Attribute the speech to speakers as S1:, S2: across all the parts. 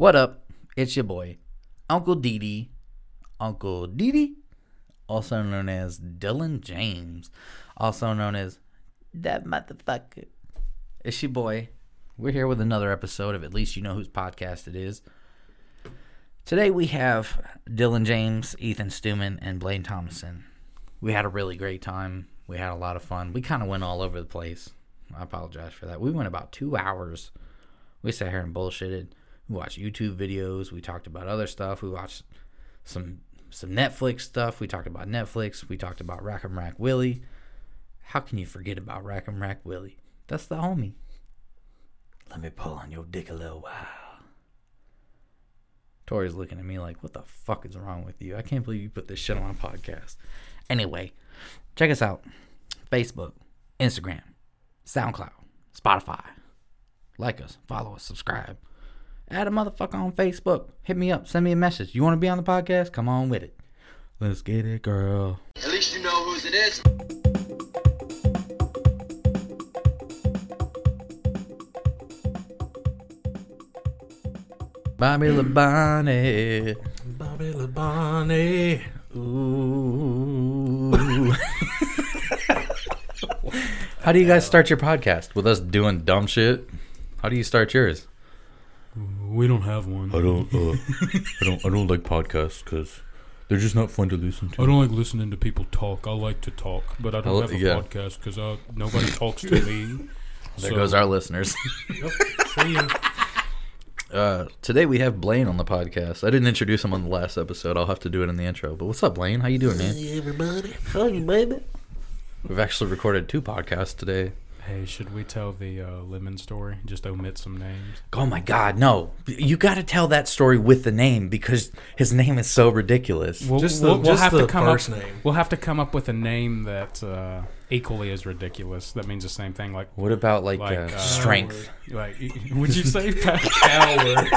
S1: What up? It's your boy, Uncle Didi, Uncle Didi, also known as Dylan James, also known as that motherfucker. It's your boy. We're here with another episode of At Least You Know Whose Podcast It Is. Today we have Dylan James, Ethan Stuman, and Blaine Thomason. We had a really great time. We had a lot of fun. We kind of went all over the place. I apologize for that. We went about two hours. We sat here and bullshitted. We watched YouTube videos. We talked about other stuff. We watched some some Netflix stuff. We talked about Netflix. We talked about Rack 'em Rack Willie. How can you forget about Rack 'em Rack Willie? That's the homie. Let me pull on your dick a little while. Tori's looking at me like, what the fuck is wrong with you? I can't believe you put this shit on a podcast. Anyway, check us out Facebook, Instagram, SoundCloud, Spotify. Like us, follow us, subscribe. Add a motherfucker on Facebook. Hit me up, send me a message. You want to be on the podcast? Come on with it. Let's get it, girl.
S2: At least you know whose it is.
S1: Bobby Labonte.
S3: Bobby Labonte.
S1: Ooh. How do you guys start your podcast? With us doing dumb shit? How do you start yours?
S3: We don't have one.
S4: I don't. Uh, I don't. I don't like podcasts because they're just not fun to listen to.
S3: I don't like listening to people talk. I like to talk, but I don't
S1: I
S3: have a
S1: yeah.
S3: podcast because nobody talks to me.
S1: There
S3: So-
S1: goes our listeners.
S3: See ya.
S1: Uh, today we have Blaine on the podcast. I didn't introduce him on the last episode. I'll have to do it in the intro. But what's up, Blaine? How you doing, man?
S4: Hey everybody. How you, baby?
S1: We've actually recorded two podcasts today.
S3: Hey, should we tell the uh, lemon story? Just omit some names.
S1: Oh my God, no! You got to tell that story with the name because his name is so ridiculous.
S3: We'll,
S5: Just the-
S3: we'll, we'll
S5: just
S3: have
S5: the
S3: to come
S5: first
S3: up.
S5: name.
S3: We'll have to come up with a name that uh, equally as ridiculous. That means the same thing. Like,
S1: What about like,
S3: Like,
S1: uh,
S3: uh,
S1: strength?
S3: like, would you say? Pat?
S5: Coward.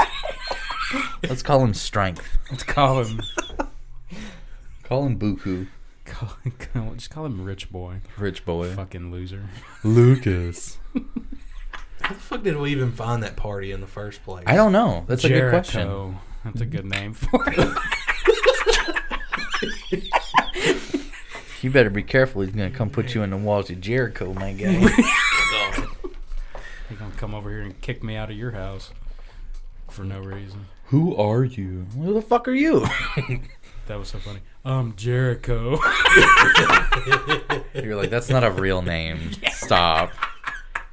S1: Let's call him strength.
S3: Let's call him.
S1: Call him Buku,
S3: Call, call, just call him Rich Boy.
S1: rich boy.
S3: Fucking loser.
S1: Lucas.
S5: How the fuck did we even find that party in the first place?
S1: I don't know. That's a good question.
S3: That's a good name for it.
S1: You better be careful. He's gonna come put you in the walls of Jericho, my guy.
S3: He's gonna come over here and kick me out of your house for no reason.
S4: Who are you?
S1: Who the fuck are you?
S3: That was so funny. Um, Jericho.
S1: You're like, that's not a real name. Stop.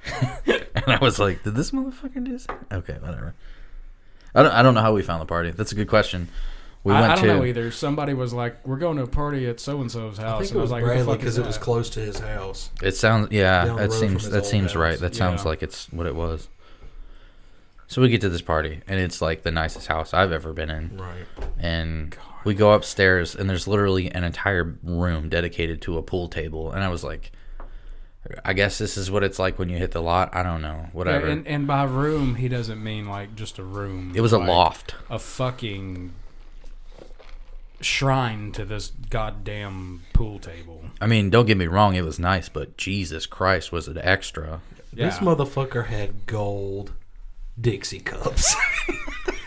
S1: and I was like, did this motherfucker do this? Okay, whatever. I don't, I don't know how we found the party. That's a good question. We
S3: I,
S1: went
S3: I don't
S1: to.
S3: know either. Somebody was like, "We're going to a party at so and so's
S5: I
S3: house,"
S5: think
S3: and
S5: it was
S3: I was like, "Who
S5: Bradley
S3: fuck
S5: because it was close to his house.
S1: It sounds yeah, that seems that
S5: old
S1: seems right.
S5: house.
S1: That sounds like it's what it was. So we get to this party and it's like the nicest house I've ever been in.
S5: Right.
S1: And we go upstairs and there's literally an entire room dedicated to a pool table and I was like I guess this is what it's like when you hit the lot. I don't know. Whatever.
S3: And, and by room, he doesn't mean like just a room.
S1: it was a loft.
S3: A fucking shrine to this goddamn pool table.
S1: I mean, don't get me wrong, it was nice, but Jesus Christ, was it extra?
S5: This motherfucker had gold Dixie cups.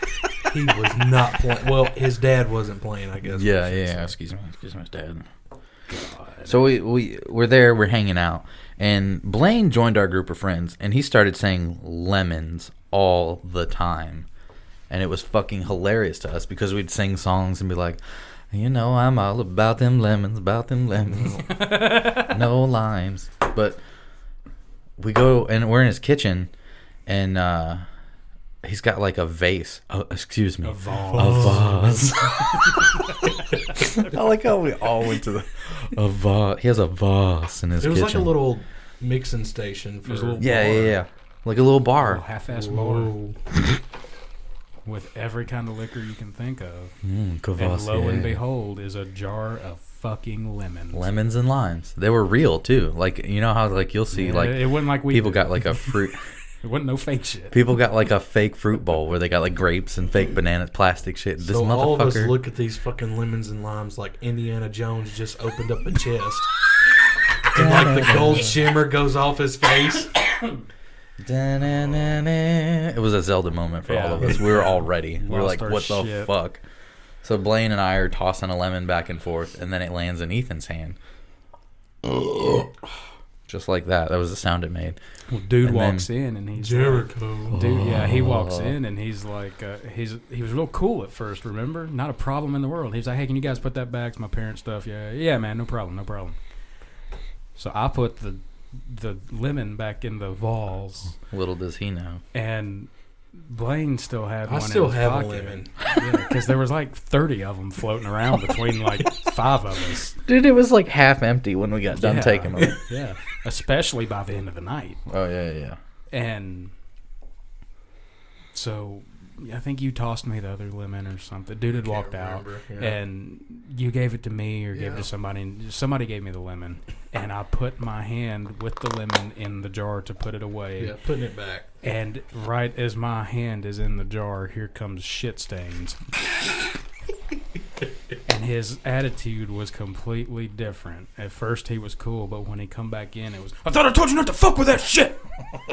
S5: he was not playing. Well, his dad wasn't playing. I guess.
S1: Yeah, yeah.
S5: say.
S1: Excuse me, excuse me, Dad. So we we we're there, we're hanging out, and Blaine joined our group of friends, and he started saying lemons all the time, and it was fucking hilarious to us because we'd sing songs and be like, you know, I'm all about them lemons, about them lemons, no limes, but we go and we're in his kitchen, and uh he's got like a vase. Oh, excuse me,
S3: A
S1: a
S3: vase.
S1: vase. I like how we all went to the a vase. He has a vase in his
S5: It was
S1: kitchen.
S5: like a little mixing station for.
S3: a little
S1: yeah, yeah,
S3: bar.
S1: yeah, like a little bar.
S3: half-ass bar with every kind of liquor you can think of.
S1: Mm,
S3: And
S1: Kvass,
S3: lo and behold, is a jar of fucking lemons.
S1: lemons and limes. They were real too. Like you know how like you'll see
S3: Yeah,
S1: like
S3: it wasn't like we
S1: people
S3: did.
S1: got like a fruit.
S3: It wasn't no fake shit.
S1: people got like a fake fruit bowl where they got like grapes and fake bananas, plastic shit. This
S5: so all of us
S1: motherfucker.
S5: look at these fucking lemons and limes like Indiana Jones just opened up a chest, and like the gold shimmer goes off his face.
S1: It was a Zelda moment for all of us. We were all ready. We were like,
S3: our
S1: "What the
S3: shit.
S1: fuck?" So Blaine and I are tossing a lemon back and forth, and then it lands in Ethan's hand, just like that. That was the sound it made.
S3: Well, dude
S1: And then-
S3: walks in and he's
S5: Jericho.
S3: Dude, yeah, he walks
S1: Oh.
S3: in and he's like, uh, he's he was real cool at first. Remember, not a problem in the world. He's like, hey, can you guys put that back? It's my parents' stuff. Yeah, yeah, man, no problem, no problem. So I put the the lemon back in the valls,
S1: Little does he know.
S3: and Blaine still had
S5: I
S3: one.
S5: still
S3: in his
S5: have a
S3: pocket.
S5: lemon.
S3: because there was like thirty of them floating around between like five of us.
S1: Dude, it was like half empty when we got done
S3: Yeah.
S1: taking them.
S3: Yeah, especially by the end of the night.
S1: oh yeah, yeah.
S3: And so I think you tossed me the other lemon or something. Dude had walked out.
S5: yeah.
S3: And you gave it to me or gave it to somebody. and Somebody gave me the lemon. And I put my hand with the lemon in the jar to put it away.
S5: Yeah, putting it back.
S3: And right as my hand is in the jar, here comes shit stains. and his attitude was completely different. At first he was cool, but when he come back in, it was I thought I told you not to fuck with that shit.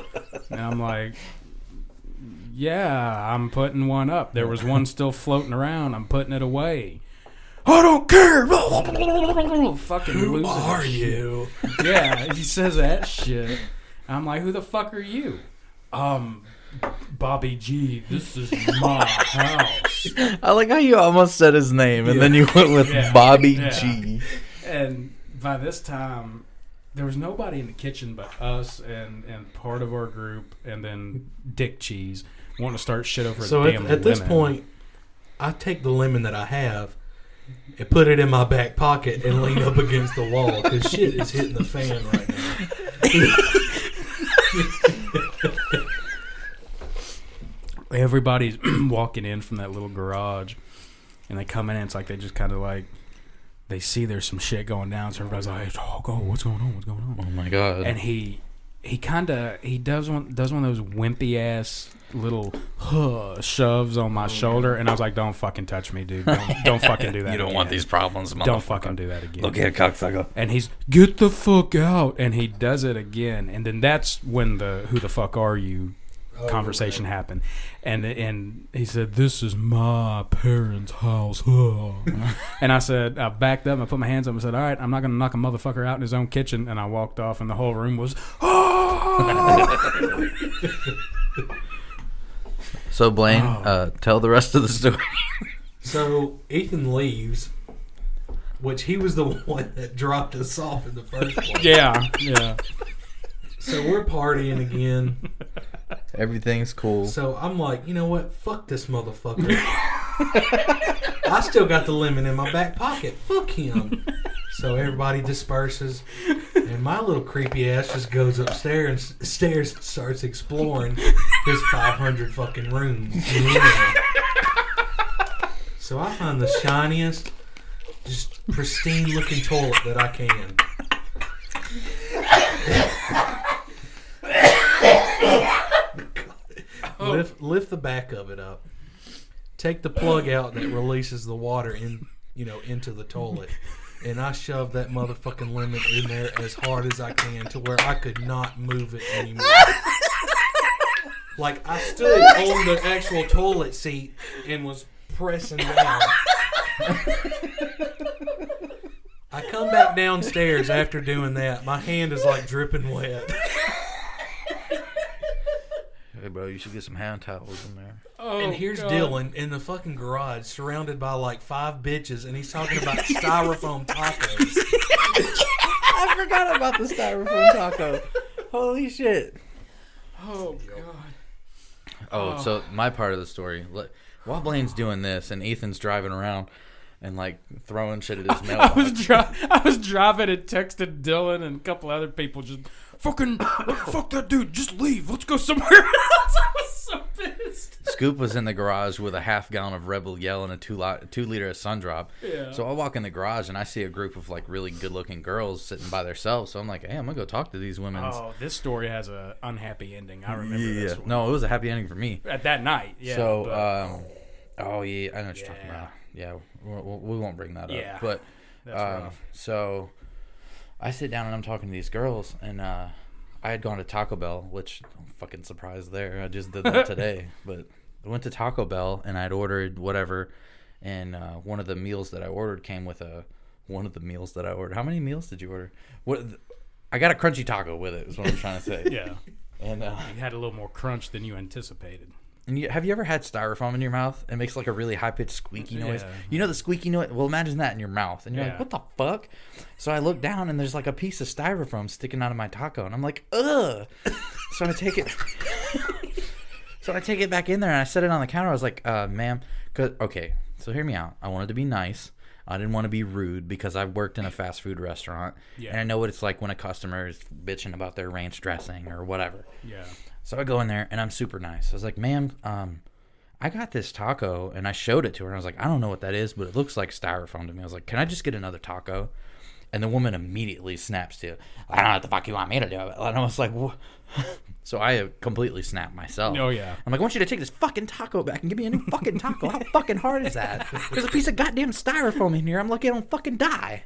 S3: and I'm like, yeah, I'm putting one up. There was one still floating around. I'm putting it away. I don't care. Fucking
S5: Who are you?
S3: yeah, he says that shit. I'm like, who the fuck are you? Um, Bobby G. This is my house.
S1: I like how you almost said his name, and then you went with
S3: Yeah.
S1: Bobby
S3: Yeah.
S1: G.
S3: And by this time, there was nobody in the kitchen but us and and part of our group, and then Dick Cheese wanting to start shit over
S5: So
S3: a
S5: at,
S3: damn
S5: at this point, I take the lemon that I have and put it in my back pocket and lean up against the wall because shit is hitting the fan right now.
S3: everybody's walking in from that little garage and they come in and it's like they just kind of like they see there's some shit going down so everybody's like oh go what's going on what's going on
S1: Oh my god.
S3: and he he kind of he does one does one of those wimpy ass little huh, shoves on my shoulder and I was like don't fucking touch me dude. Don't, don't fucking do that
S1: you don't
S3: again.
S1: want these problems,
S3: don't fucking do that again.
S1: Look here, cocksucker.
S3: and he's get the fuck out and he does it again. And then that's when the who the fuck are you? Conversation happened. And and he said this is my parents house. And i said i backed up and i put my hands up and said all right i'm not gonna knock a motherfucker out in his own kitchen. And i walked off and the whole room was "Ah!"
S1: So Blaine,
S3: Oh.
S1: uh, tell the rest of the story.
S5: So Ethan leaves, which he was the one that dropped us off in the first place.
S3: yeah yeah
S5: So we're partying again.
S1: Everything's cool.
S5: So I'm like, you know what? Fuck this motherfucker. I still got the lemon in my back pocket. Fuck him. So everybody disperses, and my little creepy ass just goes upstairs and stairs and starts exploring his 500 fucking rooms. So I find the shiniest, just pristine looking toilet that I can. Lift, lift the back of it up. Take the plug out that releases the water in, you know, into the toilet, and I shove that motherfucking lemon in there as hard as I can to where I could not move it anymore. Like I stood on the actual toilet seat and was pressing down. I come back downstairs after doing that. My hand is like dripping wet.
S1: Hey, bro, you should get some hand towels in there.
S5: and oh, here's Dylan in the fucking garage, surrounded by like five bitches, and he's talking about styrofoam tacos.
S1: I forgot about the styrofoam taco. Holy shit.
S3: oh god
S1: Oh, oh, so my part of the story. While Blaine's doing this and Ethan's driving around and like throwing shit at his
S3: I was dri- I was driving and texted Dylan and a couple other people just fucking fuck that dude. Just leave. Let's go somewhere else. I was so pissed.
S1: Scoop was in the garage with a half gallon of Rebel Yell and a two li- two liter of Sun Drop.
S3: Yeah.
S1: So I walk in the garage and I see a group of like really good looking girls sitting by themselves. So I'm like, hey, I'm gonna go talk to these women.
S3: Oh, this story has a unhappy ending. I remember
S1: yeah.
S3: this one.
S1: No, it was a happy ending for me.
S3: At that night, yeah.
S1: so,
S3: but
S1: um, oh yeah, I know what you're talking about. Yeah, we, won't bring that up. Yeah. But
S3: that's
S1: um, so I sit down and I'm talking to these girls, and uh, I had gone to Taco Bell, which I'm fucking surprised there. I just did that today, but I went to Taco Bell and I'd ordered whatever, and uh, one of the meals that I ordered came with a one of the meals that I ordered. How many meals did you order? What? I got a crunchy taco with it. Is what I'm trying to say.
S3: Yeah.
S1: And uh,
S3: You had a little more crunch than you anticipated.
S1: And you, have you ever had styrofoam in your mouth? It makes like a really high pitched squeaky noise.
S3: Yeah.
S1: You know the squeaky noise. Well, imagine that in your mouth, and you're
S3: Yeah.
S1: like, "What the fuck?" So I look down, and there's like a piece of styrofoam sticking out of my taco, and I'm like, "Ugh!" so I take it. so I take it back in there, and I set it on the counter. I was like, uh, "Ma'am, 'cause- okay." So hear me out. I wanted to be nice. I didn't want to be rude because I've worked in a fast food restaurant,
S3: Yeah.
S1: and I know what it's like when a customer is bitching about their ranch dressing or whatever.
S3: Yeah.
S1: So I go in there and I'm super nice. I was like, ma'am, um, I got this taco and I showed it to her. And I was like, I don't know what that is, but it looks like styrofoam to me. I was like, can I just get another taco? And the woman immediately snaps to, I don't know what the fuck you want me to do. And I was like, "Wha-" so I completely snapped myself.
S3: Oh, yeah.
S1: I'm like, I want you to take this fucking taco back and give me a new fucking taco. How fucking hard is that? There's a piece of goddamn styrofoam in here. I'm lucky I don't fucking die.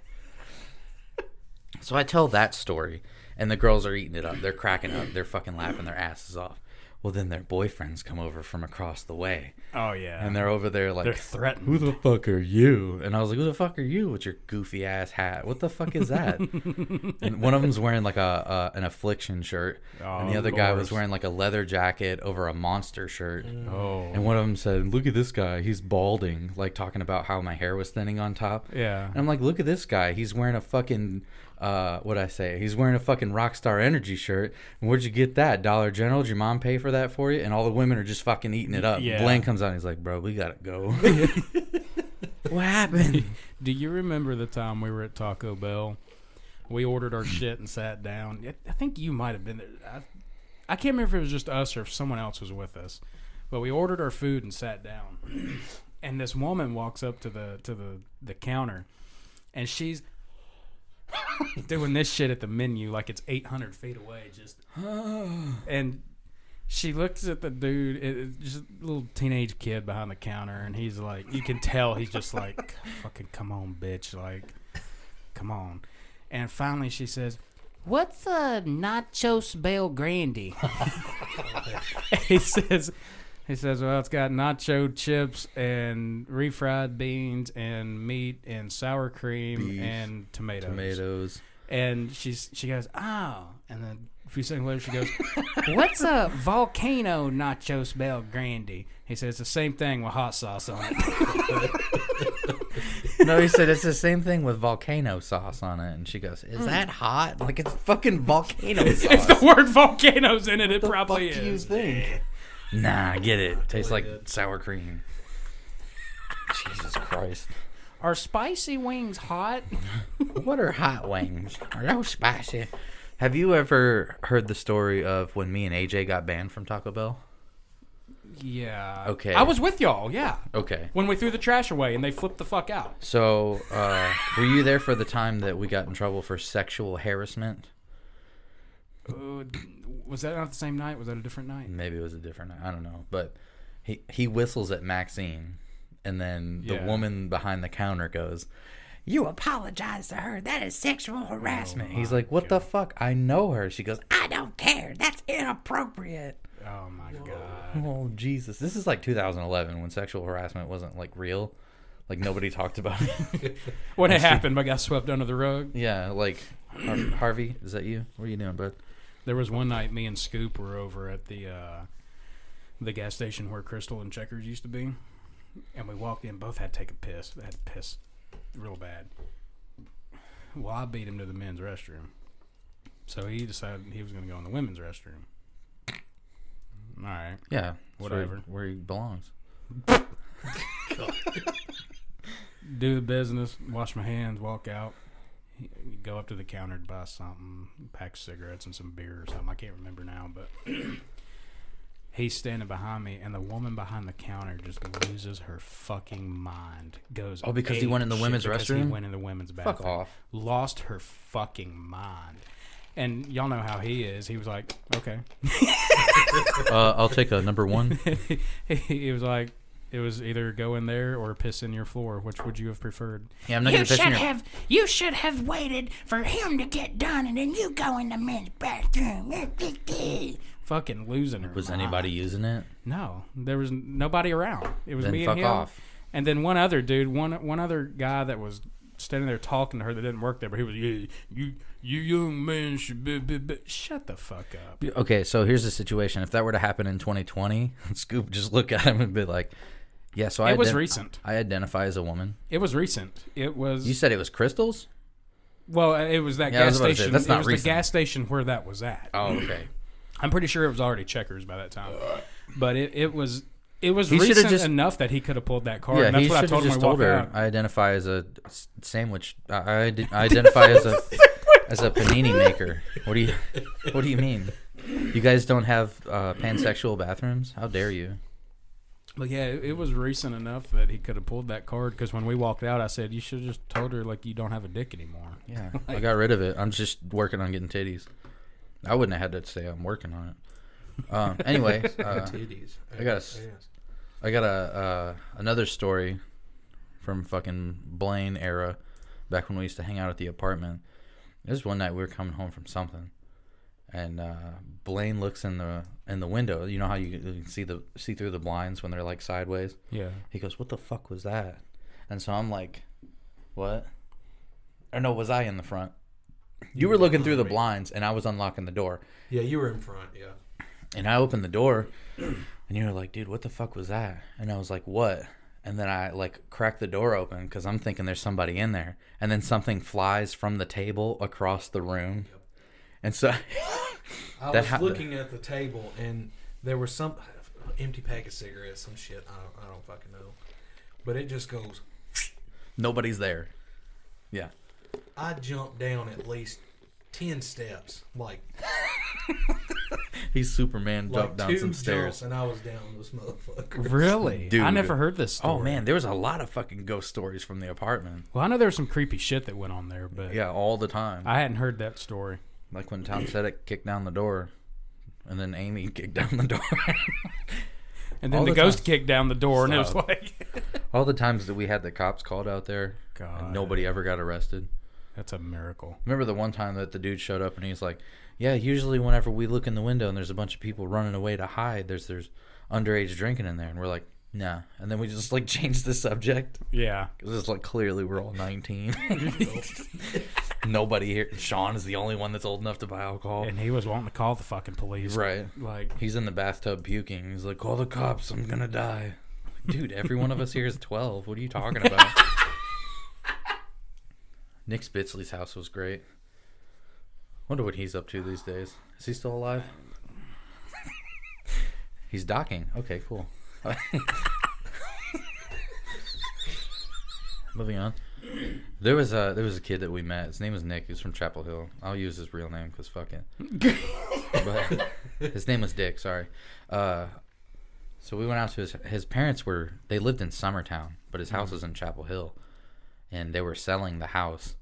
S1: So I tell that story, and the girls are eating it up. They're cracking up. They're fucking laughing their asses off. Well, then their boyfriends come over from across the way,
S3: Oh yeah.
S1: and they're over there like,
S3: They're threatened.
S1: "Who the fuck are you?" And I was like, "Who the fuck are you with your goofy ass hat? What the fuck is that?" and one of them's wearing like a, a an affliction shirt, and the
S3: Oh,
S1: other guy was wearing like a leather jacket over a monster shirt.
S3: oh.
S1: And one of them said, "Look at this guy. He's balding." Like talking about how my hair was thinning on top.
S3: Yeah.
S1: And I'm like, "Look at this guy. He's wearing a fucking uh, what I say? He's wearing a fucking Rockstar Energy shirt. And where'd you get that? Dollar General? Did your mom pay for that for you?" And all the women are just fucking eating it up.
S3: Yeah.
S1: Blaine comes out. and He's like, "Bro, we gotta go." what happened?
S3: Do you remember the time we were at Taco Bell? We ordered our shit and sat down. I- I think you might have been there. I, I can't remember if it was just us or if someone else was with us. But we ordered our food and sat down. And this woman walks up to the to the, the counter and she's doing this shit at the menu like it's 800 feet away just. And she looks at the dude it, it's just a little teenage kid behind the counter and he's like you can tell he's just like fucking come on bitch like come on. And finally she says what's a nachos BellGrande? He says he says well it's got nacho chips and refried beans and meat and sour cream
S1: Beef,
S3: and tomatoes
S1: Tomatoes.
S3: and she's she goes oh and then a few seconds later she goes what's a volcano nachos BellGrande he says it's the same thing with hot sauce on it
S1: No, he said it's the same thing with volcano sauce on it. And she goes, "Is hmm. that hot? Like it's fucking volcano sauce."
S3: if the word volcanoes in it it probably
S1: do you
S3: is
S1: think? Nah, I get it. Tastes like sour cream. Jesus Christ.
S3: are spicy wings hot
S1: What are hot wings? Are those spicy? Have you ever heard the story of when me and AJ got banned from Taco Bell?
S3: yeah
S1: Okay.
S3: i was with y'all yeah
S1: Okay.
S3: when we threw the trash away and they flipped the fuck out
S1: So, uh, were you there for the time that we got in trouble for sexual harassment?
S3: uh, was that not the same night was that a different night
S1: Maybe it was a different night. I don't know. But he he whistles at Maxine and then the
S3: Yeah.
S1: woman behind the counter goes, "You apologize to her. That is sexual oh harassment." He's like, "What the fuck? I know her." She goes, "I don't care. That's inappropriate."
S3: oh my god
S1: Oh Jesus! This is like 2011 when sexual harassment wasn't like real, like nobody talked about it.
S3: when it happened i got swept under the rug
S1: yeah, like Har- Harvey, is that you? What are you doing, bud?
S3: There was one night me and Scoop were over at the uh, the gas station where Krystal and Checkers used to be, and we walked in. Both had to take a piss. They had to piss real bad. Well, I beat him to the men's restroom, so he decided he was going to go in the women's restroom. All right,
S1: Yeah, that's where-
S3: Whatever.
S1: Where he belongs.
S3: do the business, wash my hands, walk out. He- he Go up to the counter to buy something, pack cigarettes and some beer or something. I can't remember now, but he's standing behind me, and the woman behind the counter just loses her fucking mind. Goes
S1: Oh, because he went in the women's
S3: because He
S1: restroom?
S3: went in the women's bathroom.
S1: Fuck off.
S3: Lost her fucking mind. And y'all know how he is. He was like, okay.
S1: Uh, I'll take a number one.
S3: he was like, It was either go in there or piss in your floor. Which would you have preferred?
S1: Yeah, I'm not
S6: You
S1: gonna piss
S6: should
S1: in your.
S6: have you should have waited for him to get done and then you go in the men's bathroom.
S3: Fucking losing her.
S1: Was
S3: mind.
S1: anybody using it?
S3: No, there was nobody around. It was
S1: Then
S3: me
S1: fuck
S3: and him,
S1: off.
S3: and then one other dude, one one other guy that was standing there talking to her that didn't work there, but he was yeah, you you young man should be, be, be. shut the fuck up.
S1: Okay, so here's the situation. If that were to happen in 2020, Scoop just look at him and be like, "Yeah." So I
S3: It was
S1: ident-
S3: recent.
S1: I identify as a woman.
S3: It was recent. It was
S1: You said it was Krystal's.
S3: well, it was that
S1: Yeah, I
S3: gas
S1: was about to say,
S3: station.
S1: that's
S3: it
S1: not
S3: was
S1: recent.
S3: the gas station where that was at.
S1: Oh, okay.
S3: I'm pretty sure it was already checkers by that time, but it, it was. It was
S1: He
S3: recent
S1: just-
S3: enough that he could have pulled that card.
S1: yeah,
S3: and that's
S1: he
S3: what I
S1: should have
S3: told him
S1: just
S3: when we
S1: told
S3: walked
S1: her.
S3: out.
S1: I identify as a s- sandwich. I, I, ide- I identify as a as a panini maker. What do you What do you mean? You guys don't have uh, pansexual bathrooms? How dare you?
S3: But yeah, it, it was recent enough that he could have pulled that card. Because when we walked out, I said, "You should have just told her like you don't have a dick anymore."
S1: Yeah, I got rid of it. I'm just working on getting titties. I wouldn't have had to say I'm working on it. Um, anyway, uh,
S5: Titties.
S1: I got a I got a uh, another story from fucking Blaine era, back when we used to hang out at the apartment. This one night we were coming home from something, and uh, Blaine looks in the in the window. You know how you, you can see the see through the blinds when they're like sideways.
S3: Yeah.
S1: He goes, "What the fuck was that?" And so I'm like, "What?" Or no, was I in the front? You were looking through the blinds, and I was unlocking the door.
S5: Yeah, you were in front. Yeah.
S1: And I opened the door, and you were like, "Dude, what the fuck was that?" And I was like, "What?" And then I like crack the door open because I'm thinking there's somebody in there. And then something flies from the table across the room, and so
S5: I was
S1: ha-
S5: looking at the table and there was some empty pack of cigarettes, some shit. I don't, I don't fucking know. But it just goes.
S1: nobody's there. Yeah,
S5: I jumped down at least ten steps, like
S1: he's Superman
S5: like
S1: jumped down some stairs.
S5: and I was down this motherfucker.
S3: Really?
S1: Dude.
S3: I never heard this. Oh, story.
S1: Oh man, there was a lot of fucking ghost stories from the apartment.
S3: Well, I know there was some creepy shit that went on there, but
S1: Yeah, all the time.
S3: I hadn't heard that story.
S1: Like when Tom Sedek kicked down the door, and then Amy kicked down the door.
S3: And then
S1: All
S3: the,
S1: the
S3: ghost
S1: time.
S3: kicked down the door, and it was
S1: Stop.
S3: like,
S1: all the times that we had the cops called out there,
S3: God,
S1: and nobody ever got arrested.
S3: that's a miracle.
S1: Remember the one time that the dude showed up and he's like, "Yeah, usually whenever we look in the window and there's a bunch of people running away to hide, there's there's underage drinking in there," and we're like, "Nah," and then we just like changed the subject
S3: Yeah.
S1: because it's like clearly we're all 19. Nobody here. Sean is the only one that's old enough to buy alcohol.
S3: And he was wanting to call the fucking police.
S1: Right.
S3: Like,
S1: He's in the bathtub puking. He's like, "Call the cops! I'm gonna die." Dude, every one of us here is 12. What are you talking about? Nick Spitzley's house was great. Wonder what he's up to these days. Is he still alive? he's docking. Okay, cool. Moving on. There was a there was a kid that we met. His name was Nick. He was from Chapel Hill. I'll use his real name because fuck it. but his name was Dick. Sorry. Uh, so we went out to his his parents were they lived in Summertown, but his house was in Chapel Hill, and they were selling the house.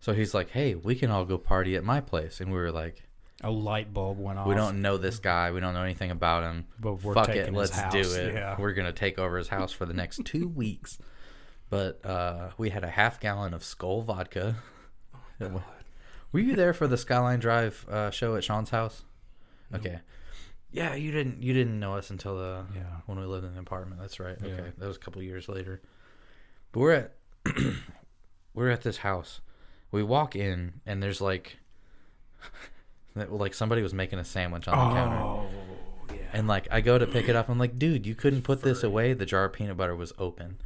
S1: So he's like, "Hey, we can all go party at my place," and we were like,
S3: a light bulb went off.
S1: "We don't know this guy. We don't know anything about him.
S3: But we're
S1: Fuck
S3: taking
S1: it, let's
S3: house,
S1: do it.
S3: yeah.
S1: We're gonna take over his house for the next two weeks." But uh, we had a half gallon of Skol vodka. Oh, Were you there for the Skyline Drive uh, show at Sean's house? Okay. Yeah, you didn't. You didn't know us until the
S3: Yeah.
S1: when we lived in the apartment. That's right. Okay,
S3: Yeah.
S1: that was a couple years later. But we're at we're at this house. We walk in and there's like like somebody was making a sandwich on the counter.
S3: Oh,
S1: And like I go to pick it up, I'm like, dude, you couldn't put this away. The jar of peanut butter was open,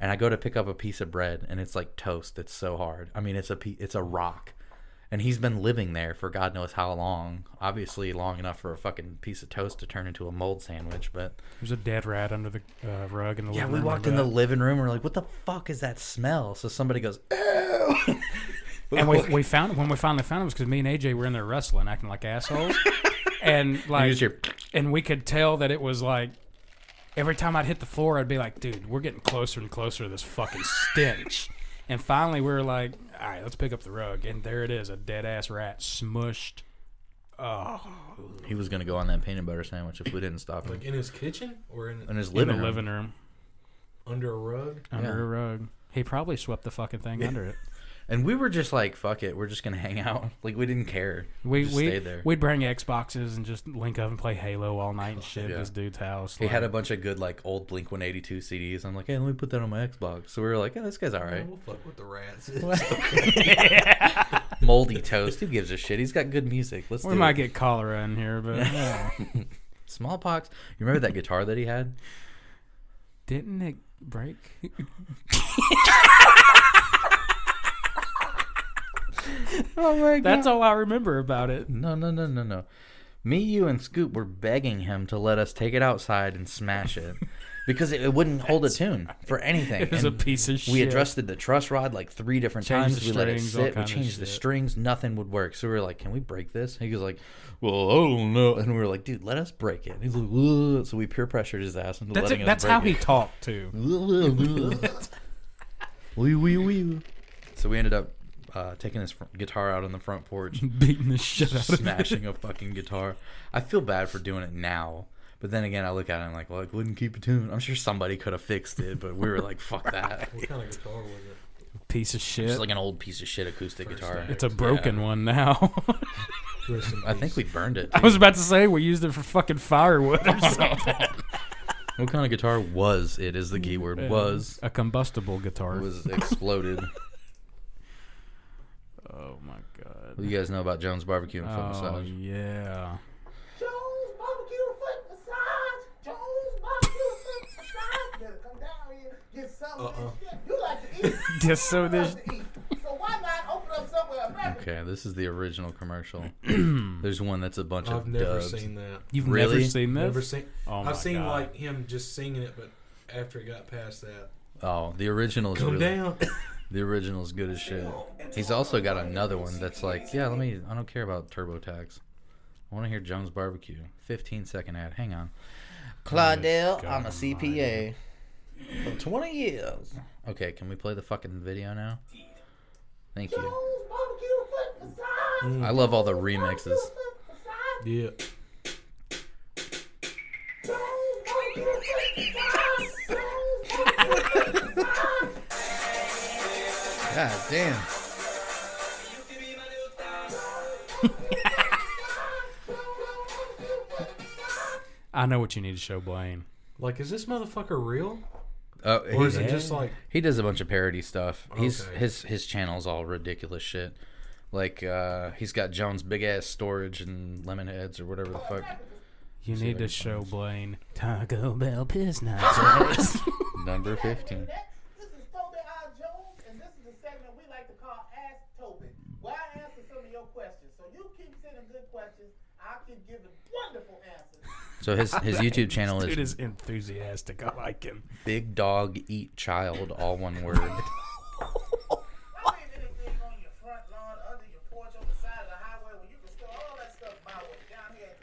S1: and I go to pick up a piece of bread, and it's like toast. It's so hard. I mean, it's a it's a rock, and he's been living there for God knows how long. Obviously, long enough for a fucking piece of toast to turn into a mold sandwich. But
S3: There's a dead rat under the uh, rug in the
S1: yeah, we walked in the living room. We're like, what the fuck is that smell? So somebody goes, ew.
S3: and we, we found when we finally found it was because me and AJ were in there wrestling, acting like assholes, and like,
S1: just hear-
S3: and we could tell that it was like every time I'd hit the floor, I'd be like, dude, we're getting closer and closer to this fucking stench. And finally, we were like, all right, let's pick up the rug, and there it is, a dead ass rat smushed. Oh,
S1: he was gonna go on that peanut butter sandwich if we didn't stop him
S5: Like in his kitchen or in
S1: in his
S3: in
S1: living
S3: the
S1: room.
S3: living room.
S5: under a rug.
S3: under
S1: Yeah.
S3: a rug. He probably swept the fucking thing under it.
S1: And we were just like, fuck it, we're just gonna hang out. Like we didn't care.
S3: We
S1: just
S3: we
S1: stayed there.
S3: we'd bring Xboxes and just link up and play Halo all night and oh, shit
S1: Yeah.
S3: at this dude's house.
S1: He had a bunch of good like old Blink 182 CDs. I'm like, hey, let me put that on my Xbox. So we were like, yeah, this guy's all right.
S5: We'll fuck with the rats.
S1: Moldy Toast. Who gives a shit? He's got good music. Let's
S3: we
S1: do
S3: might
S1: it.
S3: get cholera in here, but yeah.
S1: Smallpox. You remember that guitar that he had?
S3: didn't it break?
S1: Oh my god.
S3: That's all I remember about it.
S1: No, no, no, no, no. Me, you, and Scoop were begging him to let us take it outside and smash it because it, it wouldn't hold a tune for anything.
S3: It was a piece of shit.
S1: We adjusted the truss rod like three different
S3: Changed
S1: times.
S3: the
S1: We let it sit. We changed the strings. Nothing would work. So we were like, "Can we break this?" He was like, "Well, I don't know." And we were like, "Dude, let us break it." And he's like, "Ugh." "So we peer pressured his ass into
S3: That's
S1: letting
S3: it,
S1: us
S3: that's how
S1: it.
S3: he talked too.
S1: wee wee wee. So we ended up uh, taking his fr- guitar out on the front porch,
S3: Beating the shit out of it.
S1: smashing a fucking guitar. I feel bad for doing it now, but then again, I look at it and I'm like, well, it wouldn't keep a tune. I'm sure somebody could have fixed it, but we were like, fuck that.
S5: what kind of guitar was it?
S3: Piece of shit.
S1: It's like an old piece of shit acoustic
S5: First
S1: guitar.
S5: time.
S3: it's a broken one now.
S1: I think we burned it.
S3: I was about to say we used it for fucking firewood or something.
S1: What kind of guitar was it? Is the key word was.
S3: a combustible guitar.
S1: It was exploded.
S3: Oh my god.
S1: what do you guys know about Jones Barbecue and Foot
S3: Oh
S1: Massage?
S3: yeah.
S7: Jones barbecue and foot massage. Jones barbecue and foot massage. Better come down here, get some of this shit. You like to eat.
S3: Just so
S7: You
S3: this.
S7: love to eat. So why not open up somewhere American?
S1: Okay, this is the original commercial. There's one that's a bunch
S5: I've
S1: of
S5: never
S1: dubs.
S5: seen that.
S3: You've never seen this?
S5: Never seen.
S3: Oh my
S5: I've seen
S3: God.
S5: like him just singing it, but after it got past that,
S1: Oh, the original is
S5: come
S1: really
S5: down.
S1: the original is good as shit. He's also got another one that's like, yeah, let me. I don't care about TurboTax. I want to hear Jones Barbecue. 15 second ad. Hang on. Claudel, I'm a CPA for 20 years. Okay, can we play the fucking video now? Thank you.
S7: Jones barbecue foot massage.
S1: I love all the remixes.
S5: Yeah.
S1: God damn.
S3: I know what you need to show Blaine.
S5: Like, is this motherfucker real,
S1: Uh,
S5: or is
S1: he,
S5: it just like?
S1: he does a bunch of parody stuff. He's
S5: Okay.
S1: his his channel's all ridiculous shit. Like uh, he's got Jones big ass storage and lemon heads or whatever the fuck.
S3: You
S1: See
S3: need to show
S1: find.
S3: Blaine Taco Bell piss nachos.
S1: Number fifteen.
S7: Next, this is Toby R. Jones, and this is the segment we like to call Ask Toby, where I answer some of your questions. So you keep sending good questions, I'll keep giving wonderful answers.
S1: So his his YouTube channel
S3: Dude
S1: is
S3: is enthusiastic. I like him.
S1: Big Dog Eat Child, all one word.
S7: I mean, anything on your front lawn, under your porch, on the side of the highway, where you can store all that stuff my way down here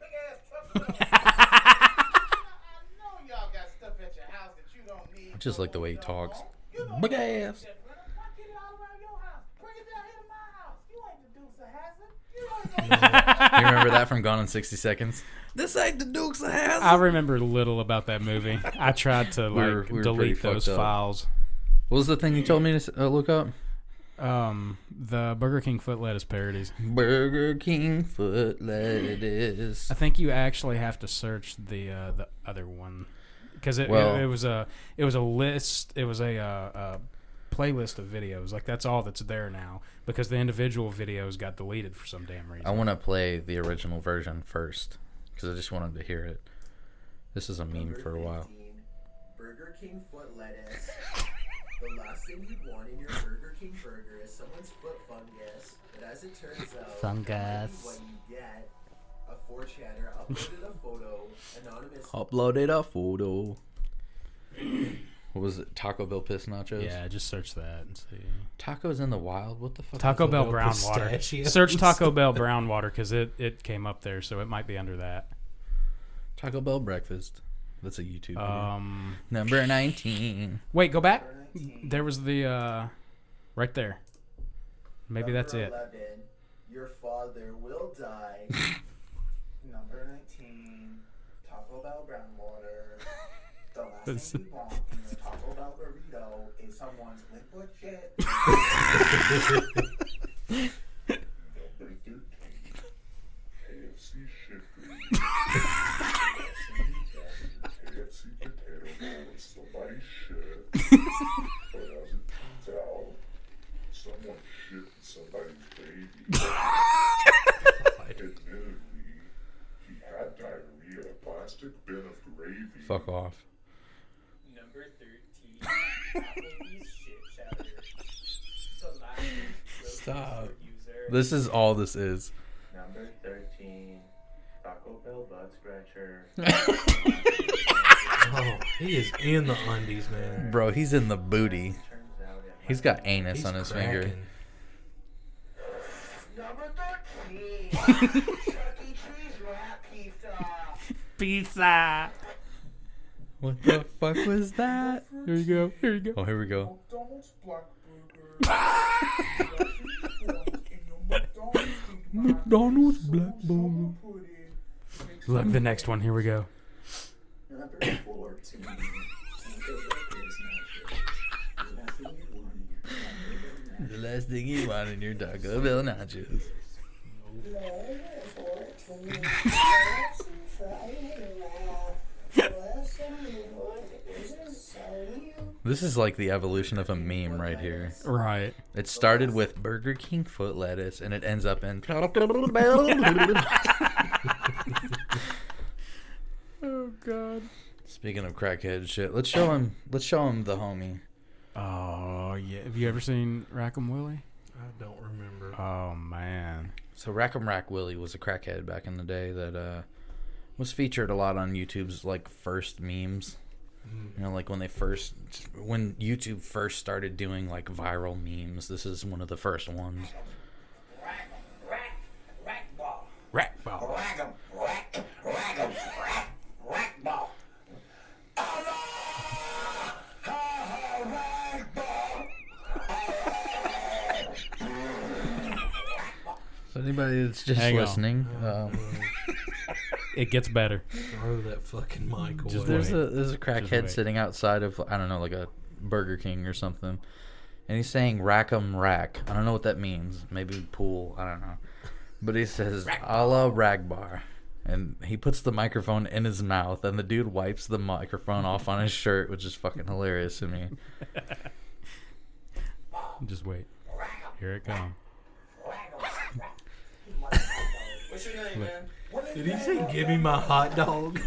S7: big ass truck. I know y'all got stuff at your house that you don't need.
S1: I just like the way he talks.
S7: more. You know
S1: Big ass.
S7: don't need that, brother. Why get it all around your house? Bring it down here to my house. You ain't the Dukes of Hazzard. You
S1: remember that from Gone in sixty seconds? This ain't the Dukes of Hazzard.
S3: I remember little about that movie. I tried to
S1: We were- we were
S3: delete those files.
S1: What was the thing you told me to uh, look up?
S3: Um, the Burger King foot lettuce parodies.
S1: Burger King foot lettuce.
S3: I think you actually have to search the uh, the other one because it,
S1: Well-
S3: it, it was a it was a list. It was a, uh, a playlist of videos. Like that's all that's there now because the individual videos got deleted for some damn reason.
S1: I want to play the original version first because I just wanted to hear it. This is a meme for a while.
S6: 15, Burger King foot lettuce. the last thing you'd want in your Burger King burger is someone's foot fungus. But as it turns out,
S3: Fungus.
S6: what you get, a 4chaner uploaded a photo, anonymous.
S1: Uploaded a photo. What was it? Taco Bell piss nachos.
S3: yeah, just search that and see.
S1: Tacos in the wild. What the fuck?
S3: Taco Bell
S5: Bell
S3: brown water.
S5: pistachios.
S3: Search Taco Bell brown water because it it came up there, so it might be under that.
S1: that? Taco Bell breakfast. That's a YouTube. video.
S3: Um,
S1: Number nineteen.
S3: wait, go back. There was the uh, right there. Maybe that's
S6: number
S3: it.
S6: 11, Your father will die. number 19, Taco Bell brown water. The last
S3: That's-
S6: thing you want in.
S8: Number 13. KFC shit KFC potato bowl with somebody's shit. but as it turns out, someone shit somebody's baby. Admittedly, he had diarrhea a plastic bin of gravy.
S4: Fuck off.
S9: Number 13.
S1: Stop. This is all this is.
S9: Number 13. Taco Bell butt scratcher.
S5: Oh, he is in the undies, man.
S1: Bro, he's in the booty.
S9: Turns out it
S1: He's got anus
S5: He's
S1: on his finger.
S6: Number 13. Chuck E. Cheese wrap pizza.
S3: Pizza.
S1: What the fuck was that?
S3: Here you go. Here you go.
S1: Oh, here we go.
S6: McDonald's Black Burger.
S3: McDonald's Black
S6: Burger.
S3: Look, the next one. Here we go.
S1: The last thing you want in your Taco Bell nachos. This is like the evolution of a meme right here.
S3: Right.
S1: It started with Burger King foot lettuce and it ends up in
S3: Oh God.
S1: Speaking of crackhead shit, let's show him let's show him the homie.
S3: Oh yeah. Have you ever seen Rackham Willie?
S5: I don't remember.
S3: Oh man.
S1: So Rack'em Rack Willie was a crackhead back in the day that uh, was featured a lot on YouTube's like first memes. You know, like when they first, when YouTube first started doing like viral memes. This is one of the first ones.
S6: Rack, rack, rack ball.
S3: Rack ball.
S6: Rack 'em, rack, rack 'em, rack, rack ball. Allah! Ha ha, rack ball.
S1: So anybody that's just
S3: Hang on.
S1: listening, um,
S3: It gets better.
S5: Throw that fucking mic away.
S3: Just
S1: there's
S3: wait.
S1: a there's a crackhead sitting outside of I don't know like a Burger King or something, and he's saying "rack'em rack." I don't know what that means. Maybe pool. I don't know. But he says "a la rag bar," and he puts the microphone in his mouth, and the dude wipes the microphone off on his shirt, which is fucking hilarious to me.
S3: Just wait. Here it comes.
S9: What's your name, man?
S5: Did he say, "Give me my hot dog"?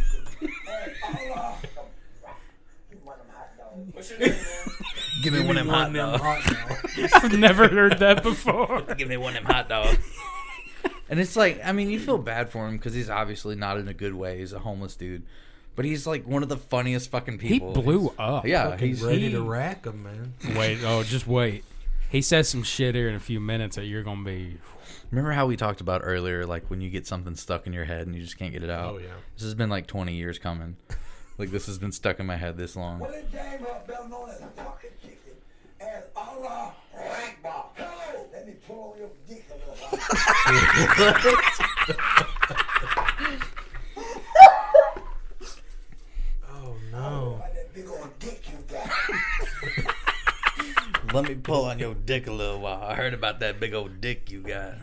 S9: What's your name, man?
S1: Give me one of them hot dogs.
S3: I've never heard that before.
S1: Give me one of them hot dogs. and it's like, I mean, you feel bad for him because he's obviously not in a good way. He's a homeless dude, but he's like one of the funniest fucking people.
S3: He
S1: people.
S3: blew up.
S1: Yeah,
S5: Fucking
S1: he's
S5: ready
S3: he-
S5: to rack him, man.
S3: Wait. Oh, just wait. He says some shit here in a few minutes that you're gonna be.
S1: Remember how we talked about earlier, like when you get something stuck in your head and you just can't get it out?
S5: Oh, yeah.
S1: This has been like 20 years coming. like this has been stuck in my head this long.
S6: Well, it came up better known as a fucking chicken as Allah Akbar. Hello, let me pull on your dick a little.
S5: Oh no.
S6: By that big old dick you got.
S1: Let me pull on your dick a little while. I heard about that big old dick you got.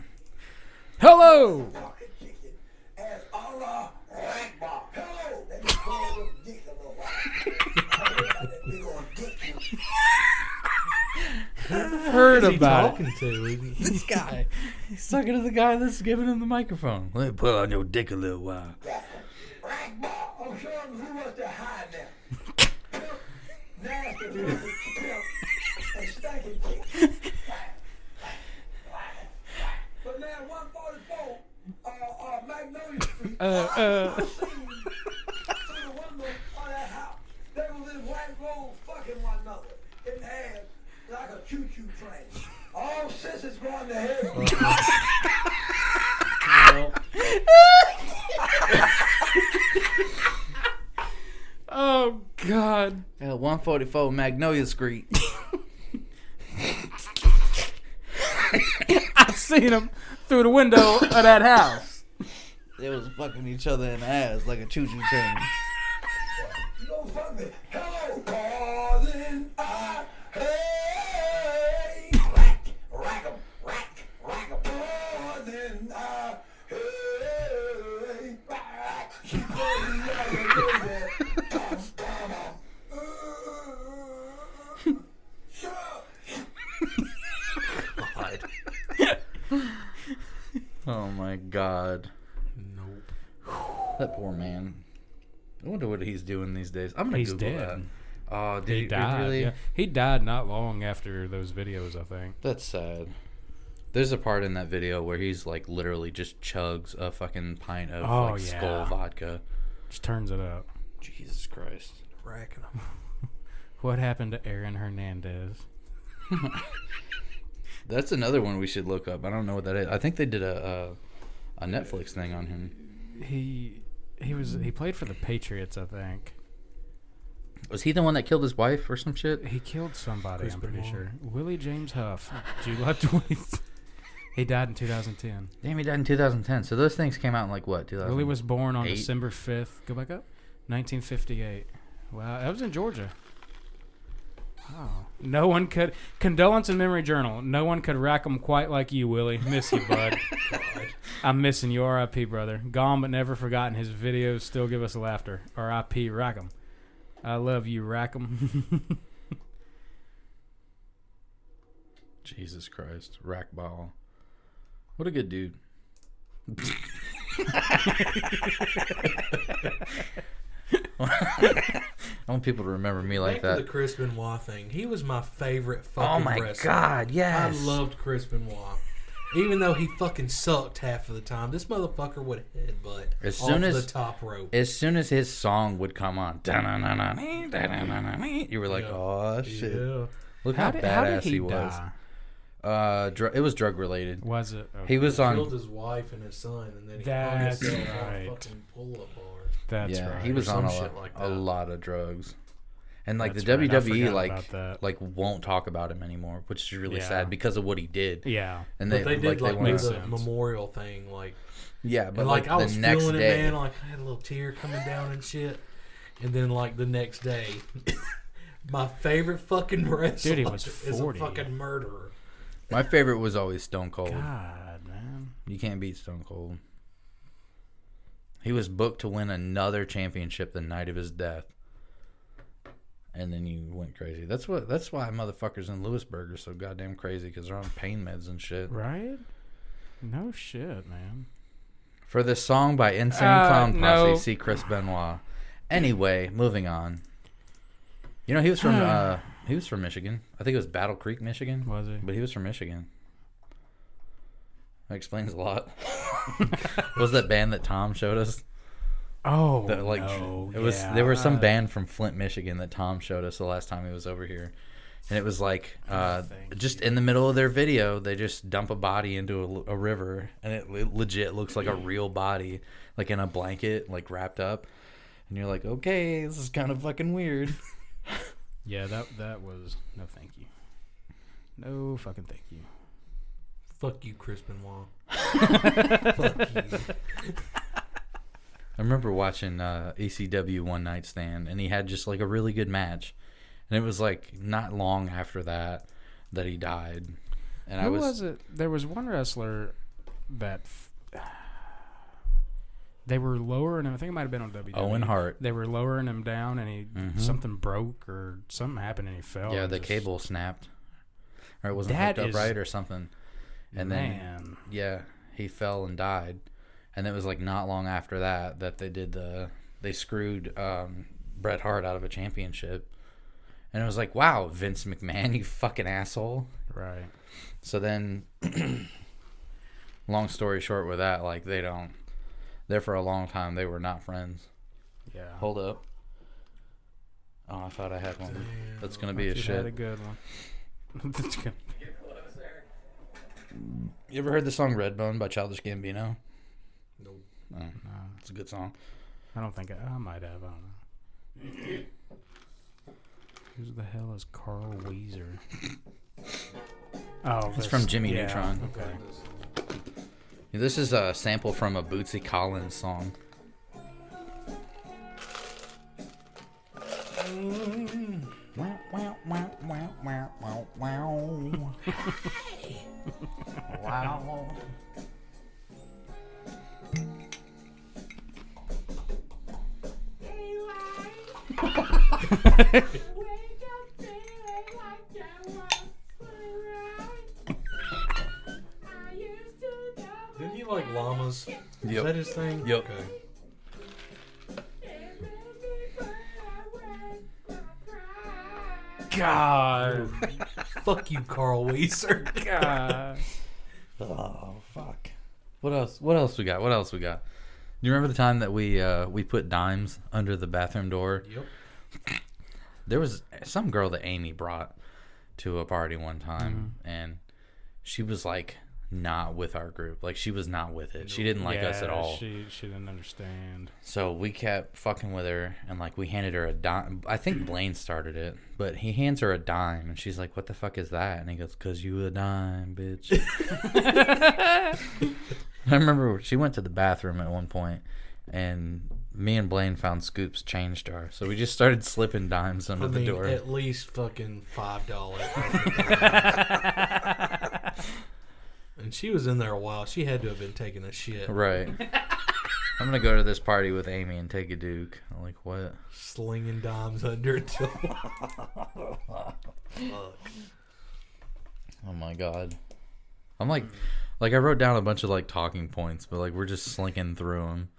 S3: Hello.
S6: Fucking chicken as Allah Akbar. Hello, let me pull on your dick a little while. I heard about that big old dick you
S3: Heard
S5: Who's he
S3: about it.
S5: talking to?
S1: This guy. He's talking to the guy that's giving him the microphone. Let me pull on your dick a little while.
S6: got. Akbar, I'm showing who wants to hide now. Nasty little pimp and stinking dick. But now 144, uh, uh, Magnolia Street.
S3: Uh, uh.
S6: I the window of that house. They was in white rolls fucking one another in the like a choo-choo train. All sisters going to hell.
S3: Oh God.
S1: Yeah, 144 Magnolia Street.
S3: I seen him through the window of that house.
S1: They was fucking each other in the ass like a choo
S6: choo train. Fuck. Hello, calling. Oh
S1: my god.
S5: Nope.
S1: That poor man. I wonder what he's doing these days. I'm gonna
S3: He's
S1: Google
S3: dead.
S1: that. Oh, did
S3: He
S1: he,
S3: died.
S1: really?
S3: Yeah. He died not long after those videos, I think.
S1: That's sad. There's a part in that video where he's like literally just chugs a fucking pint of
S3: Oh,
S1: like
S3: yeah.
S1: Skol vodka.
S3: Just turns it up.
S1: Jesus Christ.
S5: Racking them.
S3: What happened to Aaron Hernandez?
S1: That's another one we should look up. I don't know what that is. I think they did a a, a Netflix thing on him.
S3: He he was he played for the Patriots, I think.
S1: Was he the one that killed his wife or some shit?
S3: He killed somebody,
S5: Chris
S3: I'm pretty
S5: Benoit.
S3: sure. Willie James Huff, July 20th. He died in 2010.
S1: Damn, he died in 2010. So those things came out in like what? 2000.
S3: Willie was born on
S1: eight?
S3: December 5th. Go back up. 1958. Wow, that was in Georgia. Wow. No one could. Condolence and memory journal. No one could rack 'em quite like you, Willie. Miss you, bud. I'm missing you, R.I.P., brother. Gone but never forgotten. His videos still give us laughter. R.I.P. Rackham. I love you, Rackham.
S1: Jesus Christ, Rackball. What a good dude. I want people to remember me like
S5: Back to
S1: that.
S5: the Chris Benoit thing. He was my favorite fucking
S1: Oh my
S5: wrestler.
S1: God, yes.
S5: I loved Chris Benoit. Even though he fucking sucked half of the time, this motherfucker would headbutt
S1: As
S5: off
S1: soon as-
S5: the top rope.
S1: As soon as his song would come on, you were like,
S5: Yeah.
S1: "Oh shit!"
S5: Yeah.
S1: Look how,
S3: did,
S1: badass
S3: how did
S1: he,
S3: he,
S1: was.
S3: die?
S1: Uh, dr- it was drug related.
S3: Was it?
S1: He was on.
S5: Killed his wife and his son, and then he
S3: That's
S5: hung himself on a fucking pull-up bar.
S3: That's
S1: yeah,
S3: right.
S1: he was on a, lot,
S5: like
S1: a lot of drugs, and like
S3: That's
S1: the
S3: right,
S1: WWE like like won't talk about him anymore, which is really
S3: Yeah.
S1: sad because of what he did.
S3: Yeah.
S1: And
S5: But
S1: they,
S5: they, did like,
S1: wanna-
S3: Makes
S5: the
S3: sense.
S5: memorial thing, like
S1: yeah, but
S5: and
S1: like,
S5: like, I was
S1: the next
S5: feeling
S1: day,
S5: it, man. Like I had a little tear coming down and shit. And then like the next day, my favorite fucking wrestler
S3: Dude, he was
S5: is a
S3: 40.
S5: fucking murderer.
S1: my favorite was always Stone Cold.
S3: God, man.
S1: You can't beat Stone Cold. He was booked to win another championship the night of his death. And then you went crazy. That's what. That's why motherfuckers in Lewisburg are so goddamn crazy because they're on pain meds and shit.
S3: Right? No shit, man.
S1: For this song by Insane
S3: Uh,
S1: Clown Posse,
S3: no.
S1: see Chris Benoit. Anyway, moving on. You know he was from uh, he was from Michigan. I think it was Battle Creek, Michigan.
S3: Was he?
S1: But he was from Michigan. That explains a lot. was that band that Tom showed us?
S3: Oh,
S1: That like
S3: no,
S1: it was
S3: yeah.
S1: there was some
S3: Uh,
S1: band from Flint, Michigan that Tom showed us the last time he was over here. And it was like uh,
S3: Thank
S1: just in the middle of their video, they just dump a body into a, a river, and it le- legit looks like a real body, like in a blanket, like wrapped up. And you're like, okay, this is kind of fucking weird.
S3: Yeah, that that was no thank you. No fucking thank you.
S5: Fuck you, Chris Benoit. Fuck you.
S1: I remember watching uh, ECW One Night Stand, and he had just like a really good match, and it was like not long after that that he died. And I was,
S3: was, it? There was one wrestler that f- they were lowering him. I think it might have been on WWE.
S1: Owen Hart.
S3: They were lowering him down, and he
S1: Mhm.
S3: something broke or something happened, and he fell.
S1: Yeah, the
S3: just-
S1: cable snapped, or it wasn't hooked up
S3: is-
S1: right or something. And then yeah, he fell and died. And it was like not long after that that they did the they screwed um, Bret Hart out of a championship. And it was like, wow, Vince McMahon, you fucking asshole.
S3: right?
S1: So then, long story short, with that, like they don't. There for a long time, they were not friends.
S3: Yeah.
S1: Hold up. Oh, I thought I had one. That's gonna be a shit.
S3: had a good one. That's good.
S1: You ever heard the song Redbone by Childish Gambino?
S5: Nope.
S1: No,
S3: No,
S1: it's a good song.
S3: I don't think I, I might have. I don't know. Who the hell is Carl Wheezer? Oh,
S1: It's
S3: this-
S1: from Jimmy
S3: yeah,
S1: Neutron.
S3: Okay.
S1: This is a sample from a Bootsy Collins song. Mm. Wow, wow, wow, wow, wow, wow, wow. wow.
S5: Didn't you like llama his thing?
S1: Yep.
S5: Okay.
S3: God.
S5: Fuck you, Carl Wheezer.
S3: God.
S1: Oh fuck. What else? What else we got? What else we got? Do you remember the time that we uh, we put dimes under the bathroom door?
S5: Yep.
S1: There was some girl that Amy brought to a party one time, and she was like not with our group. Like she was not with it. She didn't like us at all.
S3: She she didn't understand.
S1: So we kept fucking with her, and like we handed her a dime. I think Blaine started it, but he hands her a dime, and she's like, "What the fuck is that?" And he goes, "Cause you a dime, bitch." I remember she went to the bathroom at one point, and me and Blaine found Scoop's change jar, so we just started slipping dimes under
S5: I
S1: the door.
S5: at least fucking five dollars. and she was in there a while. She had to have been taking a shit,
S1: right. I'm gonna go to this party with Amy and take a Duke. I'm like, what?
S5: slinging dimes under it. till-
S1: Oh my god. I'm like, like I wrote down a bunch of like talking points, but like we're just slinking through them.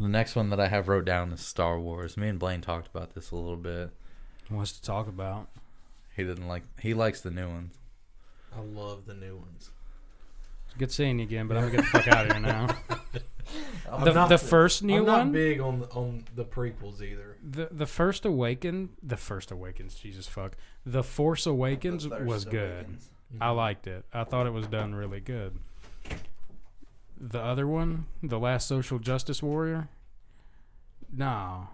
S1: The next one that I have wrote down is Star Wars. Me and Blaine talked about this a little bit.
S3: Wants to talk about.
S1: He didn't like. He likes the new ones.
S5: I love the new ones.
S3: Good seeing you again, but I'm gonna get the fuck out of here now. The,
S5: not-
S3: the first new
S5: I'm not
S3: one,
S5: big on on the prequels either.
S3: the the first awaken, the first awakens, Jesus fuck, the Force Awakens
S1: The
S3: was good.
S1: Awakens. Mm-hmm.
S3: I liked it. I thought it was done really good. The other one, the last social justice warrior, no,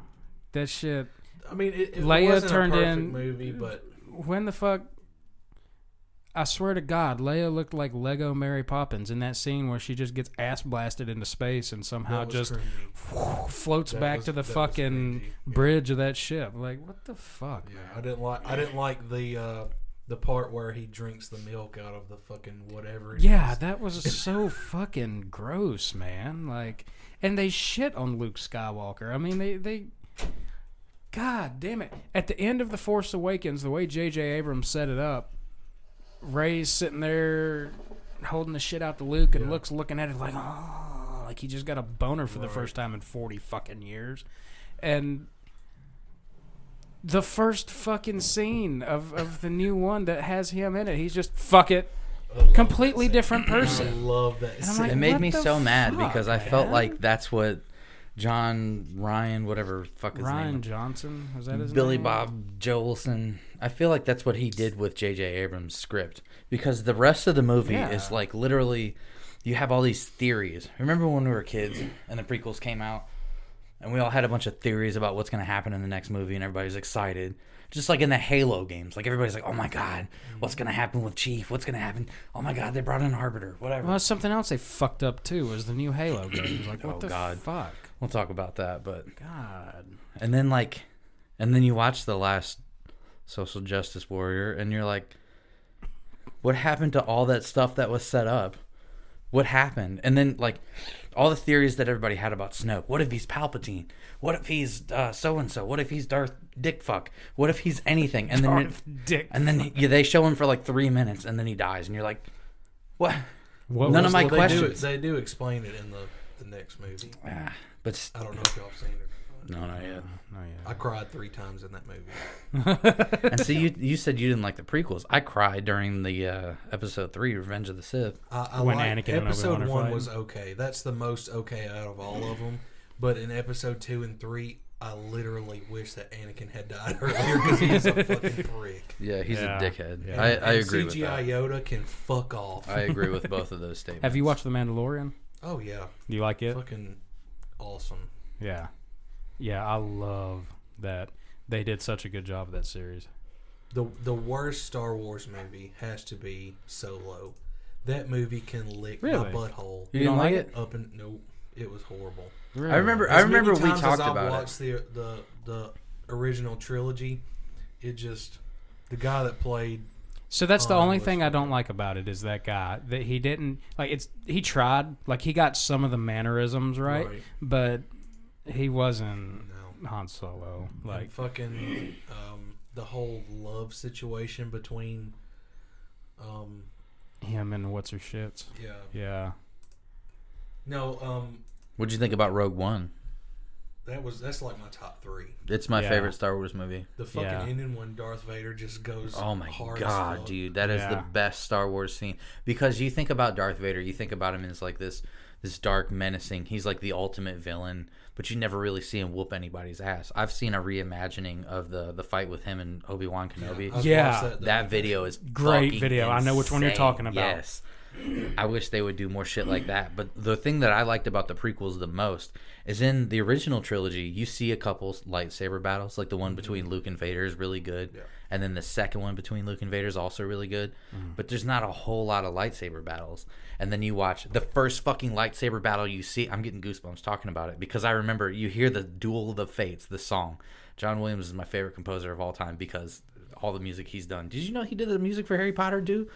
S3: that shit.
S5: I mean, it, it
S3: Leia
S5: wasn't
S3: turned
S5: a perfect
S3: in-
S5: movie, but
S3: When the fuck? I swear to God, Leia looked like Lego Mary Poppins in that scene where she just gets ass blasted into space and somehow just floats
S5: That
S3: back
S5: was-
S3: to the fucking
S5: cringy, yeah.
S3: bridge of that ship. Like, what the fuck?
S5: Yeah, I didn't like. I didn't like the uh, the part where he drinks the milk out of the fucking whatever.
S3: Yeah,
S5: is.
S3: that was so fucking gross, man. Like, and they shit on Luke Skywalker. I mean, they they. God damn it! At the end of the Force Awakens, the way J.J. Abrams set it up, Rey's sitting there holding the shit out to Luke, and
S5: Yeah.
S3: Luke's looking at it like, oh, like he just got a boner for the first time in forty fucking years, and the first fucking scene of, of the new one that has him in it, he's just fuck it, completely different person.
S5: I love that. Scene.
S3: like,
S1: It made me
S3: the
S1: so mad because I felt
S3: man?
S1: like that's what John Ryan, whatever fuck his
S3: Ryan
S1: name,
S3: Johnson was that his
S1: Billy
S3: name?
S1: Bob Joelson. I feel like that's what he did with J.J. Abrams' script because the rest of the movie
S3: Yeah.
S1: is like literally, you have all these theories. Remember when we were kids and the prequels came out, and we all had a bunch of theories about what's going to happen in the next movie, and everybody's excited. Just like in the Halo games, like everybody's like, "Oh my god, what's going to happen with Chief? What's going to happen? Oh my god, they brought in Arbiter, whatever."
S3: Well, something else they fucked up too was the new Halo games. Like, oh what
S1: Oh,
S3: the
S1: God.
S3: fuck?
S1: We'll talk about that, but
S3: God.
S1: And then like, and then you watch the last social justice warrior, and you're like, what happened to all that stuff that was set up? What happened? And then like, all the theories that everybody had about Snoke. What if he's Palpatine? What if he's so and so? What if he's Darth Dick Fuck? What if he's anything? And then
S3: Darth Dick
S1: and then yeah, they show him for like three minutes, and then he dies, and you're like, what?
S3: What
S1: None
S3: was
S1: of my
S5: well, they do,
S1: questions.
S5: they do explain it in the, the next movie.
S1: Ah, but s-
S5: I don't know if y'all have seen it.
S1: no, not yet.
S3: No, yeah.
S5: I cried three times in that movie.
S1: and see, you you said you didn't like the prequels. I cried during the uh, episode three, Revenge of the Sith.
S5: I, I
S3: When
S5: like,
S3: Anakin and
S5: episode
S3: Obi-Wan are
S5: one
S3: fighting.
S5: was okay. That's the most okay out of all of them. But in episode two and three, I literally wish that Anakin had died earlier because he's a fucking prick.
S1: Yeah, he's
S3: Yeah.
S1: a dickhead.
S3: Yeah.
S1: I,
S5: And-
S1: I
S5: and
S1: agree with
S5: CGI
S1: that.
S5: Yoda can fuck off.
S1: I agree with both of those statements.
S3: Have you watched The Mandalorian?
S5: oh yeah,
S3: Do you like it?
S5: fucking awesome.
S3: Yeah. Yeah, I love that. They did such a good job of that series.
S5: The the worst Star Wars movie has to be Solo. That movie can lick
S3: Really?
S5: my butthole
S1: You didn't
S3: don't
S1: like
S3: like
S1: it?
S5: up and nope. It was horrible.
S1: I remember. I
S5: As many
S1: remember we
S5: times
S1: talked
S5: as I've
S1: about it.
S5: watched the the the original trilogy. It just the guy that played
S3: So that's the
S5: Oh,
S3: only thing I don't like about it is that guy that he didn't like. It's he tried like he got some of the mannerisms right,
S5: Right.
S3: but he wasn't
S5: no
S3: Han Solo.
S5: like
S3: Like
S5: fucking um, the whole love situation between um
S3: him and what's her shits.
S5: yeah
S3: Yeah,
S5: no um
S1: What'd you think about Rogue One?
S5: That was that's like my top three.
S1: It's my
S3: Yeah.
S1: favorite Star Wars movie.
S5: The fucking
S3: Yeah.
S5: ending when Darth Vader just goes.
S1: Oh my
S5: hard as
S1: god,
S5: fuck.
S1: dude, that is the
S3: Yeah.
S1: best Star Wars scene because you think about Darth Vader, you think about him as like this this dark menacing. He's like the ultimate villain, but you never really see him whoop anybody's ass. I've seen a reimagining of the the fight with him and Obi-Wan Kenobi.
S5: I've
S3: Yeah.
S5: watched that,
S1: that video is
S3: Great
S1: fucking
S3: video. I know which one you're
S1: insane.
S3: talking about.
S1: Yes. I wish they would do more shit like that. But the thing that I liked about the prequels the most is in the original trilogy, you see a couple lightsaber battles, like the one mm-hmm. between Luke and Vader is really good,
S5: Yeah.
S1: and then the second one between Luke and Vader is also really good. Mm-hmm. But there's not a whole lot of lightsaber battles. And then you watch the first fucking lightsaber battle you see. I'm getting goosebumps talking about it because I remember you hear the Duel of the Fates, the song. John Williams is my favorite composer of all time because all the music he's done. Did you know he did the music for Harry Potter too?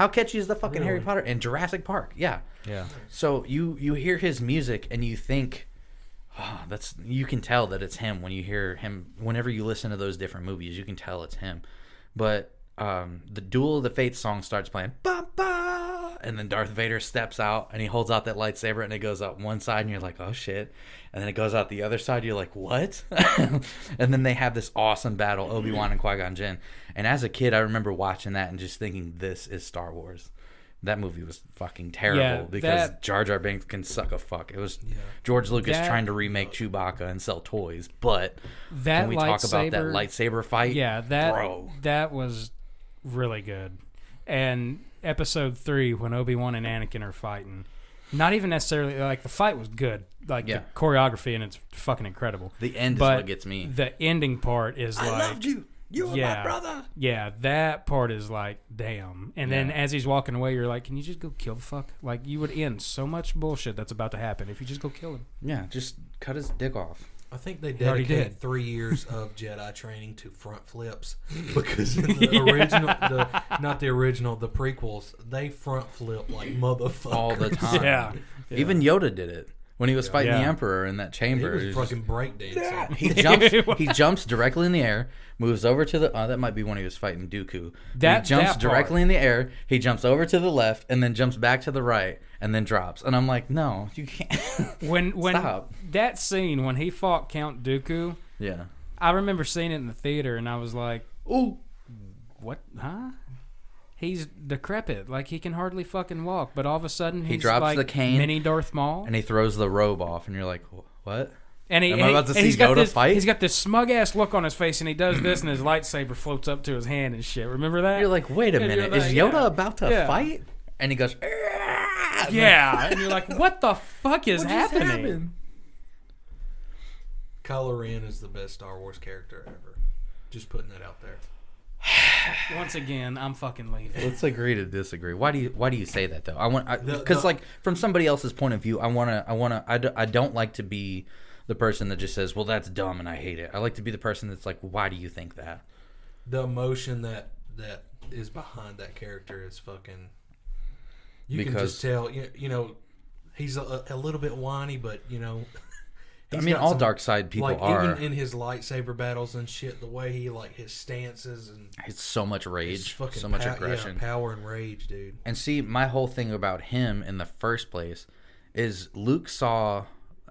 S1: How catchy is the fucking Harry Potter and Jurassic Park? Yeah.
S3: Yeah.
S1: So you you hear his music and you think, oh, that's you can tell that it's him when you hear him. Whenever you listen to those different movies, you can tell it's him. But um, the Duel of the Fates song starts playing, ba, ba, and then Darth Vader steps out and he holds out that lightsaber and it goes up one side and you're like, oh shit, and then it goes out the other side. You're like, what? and then they have this awesome battle, Obi Wan and Qui Gon Jinn. And as a kid, I remember watching that and just thinking, this is Star Wars. That movie was fucking terrible
S3: Yeah,
S1: because
S3: that-
S1: Jar Jar Binks can suck a fuck. It was George Lucas
S3: That-
S1: trying to remake Chewbacca and sell toys, but
S3: That
S1: we talk about that
S3: lightsaber-
S1: lightsaber fight?
S3: Yeah, that
S1: bro.
S3: that was really good. And episode three, when Obi Wan and Anakin are fighting, not even necessarily like the fight was good. Like
S1: Yeah.
S3: the choreography and it's fucking incredible.
S1: The end is
S3: but
S1: what gets me.
S3: The ending part is
S1: I
S3: like
S1: loved you. You were
S3: yeah,
S1: my brother.
S3: Yeah, that part is like, damn. And then
S1: Yeah.
S3: as he's walking away, you're like, can you just go kill the fuck? Like, you would end so much bullshit that's about to happen if you just go kill him.
S1: Yeah, just cut his dick off.
S5: I think they
S3: He already
S5: dedicated
S3: did.
S5: three years of Jedi training to front flips because in the original, the, not the original, the prequels, they front flip like motherfuckers
S1: all the time.
S3: Yeah.
S1: Even Yoda did it when he was fighting the Emperor in that
S5: He
S1: chamber.
S5: was
S1: He was just-
S5: fucking breakdancing.
S1: he jumps. he jumps directly in the air, moves over to the. Uh, that might be when he was fighting Dooku.
S3: That-
S1: he jumps
S3: that
S1: directly in the air. He jumps over to the left and then jumps back to the right and then drops. And I'm like, no, you can't.
S3: When when
S1: Stop.
S3: that scene when he fought Count Dooku,
S1: yeah.
S3: I remember seeing it in the theater and I was like,
S1: Ooh.
S3: what? Huh? He's decrepit, like he can hardly fucking walk. But all of a sudden, he's
S1: drops
S3: like
S1: the cane,
S3: mini Darth Maul,
S1: And he throws the robe off, and you're like, what?
S3: And he,
S1: Am I about to see
S3: got
S1: Yoda
S3: this,
S1: fight?
S3: He's got this smug ass look on his face, and he does this, and his lightsaber floats up to his hand and shit. Remember that?
S1: You're like, wait a
S3: And
S1: minute, is Yoda
S3: yeah.
S1: about to
S3: Yeah.
S1: fight? And he goes, "Ah!"
S3: yeah, and you're like, what the fuck is
S1: What
S3: happening?
S1: happened?
S5: Kylo Ren is the best Star Wars character ever. Just putting that out there.
S3: Once again, I'm fucking leaving.
S1: Let's agree to disagree. Why do you Why do you say that though? I want because like from somebody else's point of view, I want to I want to I, d- I don't like to be the person that just says, "Well, that's dumb and I hate it." I like to be the person that's like, "Why do you think that?"
S5: The emotion that that is behind that character is fucking. You can just tell. You, you know, he's a, a little bit whiny, but you know.
S1: I mean, all
S5: some-
S1: dark side people
S5: like
S1: are.
S5: even in his lightsaber battles and shit. The way he like his stances and
S1: it's so much rage,
S5: fucking
S1: so much
S5: pow- yeah,
S1: aggression.
S5: power and rage, dude.
S1: And see, my whole thing about him in the first place is Luke saw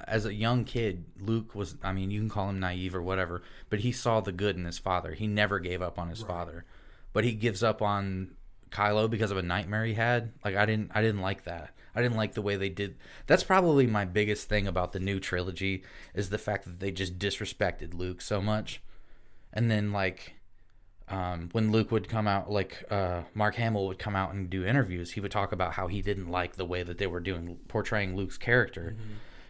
S1: as a young kid, Luke was I mean, you can call him naive or whatever, but he saw the good in his father. He never gave up on his father. But he gives up on Kylo because of a nightmare he had. Like I didn't I didn't like that. I didn't like the way they did. That's probably my biggest thing about the new trilogy is the fact that they just disrespected Luke so much. And then like um, when Luke would come out, like uh, Mark Hamill would come out and do interviews, he would talk about how he didn't like the way that they were doing portraying Luke's character,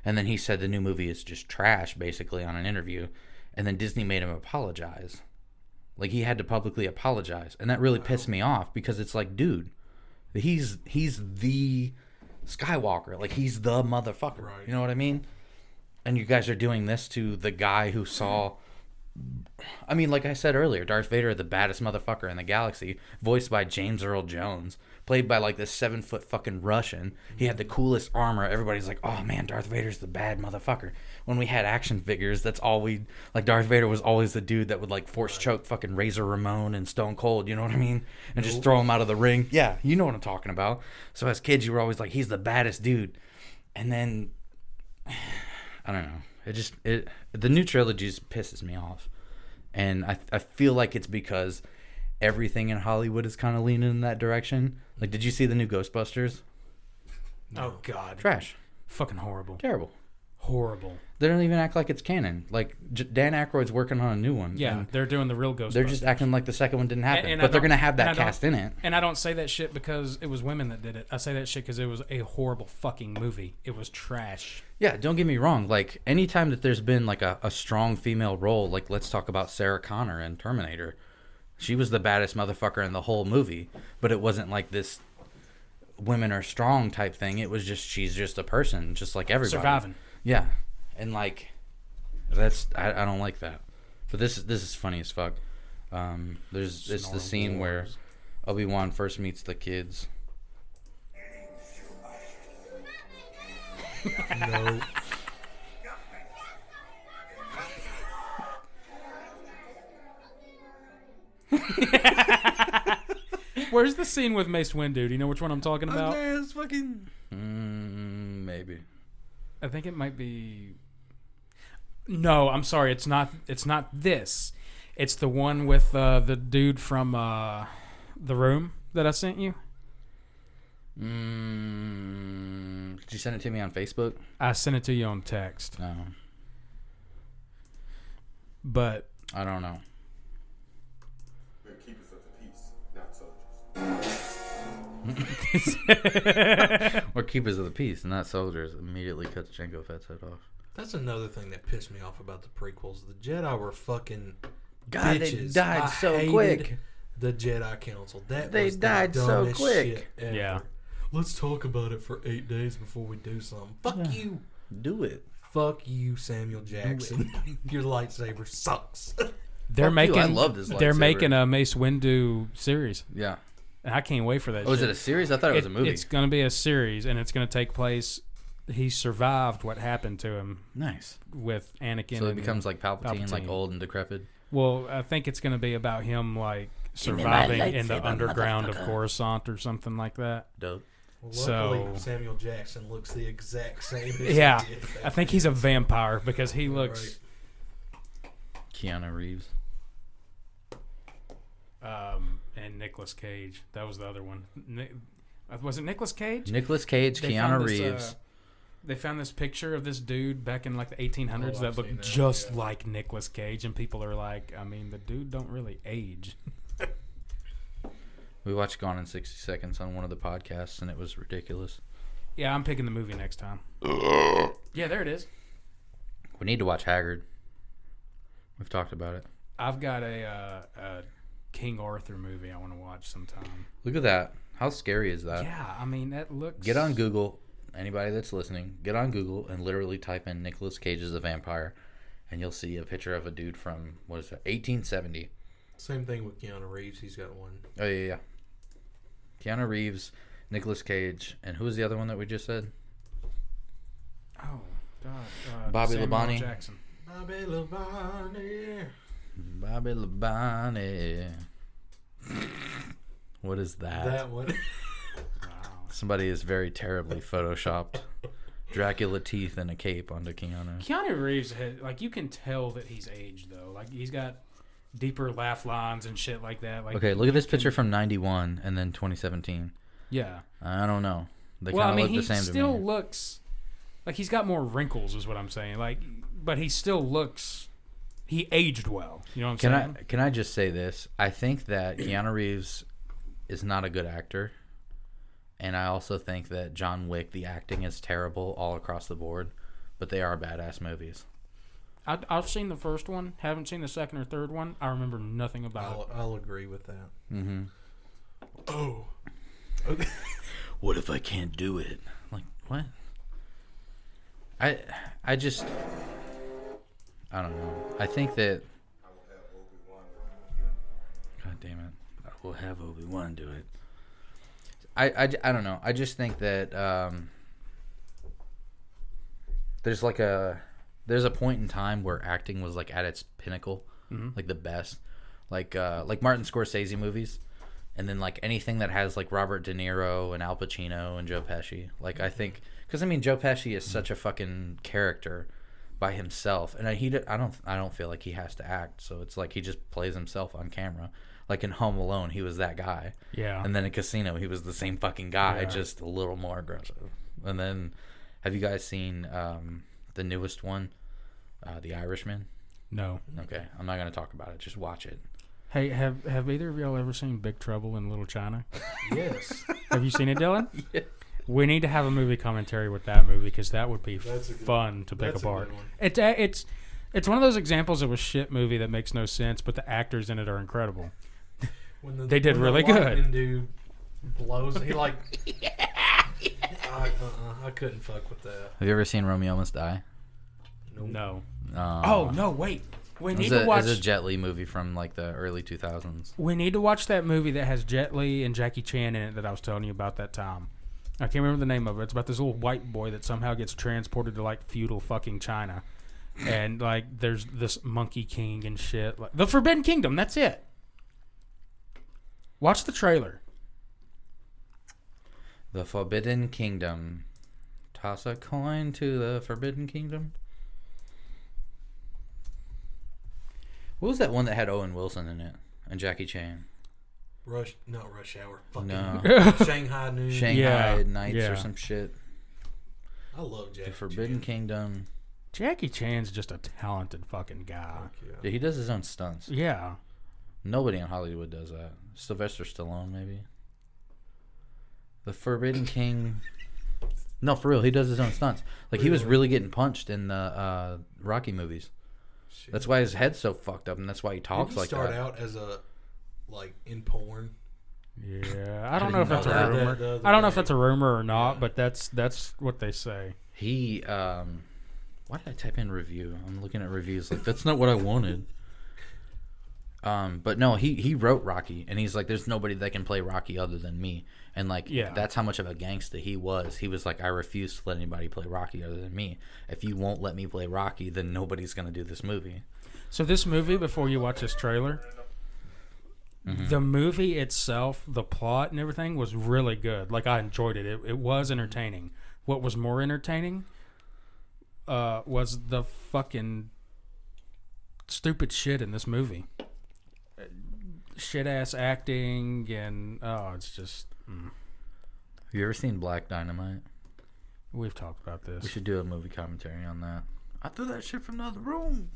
S1: and then he said the new movie is just trash, basically on an interview, and then Disney made him apologize, like he had to publicly apologize, and that really pissed me off because it's like, dude, he's he's the Skywalker, like he's the motherfucker,
S5: Right.
S1: you know what I mean? And you guys are doing this to the guy who saw. I mean, like I said earlier, Darth Vader, the baddest motherfucker in the galaxy, voiced by James Earl Jones, played by like this seven foot fucking Russian. He had the coolest armor. Everybody's like, oh man, Darth Vader's the bad motherfucker. When we had action figures, that's all we like. Darth Vader was always the dude that would like force choke fucking Razor Ramon and Stone Cold. You know what I mean? And just throw him out of the ring. Yeah, you know what I'm talking about. So as kids, you were always like, he's the baddest dude. And then I don't know. It just it the new trilogy just pisses me off, and I I feel like it's because everything in Hollywood is kind of leaning in that direction. Like, did you see the new Ghostbusters?
S3: Oh God,
S1: Trash,
S3: fucking horrible,
S1: terrible.
S3: horrible.
S1: They don't even act like it's canon. Like J- Dan Aykroyd's working on a new one.
S3: Yeah, they're doing the real Ghostbusters.
S1: they're just acting like the second one didn't happen.
S3: and I
S1: but they're gonna have that cast in it.
S3: And I don't say that shit because it was women that did it. I say that shit because it was a horrible fucking movie. It was trash.
S1: Yeah, don't get me wrong. Like anytime that there's been like a, a strong female role, like let's talk about Sarah Connor in Terminator. She was the baddest motherfucker in the whole movie, but it wasn't like this women are strong type thing. It was just she's just a person, just like everybody.
S3: Surviving.
S1: Yeah, and like that's I, I don't like that. But this is this is funny as fuck. Um, there's it's the
S3: Snarl
S1: scene where. Obi Wan first meets the kids.
S5: No.
S3: Where's the scene with Mace Windu? Do you know which one I'm talking about?
S1: It's fucking mm, maybe.
S3: I think it might be. No, I'm sorry. It's not. It's not this. It's the one with uh, the dude from uh, the room that I sent you.
S1: Mm, did you send it to me on Facebook?
S3: I sent it to you on text,
S1: No,
S3: but
S1: I don't know.
S8: Peace, not.
S1: Or keepers of the peace, not soldiers. Immediately cuts Jango Fett's head off.
S5: That's another thing that pissed me off about the prequels. The Jedi were fucking
S1: God, they
S5: bitches.
S1: died
S5: I
S1: so
S5: hated
S1: quick.
S5: The Jedi Council. That
S1: They
S5: was the
S1: died so
S5: dumbest
S1: quick.
S5: shit ever.
S3: Yeah.
S5: Let's talk about it for eight days before we do something. Fuck you.
S1: Do it.
S5: Fuck you, Samuel Jackson. Your lightsaber sucks.
S3: they're
S1: Fuck you,
S3: making.
S1: I love this
S3: They're
S1: lightsaber.
S3: making a Mace Windu series,
S1: Yeah.
S3: And I can't wait for that.
S1: Oh, is
S3: shit.
S1: it a series? I thought it was a movie.
S3: It's going to be a series, and it's going to take place. He survived what happened to him
S1: Nice.
S3: with Anakin.
S1: So he
S3: and-
S1: becomes like Palpatine, like old and decrepit.
S3: Well, I think it's going to be about him like
S1: Give me my
S3: surviving in the
S1: lightsaber,
S3: underground of
S1: motherfucker.
S3: Coruscant or something like that.
S1: Dope.
S5: Luckily,
S3: So-
S5: Samuel Jackson looks the exact same. As
S3: Yeah,
S5: he did.
S3: I think he's a vampire because he looks.
S1: Keanu Reeves.
S3: Um, and Nicolas Cage. That was the other one. Ni- uh, was it Nicolas Cage?
S1: Nicolas Cage,
S3: They
S1: Keanu
S3: found this,
S1: Reeves.
S3: uh, they found this picture of this dude back in like the 1800s
S5: Oh,
S3: that
S5: I've
S3: looked
S5: that,
S3: just
S5: yeah.
S3: like Nicolas Cage, and people are like, I mean, the dude don't really age.
S1: we watched Gone in 60 Seconds on one of the podcasts, and it was ridiculous.
S3: Yeah, I'm picking the movie next time. yeah, there it is.
S1: We need to watch Haggard. We've talked about it.
S3: I've got a, uh, a King Arthur movie I want to watch sometime.
S1: Look at that. How scary is that?
S3: yeah, I mean that looks.
S1: Get on Google. Anybody that's listening, get on Google and literally type in Nicolas Cage as a vampire, and you'll see a picture of a dude from what is it, 1870.
S5: Same thing with Keanu Reeves. He's got one.
S1: Oh yeah, yeah. Keanu Reeves, Nicolas Cage, and who was the other one that we just said?
S3: Oh God, uh,
S1: Bobby
S3: Samuel
S1: Labonte.
S3: Jackson.
S5: Bobby Labonte.
S1: Bobby Labonte. What is that?
S5: That one.
S1: Somebody is very terribly photoshopped Dracula teeth and a cape onto Keanu.
S3: Keanu Reeves, had, like you can tell that he's aged though. Like he's got deeper laugh lines and shit like that. Like
S1: Okay, look at this
S3: can-
S1: picture from '91 and then 2017.
S3: Yeah.
S1: I don't know. They
S3: well, I
S1: kind of
S3: mean,
S1: look
S3: he
S1: the same to
S3: still
S1: me.
S3: looks like he's got more wrinkles, is what I'm saying. Like, but he still looks. He aged well. You know what I'm
S1: Can
S3: saying?
S1: I can I just say this? I think that Keanu Reeves is not a good actor, and I also think that John Wick, the acting is terrible all across the board. But they are badass movies.
S3: I, I've seen the first one. Haven't seen the second or third one. I remember nothing about
S5: I'll, I'll agree with that.
S1: Mm-hmm.
S5: Oh. Okay.
S1: What if I can't do it? Like what? I I just I don't know. I think that God damn it. I will have Obi Wan do it. I, I, I don't know. I just think that um, there's like a there's a point in time where acting was like at its pinnacle, like the best, like uh, like Martin Scorsese movies. and then like anything that has like Robert De Niro and Al Pacino and Joe Pesci. Like I think because I mean Joe Pesci is such a fucking character by himself, and I, he I don't I don't feel like he has to act. So it's like he just plays himself on camera. Like in Home Alone, he was that guy.
S3: Yeah.
S1: And then in Casino, he was the same fucking guy,
S3: Yeah.
S1: just a little more aggressive. And then, have you guys seen um, the newest one, uh, The Irishman?
S3: No.
S1: Okay, I'm not gonna talk about it. Just watch it.
S3: Hey, have have either of y'all ever seen Big Trouble in Little China?
S5: Yes.
S3: Have you seen it, Dylan? We need to have a movie commentary with that movie because that would be
S5: That's a good-
S3: fun to pick
S5: that's a
S3: apart.
S5: one.
S3: It's a- it's it's one of those examples of a shit movie that makes no sense, but the actors in it are incredible.
S5: When the,
S3: They did
S5: when
S3: really
S5: the
S3: good.
S5: lightning Dude blows. He like. I, uh-uh, I couldn't fuck with that.
S1: Have you ever seen Romeo Must Die?
S3: No.
S1: Um,
S3: Oh no! Wait, we
S1: It's
S3: need
S1: a,
S3: to watch.
S1: it's a Jet Li movie from like the early 2000s.
S3: We need to watch that movie that has Jet Li and Jackie Chan in it that I was telling you about that time. I can't remember the name of it. It's about this little white boy that somehow gets transported to like feudal fucking China, and like there's this monkey king and shit. Like, the Forbidden Kingdom. That's it. Watch the trailer.
S1: The Forbidden Kingdom. Toss a coin to the Forbidden Kingdom. What was that one that had Owen Wilson in it and Jackie Chan?
S5: Rush, not rush hour. Fucking
S1: No.
S5: Shanghai Noon.
S1: Shanghai
S3: Yeah,
S1: Nights
S3: yeah.
S1: or some shit.
S5: I love Jackie
S1: The Forbidden
S5: Chan.
S1: Kingdom.
S3: Jackie Chan's just a talented fucking guy.
S5: Yeah.
S1: Yeah, he does his own stunts.
S3: Yeah.
S1: Nobody in Hollywood does that. Sylvester Stallone, maybe. The Forbidden King. No, for real, he does his own stunts. Like he was
S5: Really?
S1: really getting punched in the uh, Rocky movies.
S5: Shit.
S1: That's why his head's so fucked up, and that's why he
S5: Did
S1: talks
S5: he
S1: like
S5: start
S1: that.
S5: out as a like in porn?
S3: Yeah. I don't
S1: didn't
S3: know if that's a
S1: that.
S3: rumor.
S5: The other
S3: I don't know if that's a rumor or not,
S5: Yeah.
S3: but that's that's what they say.
S1: He, um, why did I type in review? I'm looking at reviews. Like that's not what I wanted. Um, but no, he he wrote Rocky, and he's like, "There's nobody that can play Rocky other than me." And like,
S3: Yeah.
S1: that's how much of a gangster he was. He was like, "I refuse to let anybody play Rocky other than me. If you won't let me play Rocky, then nobody's gonna do this movie."
S3: So this movie, before you watch this trailer, the movie itself, the plot and everything was really good. Like I enjoyed it. It, it was entertaining. What was more entertaining uh, was the fucking stupid shit in this movie. Shit ass acting and oh, it's just mm.
S1: Have you ever seen Black Dynamite?
S3: we've talked about this.
S1: We should do a movie commentary on that. I threw that shit from the other room.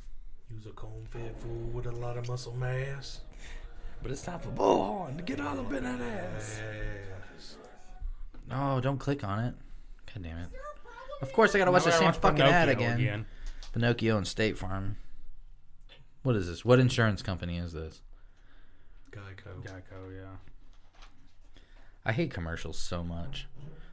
S5: He was a corn-fed fool with a lot of muscle mass.
S1: But it's time for Bullhorn to get all up in that ass. No, don't click on it. God damn it. Of course, I gotta watch
S3: Now
S1: the
S3: I
S1: same
S3: watch
S1: fucking ad
S3: Pinocchio
S1: again. Pinocchio and State Farm. What is this? What insurance company is this?
S5: Geico.
S3: Geico, yeah.
S1: I hate commercials so much.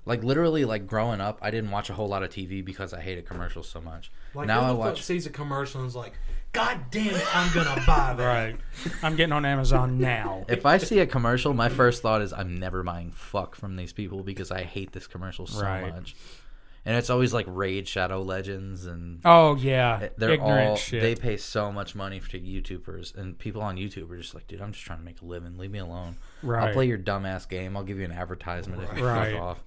S1: Like literally, like growing up, I didn't watch a whole lot of TV because I hated commercials so much.
S5: Like
S1: now
S5: who
S1: I
S5: the fuck
S1: watch.
S5: sees a commercial and is like, God damn it, I'm gonna buy that.
S3: Right. I'm getting on Amazon now.
S1: If I see a commercial, my first thought is I'm never buying fuck from these people because I hate this commercial so
S3: Right.
S1: much. And it's always like Raid Shadow Legends and
S3: Oh yeah, eh,
S1: they're
S3: ignorant
S1: all
S3: shit.
S1: they pay so much money for YouTubers and people on YouTube are just like, dude, I'm just trying to make a living. Leave me alone.
S3: right.
S1: I'll play your dumbass game. I'll give you an advertisement if you
S3: Right.
S1: fuck off.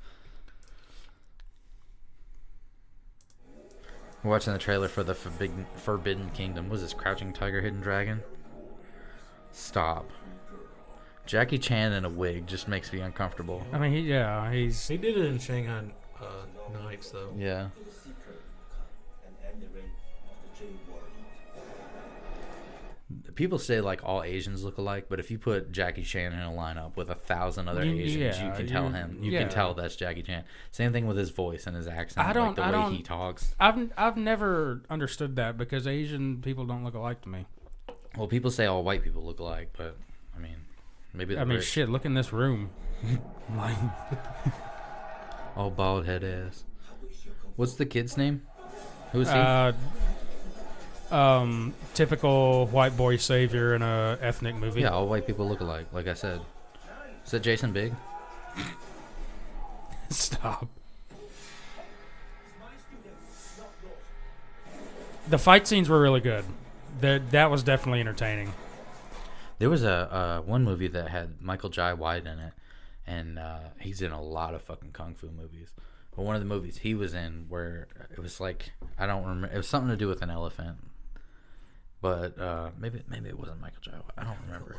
S1: We're watching the trailer for the Forbidden, Forbidden Kingdom. Was this Crouching Tiger, Hidden Dragon? Stop. Jackie Chan in a wig just makes me uncomfortable.
S3: I mean, he, yeah, he's
S5: He did it in Shanghai uh, Nights though.
S1: Yeah. People say like all Asians look alike, but if you put Jackie Chan in a lineup with a thousand other
S3: You-
S1: Asians,
S3: yeah,
S1: you can tell him. You
S3: yeah.
S1: can tell that's Jackie Chan. Same thing with his voice and his accent,
S3: I
S1: like
S3: don't- Like
S1: the
S3: I
S1: way
S3: don't-
S1: he talks.
S3: I've I've never understood that because Asian people don't look alike to me.
S1: Well, people say all white people look alike, but I mean, maybe
S3: I mean,
S1: rich.
S3: shit. Look in this room. like,
S1: all bald head ass. What's the kid's name? Who's he?
S3: uh, um, typical white boy savior in a ethnic movie.
S1: yeah, all white people look alike. Like I said, is that Jason Big?
S3: Stop. The fight scenes were really good. That that was definitely entertaining.
S1: There was a uh, one movie that had Michael Jai White in it, and uh, he's in a lot of fucking kung fu movies. But one of the movies he was in, where it was like I don't remember, it was something to do with an elephant. But uh, maybe maybe it wasn't Michael Jai I don't remember.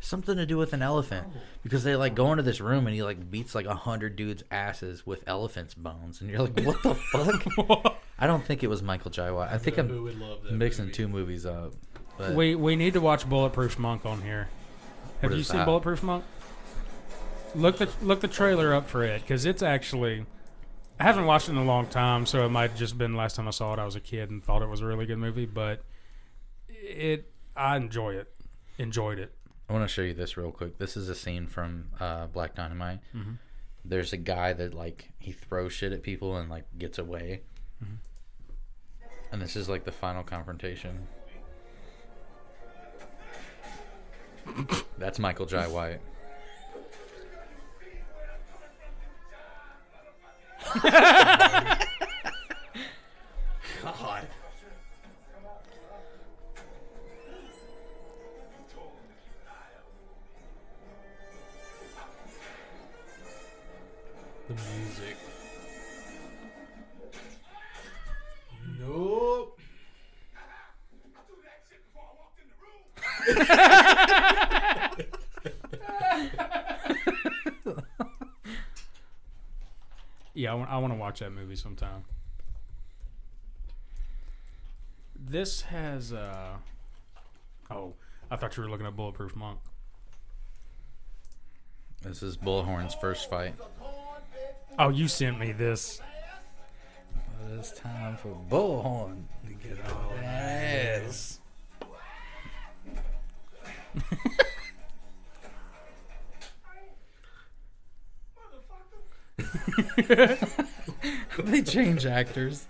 S1: Something to do with an elephant because they like go into this room and he like beats like a hundred dudes' asses with elephant's bones, and you're like, what the fuck? I don't think it was Michael Jai I think
S5: know
S1: I'm
S5: love that
S1: mixing
S5: movie.
S1: two movies up. But
S3: We we need to watch Bulletproof Monk on here. Have
S1: What
S3: you
S1: is
S3: seen
S1: that?
S3: Bulletproof Monk? Look the look the trailer up for it because it's actually. I haven't watched it in a long time, so it might have just been last time I saw it. I was a kid and thought it was a really good movie, but it I enjoy it. Enjoyed it.
S1: I want to show you this real quick. This is a scene from uh, Black Dynamite.
S3: Mhm.
S1: There's a guy that like he throws shit at people and like gets away. And this is like the final confrontation. That's Michael Jai White.
S5: God. The music. Nope.
S3: Yeah, I want I want to watch that movie sometime. This has uh oh, I thought you were looking at Bulletproof Monk.
S1: This is Bullhorn's first fight.
S3: Oh, you sent me this.
S1: It's time for Bullhorn to get on ass. they change actors.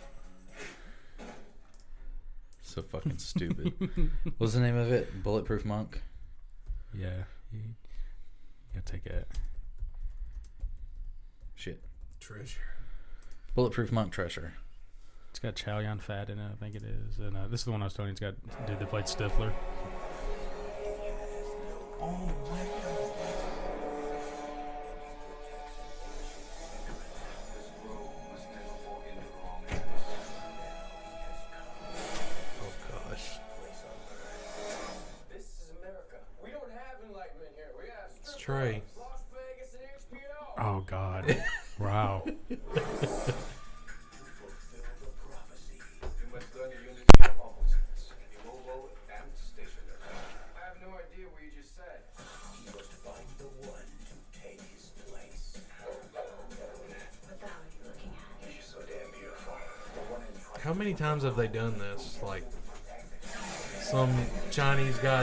S1: So fucking stupid. What's the name of it? Bulletproof Monk.
S3: Yeah, you gotta take it.
S1: Shit.
S5: Treasure.
S1: Bulletproof Monk Treasure.
S3: It's got Chow Yun Fat in it, I think it is, and uh, this is the one I was telling you. It's got dude that played Stifler.
S5: Oh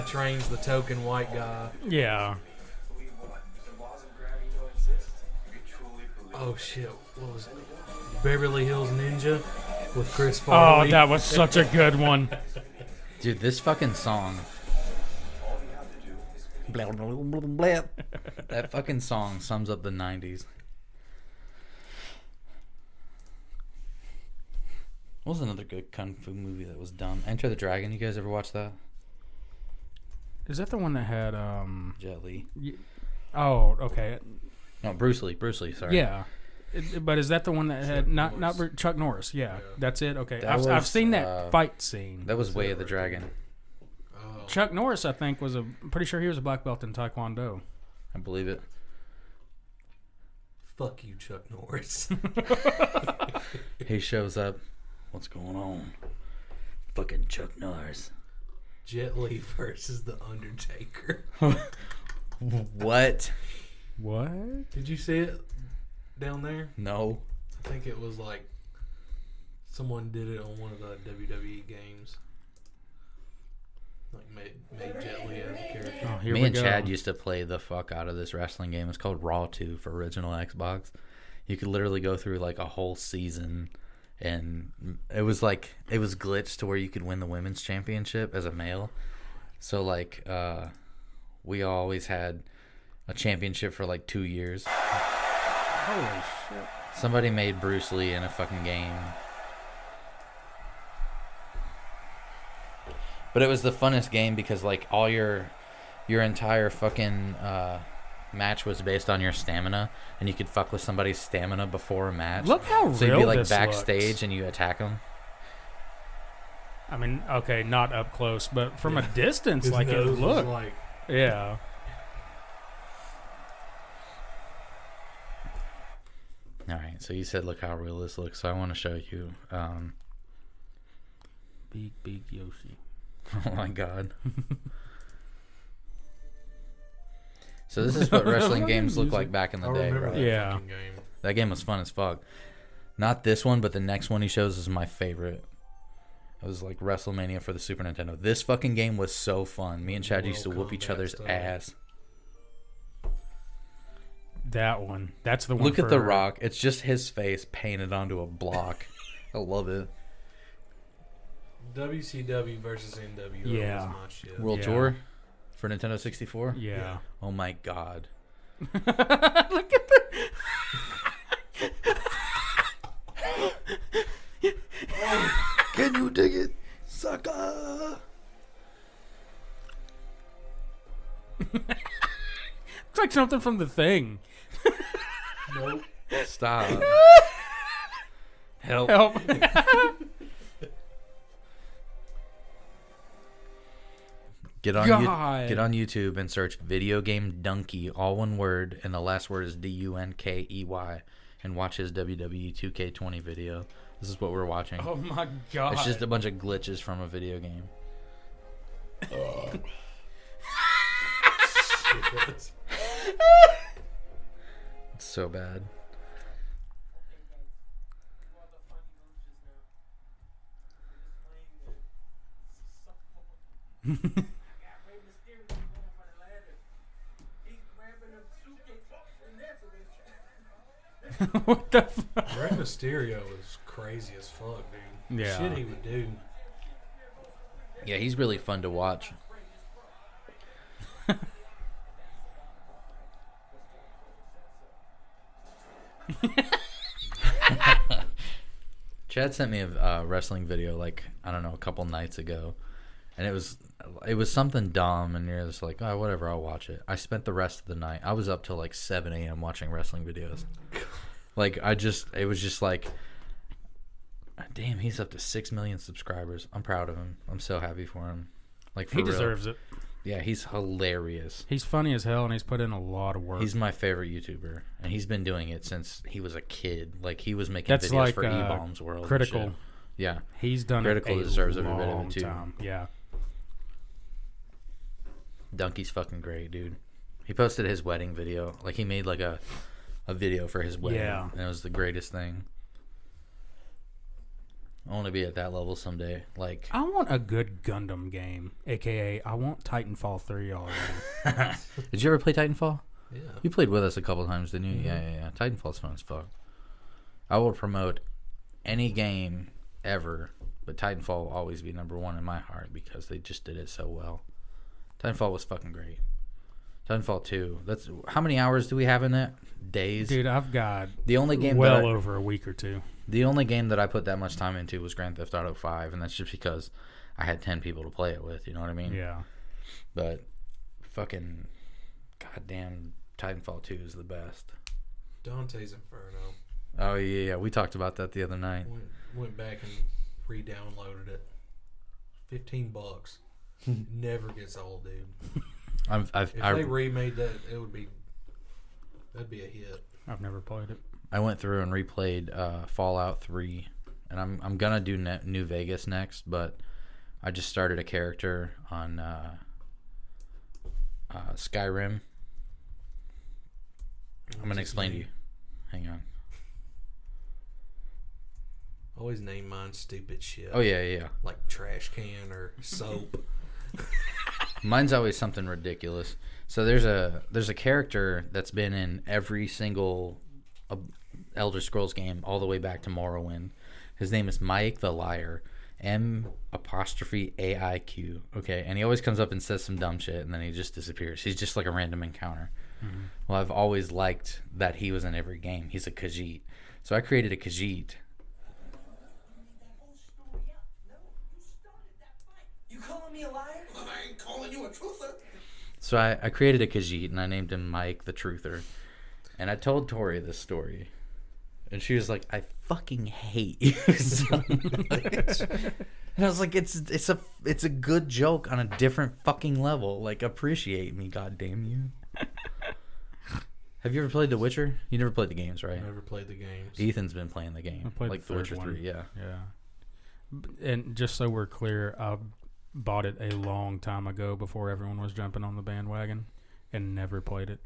S5: trains the token white guy.
S3: Yeah.
S2: Believe what? The laws of gravity don't exist. You truly believe.
S5: Oh shit! What was it? Beverly Hills Ninja with Chris
S3: Oh, that was such a good one.
S1: Dude, this fucking song.
S2: All you have to do is
S1: Blah, blah, blah, blah, blah. that fucking song sums up the 90s. What was another good kung fu movie that was dumb? Enter the Dragon. You guys ever watch that?
S3: Is that the one that had um?
S1: Jet Li.
S3: Oh, okay.
S1: No, Bruce Lee. Bruce Lee. Sorry.
S3: Yeah. It- but is that the one that had not not Chuck Norris? Yeah, that's it. Okay,
S1: That
S3: I've, I've seen that
S1: uh,
S3: fight scene.
S1: That was Way of the Dragon.
S5: Oh.
S3: Chuck Norris, I think, was a. I'm pretty sure he was a black belt in Taekwondo.
S1: I believe it.
S5: Fuck you, Chuck Norris.
S1: He shows up. What's going on? Fucking Chuck Norris.
S5: Jet Li versus the Undertaker.
S1: What?
S3: What?
S5: Did you see it down there?
S1: No.
S5: I think it was like someone did it on one of the WWE games. Like made made Jet Li as a character.
S3: Oh, here
S1: Me
S3: we
S1: and
S3: go.
S1: Chad used to play the fuck out of this wrestling game. It's called Raw 2 for original Xbox. You could literally go through like a whole season and it was like it was glitched to where you could win the women's championship as a male. So like uh we always had a championship for like 2 years.
S3: Holy shit!
S1: Somebody made Bruce Lee in a fucking game. But it was the funnest game because like all your your entire fucking uh, match was based on your stamina, and you could fuck with somebody's stamina before a match.
S3: Look how
S1: so you'd be like
S3: this
S1: backstage
S3: looks.
S1: and you attack them.
S3: I mean, okay, not up close, but from a distance,
S5: His
S3: like it
S5: nose was
S3: looked.
S5: like
S3: Yeah.
S1: All right, so you said look how real this looks. So I want to show you. Um,
S3: Big, big Yoshi.
S1: oh my god. so this is what wrestling games look like back in the
S5: I
S1: day,
S5: remember
S1: right?
S5: that
S3: Yeah.
S5: fucking game.
S1: That game was fun as fuck. Not this one, but the next one he shows is my favorite. It was like WrestleMania for the Super Nintendo. This fucking game was so fun. Me and Chad used to
S5: Mortal
S1: whoop each
S5: Kombat
S1: other's
S5: style.
S1: ass.
S3: That one. That's the one.
S1: Look at The
S3: for-
S1: Rock. It's just his face painted onto a block. I love it.
S5: WCW versus NWO
S3: Yeah.
S5: was my shit.
S1: World
S3: Yeah.
S1: Tour for Nintendo 64.
S3: Yeah.
S1: Oh my god.
S3: Look at the.
S1: Can you dig it, sucker?
S3: It's like something from the thing.
S5: Nope.
S1: Stop. Help.
S3: Help.
S1: Get on you, get on YouTube and search video game dunkey, all one word, and the last word is D U N K E Y, and watch his WWE 2K20 video. This is what we're watching.
S3: oh my god.
S1: it's just a bunch of glitches from a video game. It's so bad.
S3: what the fuck?
S5: Rey Mysterio is crazy as fuck, dude.
S3: Yeah.
S5: Shit he would do.
S1: Yeah, he's really fun to watch. Chad sent me a uh, wrestling video like I don't know a couple nights ago, and it was it was something dumb, and you're just like, oh, whatever, I'll watch it. I spent the rest of the night. I was up till like 7 a.m. watching wrestling videos. Like I just, it was just like, damn, he's up to six million subscribers. I'm proud of him. I'm so happy for him. Like for
S3: He
S1: real.
S3: deserves it.
S1: Yeah, he's hilarious.
S3: He's funny as hell, and he's put in a lot of work.
S1: He's my favorite YouTuber, and he's been doing it since he was a kid. Like he was making
S3: That's
S1: videos
S3: like
S1: for
S3: uh,
S1: E-Bombs World. and
S3: critical.
S1: Yeah,
S3: He's done
S1: Critical deserves every bit of it, too.
S3: time. Yeah.
S1: Dunkey's fucking great, dude. He posted his wedding video. Like he made like a a video for his wedding,
S3: Yeah.
S1: and it was the greatest thing. I want to be at that level someday. Like,
S3: I want a good Gundam game, aka I want Titanfall three already.
S1: did you ever play Titanfall?
S5: Yeah.
S1: You played with us a couple times, didn't you? Mm-hmm. Yeah, yeah, yeah. Titanfall's fun as fuck. I will promote any game ever, but Titanfall will always be number one in my heart because they just did it so well. Titanfall was fucking great. Titanfall 2. That's how many hours do we have in that? Days.
S3: Dude, I've got
S1: the only game
S3: well
S1: that I,
S3: over a week or two.
S1: the only game that I put that much time into was Grand Theft Auto 5, and that's just because I had 10 people to play it with, you know what I mean?
S3: Yeah.
S1: But fucking goddamn Titanfall 2 is the best.
S5: Dante's Inferno.
S1: Oh yeah, yeah, we talked about that the other night.
S5: Went, went back and re-downloaded it. Fifteen bucks. Never gets old, dude.
S1: I've, I've
S5: If
S1: I,
S5: they remade that, it would be that'd be a hit.
S3: I've never played it.
S1: I went through and replayed uh, Fallout 3, and I'm I'm gonna do ne- New Vegas next, but I just started a character on uh, uh, Skyrim. I'm gonna
S5: his
S1: explain to you. Hang on.
S5: Always name mine stupid shit.
S1: Oh yeah, yeah. yeah.
S5: Like trash can or soap.
S1: Mine's always something ridiculous. So there's a there's a character that's been in every single uh, Elder Scrolls game all the way back to Morrowind. His name is M'aiq the Liar. M apostrophe A I Q. Okay, and he always comes up and says some dumb shit, and then he just disappears. He's just like a random encounter. Well, I've always liked that he was in every game. He's a Khajiit, so I created a Khajiit.
S10: You calling me a liar?
S6: I ain't calling you a truther.
S1: So I, I created a Khajiit and I named him M'aiq the Truther. And I told Tori this story. And she was like, I fucking hate you so much. And I was like, it's it's a it's a good joke on a different fucking level. Like appreciate me, god damn you. Have you ever played The Witcher? You never played the games, right?
S5: Never played the games.
S1: Ethan's been playing the game.
S3: I played
S1: like
S3: the,
S1: The
S3: third
S1: Witcher
S3: one.
S1: 3, yeah.
S3: Yeah. And just so we're clear, I bought it a long time ago before everyone was jumping on the bandwagon and never played it.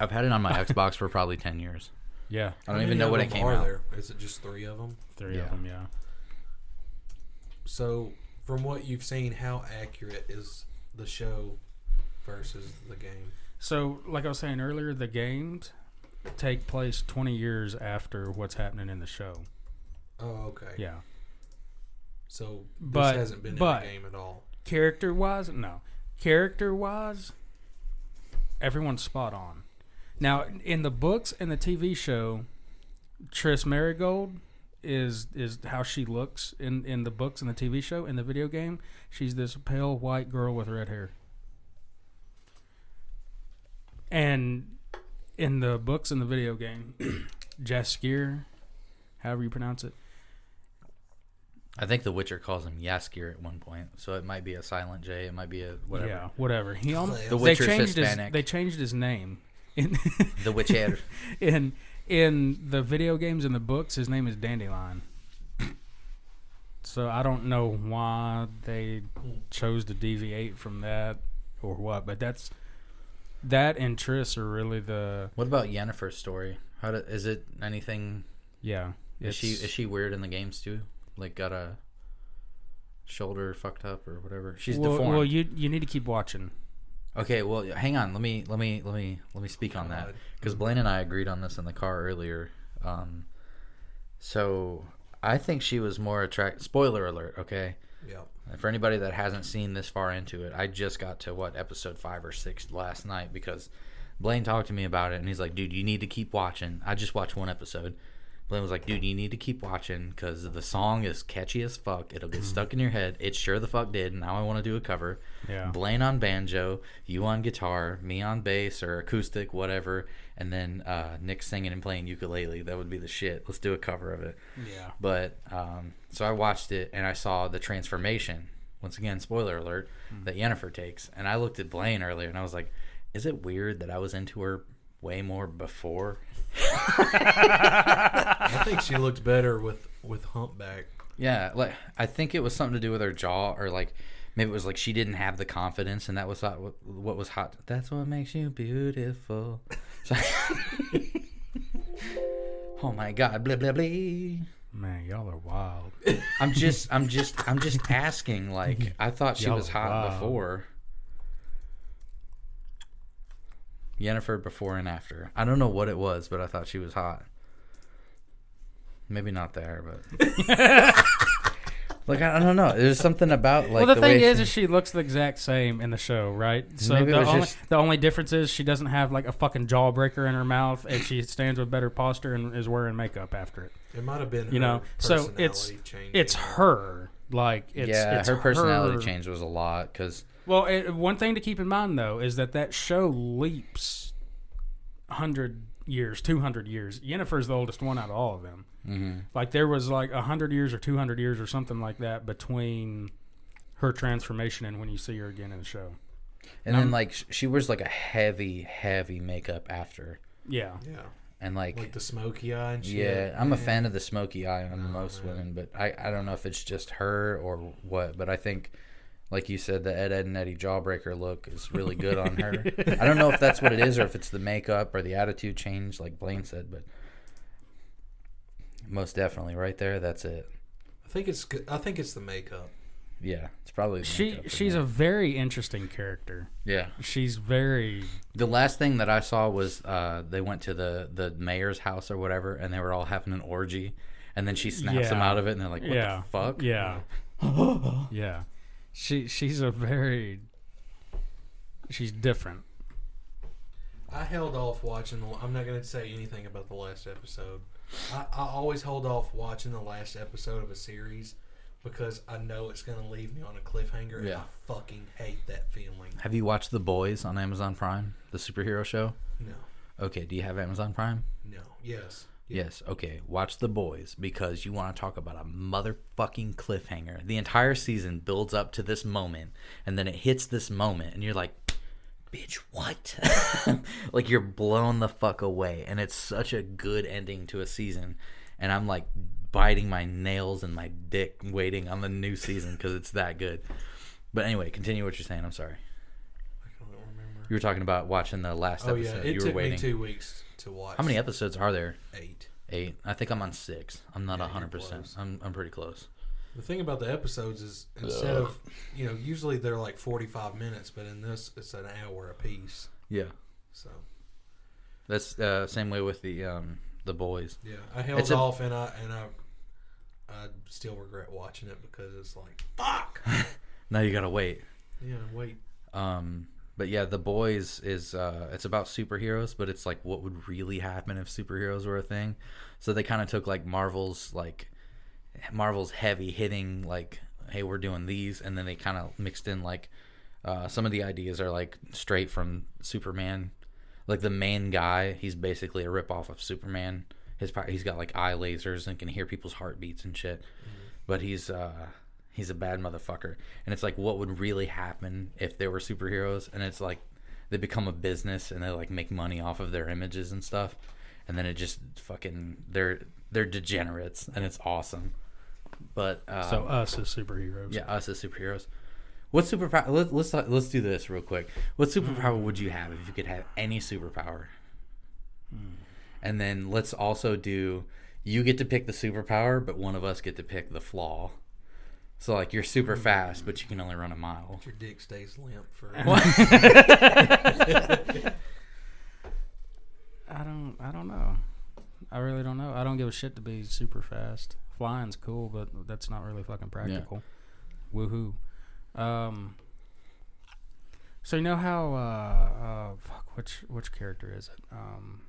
S1: I've had it on my Xbox for probably 10 years.
S3: Yeah.
S1: I don't even know
S5: what
S1: when it
S5: them
S1: came
S5: are
S1: out.
S5: There? Is it just three of them?
S3: Three
S1: Yeah.
S3: of them, yeah.
S5: So, from what you've seen, how accurate is the show versus the game?
S3: So, like I was saying earlier, the games take place 20 years after what's happening in the show.
S5: Oh, okay.
S3: Yeah.
S5: So this
S3: But-
S5: hasn't been
S3: but-
S5: in the game at all.
S3: Character wise, no. Character wise, everyone's spot on. Now, in the books and the TV show, Triss Merigold is is how she looks in in the books and the TV show. In the video game, she's this pale white girl with red hair. And in the books and the video game, Jess Jaskier, however you pronounce it,
S1: I think The Witcher calls him Yaskir at one point, so it might be a silent J. It might be a whatever.
S3: yeah, whatever. He almost,
S1: The
S3: they
S1: Witcher's
S3: changed his
S1: Hispanic.
S3: they changed his name. In
S1: The Witcher.
S3: in in the video games and the books, his name is Dandelion. So I don't know why they chose to deviate from that or what, but that's that and Triss are really the
S1: What about Yennefer's story? How do, is it anything?
S3: yeah.
S1: Is she is she weird in the games too? Like got a shoulder fucked up or whatever? She's
S3: well,
S1: deformed.
S3: well, you you need to keep watching.
S1: Okay, well, hang on. Let me let me let me let me speak on that because Blaine and I agreed on this in the car earlier. Um, so I think she was more attract. Spoiler alert. Okay,
S5: Yep.
S1: for anybody that hasn't seen this far into it, I just got to what episode five or six last night because Blaine talked to me about it and he's like, "Dude, you need to keep watching." I just watched one episode. Blaine was like, "Dude, you need to keep watching because the song is catchy as fuck. It'll get stuck in your head. It sure the fuck did. Now I want to do a cover.
S3: Yeah.
S1: Blaine on banjo, you on guitar, me on bass or acoustic, whatever, and then uh, Nick singing and playing ukulele. That would be the shit. Let's do a cover of it."
S3: Yeah.
S1: But um, so I watched it and I saw the transformation. Once again, spoiler alert, that Yennefer takes. And I looked at Blaine earlier and I was like, is it weird that I was into her way more before?
S5: I think she looked better with with humpback.
S1: Yeah, like I think it was something to do with her jaw or like maybe it was like she didn't have the confidence and that was hot, what, what was hot. That's what makes you beautiful. So- oh my god, blah blah blah.
S3: Man, y'all are wild.
S1: I'm just, I'm just, I'm just asking. Like, I thought she
S3: Y'all
S1: was hot
S3: wild.
S1: before. Yennefer before and after. I don't know what it was, but I thought she was hot. Maybe not there, but like I, I don't know. There's something about like
S3: well, the, thing
S1: way
S3: is,
S1: she-
S3: is she looks the exact same in the show, right? So
S1: Maybe it
S3: the
S1: was
S3: only
S1: just-
S3: the only difference is she doesn't have like a fucking jawbreaker in her mouth, and she stands with better posture and is wearing makeup after it.
S5: It might have been
S3: You know, so it's
S5: personality changing.
S3: it's her. Like it's
S1: yeah,
S3: it's
S1: her personality
S3: her.
S1: change was a lot because
S3: Well, it, one thing to keep in mind though is that that show leaps hundred years, two hundred years. Yennefer's the oldest one out of all of them.
S1: mm-hmm.
S3: Like there was like hundred years or two hundred years or something like that between her transformation and when you see her again in the show.
S1: and then
S3: Um,
S1: like she wears like a heavy, heavy makeup after,
S3: Yeah,
S5: yeah,
S1: and like
S5: like the smoky eye and shit.
S1: Yeah, I'm a fan of the smoky eye on
S5: Oh,
S1: most
S5: man.
S1: women, but I, I don't know if it's just her or what. But I think, like you said, the Ed, Edd and Eddy jawbreaker look is really good on her. I don't know if that's what it is or if it's the makeup or the attitude change, like Blaine said, but most definitely right there, that's it.
S5: I think it's good. I think it's the makeup.
S1: Yeah, it's probably the
S3: she she's
S1: me.
S3: a very interesting character.
S1: yeah.
S3: She's very
S1: The last thing that I saw was uh, they went to the the mayor's house or whatever, and they were all having an orgy, and then she snaps them out of it, and they're like, "What
S3: yeah
S1: the fuck?"
S3: yeah yeah. She she's a very she's different.
S5: I held off watching. The, I'm not going to say anything about the last episode. I, I always hold off watching the last episode of a series because I know it's gonna leave me on a cliffhanger. And
S1: Yeah.
S5: I fucking hate that feeling.
S1: Have you watched The Boys on Amazon Prime, the superhero show?
S5: No,
S1: Okay, do you have Amazon Prime?
S5: no, yes,
S1: Yes, okay. Watch The Boys because you want to talk about a motherfucking cliffhanger. The entire season builds up to this moment, and then it hits this moment, and you're like, bitch, what? like you're blown the fuck away. And it's such a good ending to a season. And I'm like biting my nails and my dick waiting on the new season because it's that good. But anyway, continue what you're saying. I'm sorry.
S5: I don't remember.
S1: You were talking about watching the last
S5: Oh yeah,
S1: episode.
S5: it
S1: you were
S5: took
S1: waiting.
S5: me two weeks to watch.
S1: How many episodes are there?
S5: Eight.
S1: Eight. I think I'm on six. I'm not
S5: Yeah,
S1: hundred percent. I'm I'm pretty close.
S5: The thing about the episodes is instead of you know usually they're like forty five minutes, but in this it's an hour a piece.
S1: Yeah,
S5: So
S1: that's uh, same way with the um the boys.
S5: yeah, I held
S1: It's a-
S5: off and I and I I still regret watching it because it's like fuck.
S1: Now you gotta wait.
S5: yeah, wait.
S1: Um, but yeah, the boys is uh it's about superheroes, but it's like what would really happen if superheroes were a thing. So they kind of took like Marvel's like Marvel's heavy hitting like hey we're doing these, and then they kind of mixed in like uh, some of the ideas are like straight from Superman. Like the main guy, he's basically a ripoff of Superman. His he's got like eye lasers and can hear people's heartbeats and shit. But he's uh he's a bad motherfucker. And it's like what would really happen if there were superheroes and it's like they become a business and they like make money off of their images and stuff. And then it just fucking they're they're degenerates and it's awesome. But uh
S3: So us as superheroes.
S1: yeah, us as superheroes. What superpower? Let, let's let's do this real quick. What superpower would you have if you could have any superpower? And then let's also do. You get to pick the superpower, but one of us get to pick the flaw. So like you're super fast, but you can only run a mile.
S5: Your dick stays limp for.
S3: I don't. I don't know. I really don't know. I don't give a shit to be super fast. Flying's cool, but that's not really fucking practical. Woohoo. Um. So you know how uh, uh fuck which which character is it? Um.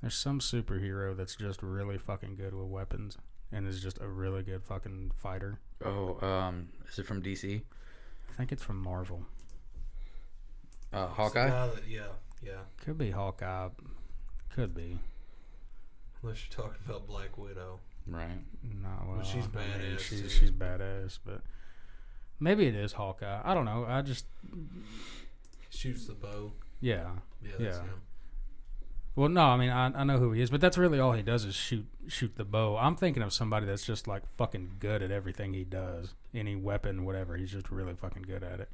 S3: There's some superhero that's just really fucking good with weapons and is just a really good fucking fighter.
S1: Oh, um, is it from DC?
S3: I think it's from Marvel.
S1: Uh, Hawkeye.
S5: guy that- yeah, yeah.
S3: Could be Hawkeye. Could be.
S5: Unless you're talking about Black Widow.
S1: Right.
S3: Not well.
S5: she's
S3: I mean,
S5: badass,
S3: she's
S5: too.
S3: she's badass, but maybe it is Hawkeye. I don't know. I just
S5: Shoots the bow.
S3: yeah.
S5: Yeah, that's
S3: Yeah.
S5: him.
S3: Well, no, I mean I, I know who he is, but that's really all he does is shoot shoot the bow. I'm thinking of somebody that's just like fucking good at everything he does, any weapon, whatever. He's just really fucking good at it,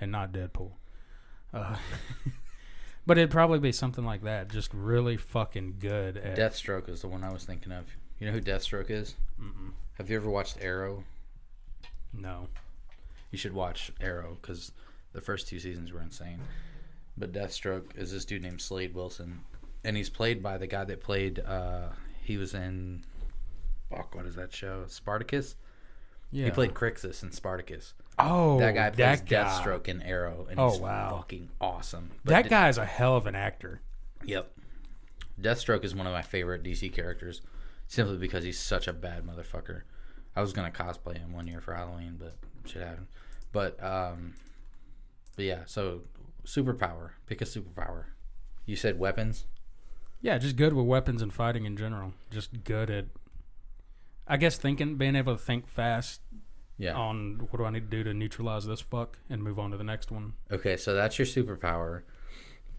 S3: and not Deadpool. Uh, but it'd probably be something like that, just really fucking good at.
S1: Deathstroke is the one I was thinking of. You know who Deathstroke is?
S3: Mm-mm.
S1: Have you ever watched Arrow?
S3: No.
S1: You should watch Arrow because the first two seasons were insane. But Deathstroke is this dude named Slade Wilson, and he's played by the guy that played. Uh, he was in. Fuck, what is that show? Spartacus.
S3: Yeah.
S1: He played Crixus in Spartacus.
S3: Oh,
S1: that guy plays
S3: that guy.
S1: Deathstroke in Arrow, and
S3: Oh,
S1: he's
S3: wow.
S1: fucking awesome. But
S3: That
S1: di-
S3: guy's a hell of an actor.
S1: Yep. Deathstroke is one of my favorite DC characters, simply because he's such a bad motherfucker. I was gonna cosplay him one year for Halloween, but shit happened. But um, but yeah. So superpower. Pick a superpower. You said weapons.
S3: Yeah, just good with weapons and fighting in general. Just good at, I guess, thinking, being able to think fast
S1: Yeah.
S3: on what do I need to do to neutralize this fuck and move on to the next one.
S1: Okay, so that's your superpower,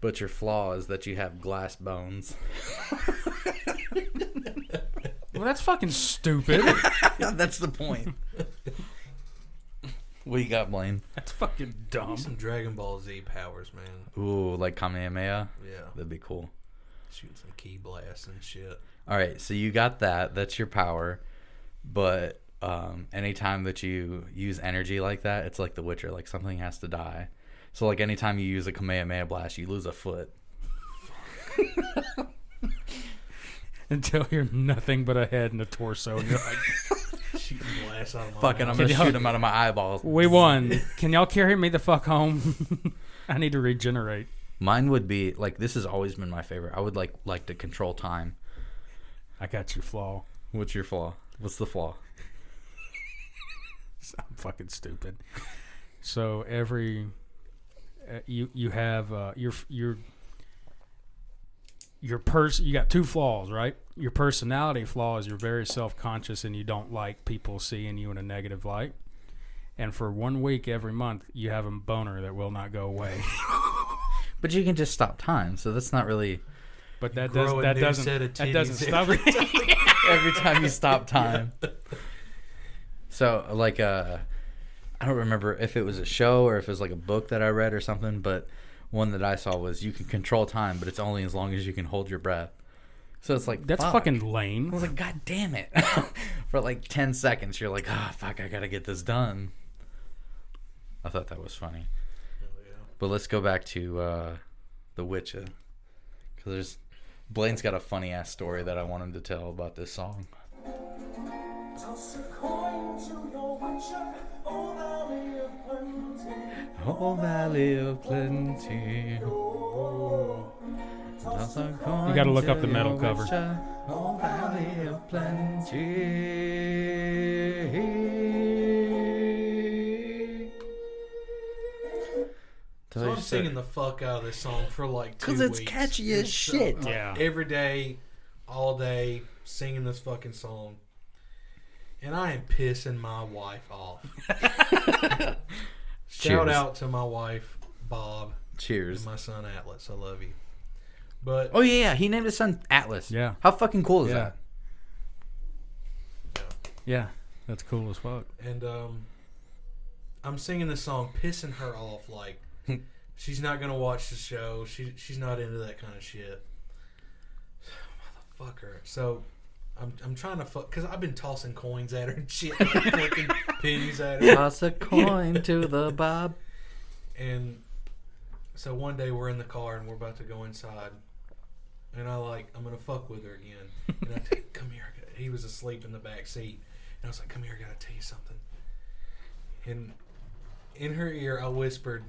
S1: but your flaw is that you have glass bones.
S3: Well, that's fucking stupid.
S1: that's the point. what you got, Blaine?
S3: that's fucking dumb.
S5: Some Dragon Ball Z powers, man.
S1: Ooh, like Kamehameha.
S5: Yeah.
S1: That'd be cool.
S5: Shooting some ki blasts and shit.
S1: All right, so you got that. That's your power. But um, anytime that you use energy like that, it's like The Witcher. Like something has to die. So like anytime you use a Kamehameha blast, you lose a foot.
S3: Until you're nothing but a head and a torso, and you're like,
S5: Shooting blasts out of my
S1: Fucking, I'm
S5: mouth.
S1: gonna shoot him out of my eyeballs.
S3: "We won. Can y'all carry me the fuck home? I need to regenerate."
S1: Mine would be like this has always been my favorite. I would like like to control time.
S3: I got your flaw.
S1: What's your flaw? What's the flaw?
S3: I'm fucking stupid. So every uh, you you have uh, your your your pers you got two flaws, right? Your personality flaw is you're very self conscious and you don't like people seeing you in a negative light. And for one week every month, you have a boner that will not go away.
S1: But you can just stop time, so that's not really
S3: But that
S5: Grow
S3: does
S5: a
S3: that
S5: new
S3: doesn't
S5: set of
S3: that doesn't
S5: titties
S3: stop
S5: every
S3: it.
S1: every time you stop time. So like uh I don't remember if it was a show or if it was like a book that I read or something, but one that I saw was you can control time, but it's only as long as you can hold your breath. So it's like
S3: That's
S1: fuck.
S3: fucking
S1: I
S3: lame.
S1: was like, God damn it! For like ten seconds, you're like, ah, fuck, I gotta get this done. I thought that was funny. But let's go back to uh, the Witcher, because there's Blaine's got a funny ass story that I want him to tell about this song.
S6: Toss a coin to your witcher, oh valley of plenty.
S1: Oh, Valley of Plenty.
S3: You gotta look up the metal cover.
S1: Oh, Valley of Plenty.
S5: So I'm singing the fuck out of this song for like
S1: because it's
S5: weeks.
S1: catchy as
S5: So,
S1: shit.
S5: like,
S3: Yeah.
S5: Every day, all day, singing this fucking song. And I am pissing my wife off. Shout
S1: Cheers.
S5: out to my wife, Bob, and
S1: Cheers.
S5: my son, Atlas. I love you. But
S1: Oh yeah, yeah. He named his son Atlas.
S3: Yeah.
S1: How fucking cool is
S3: Yeah.
S1: that?
S3: Yeah, that's cool as fuck.
S5: and um, I'm singing this song, pissing her off. Like she's not gonna watch the show. She she's not into that kind of shit. Motherfucker. So I'm I'm trying to fuck because I've been tossing coins at her and shit, like fucking pennies at her.
S1: Toss a coin to the Bob.
S5: And so one day we're in the car and we're about to go inside, and I like I'm gonna fuck with her again. And I take, come here. He was asleep in the back seat, and I was like, "Come here, I gotta tell you something." And in her ear, I whispered,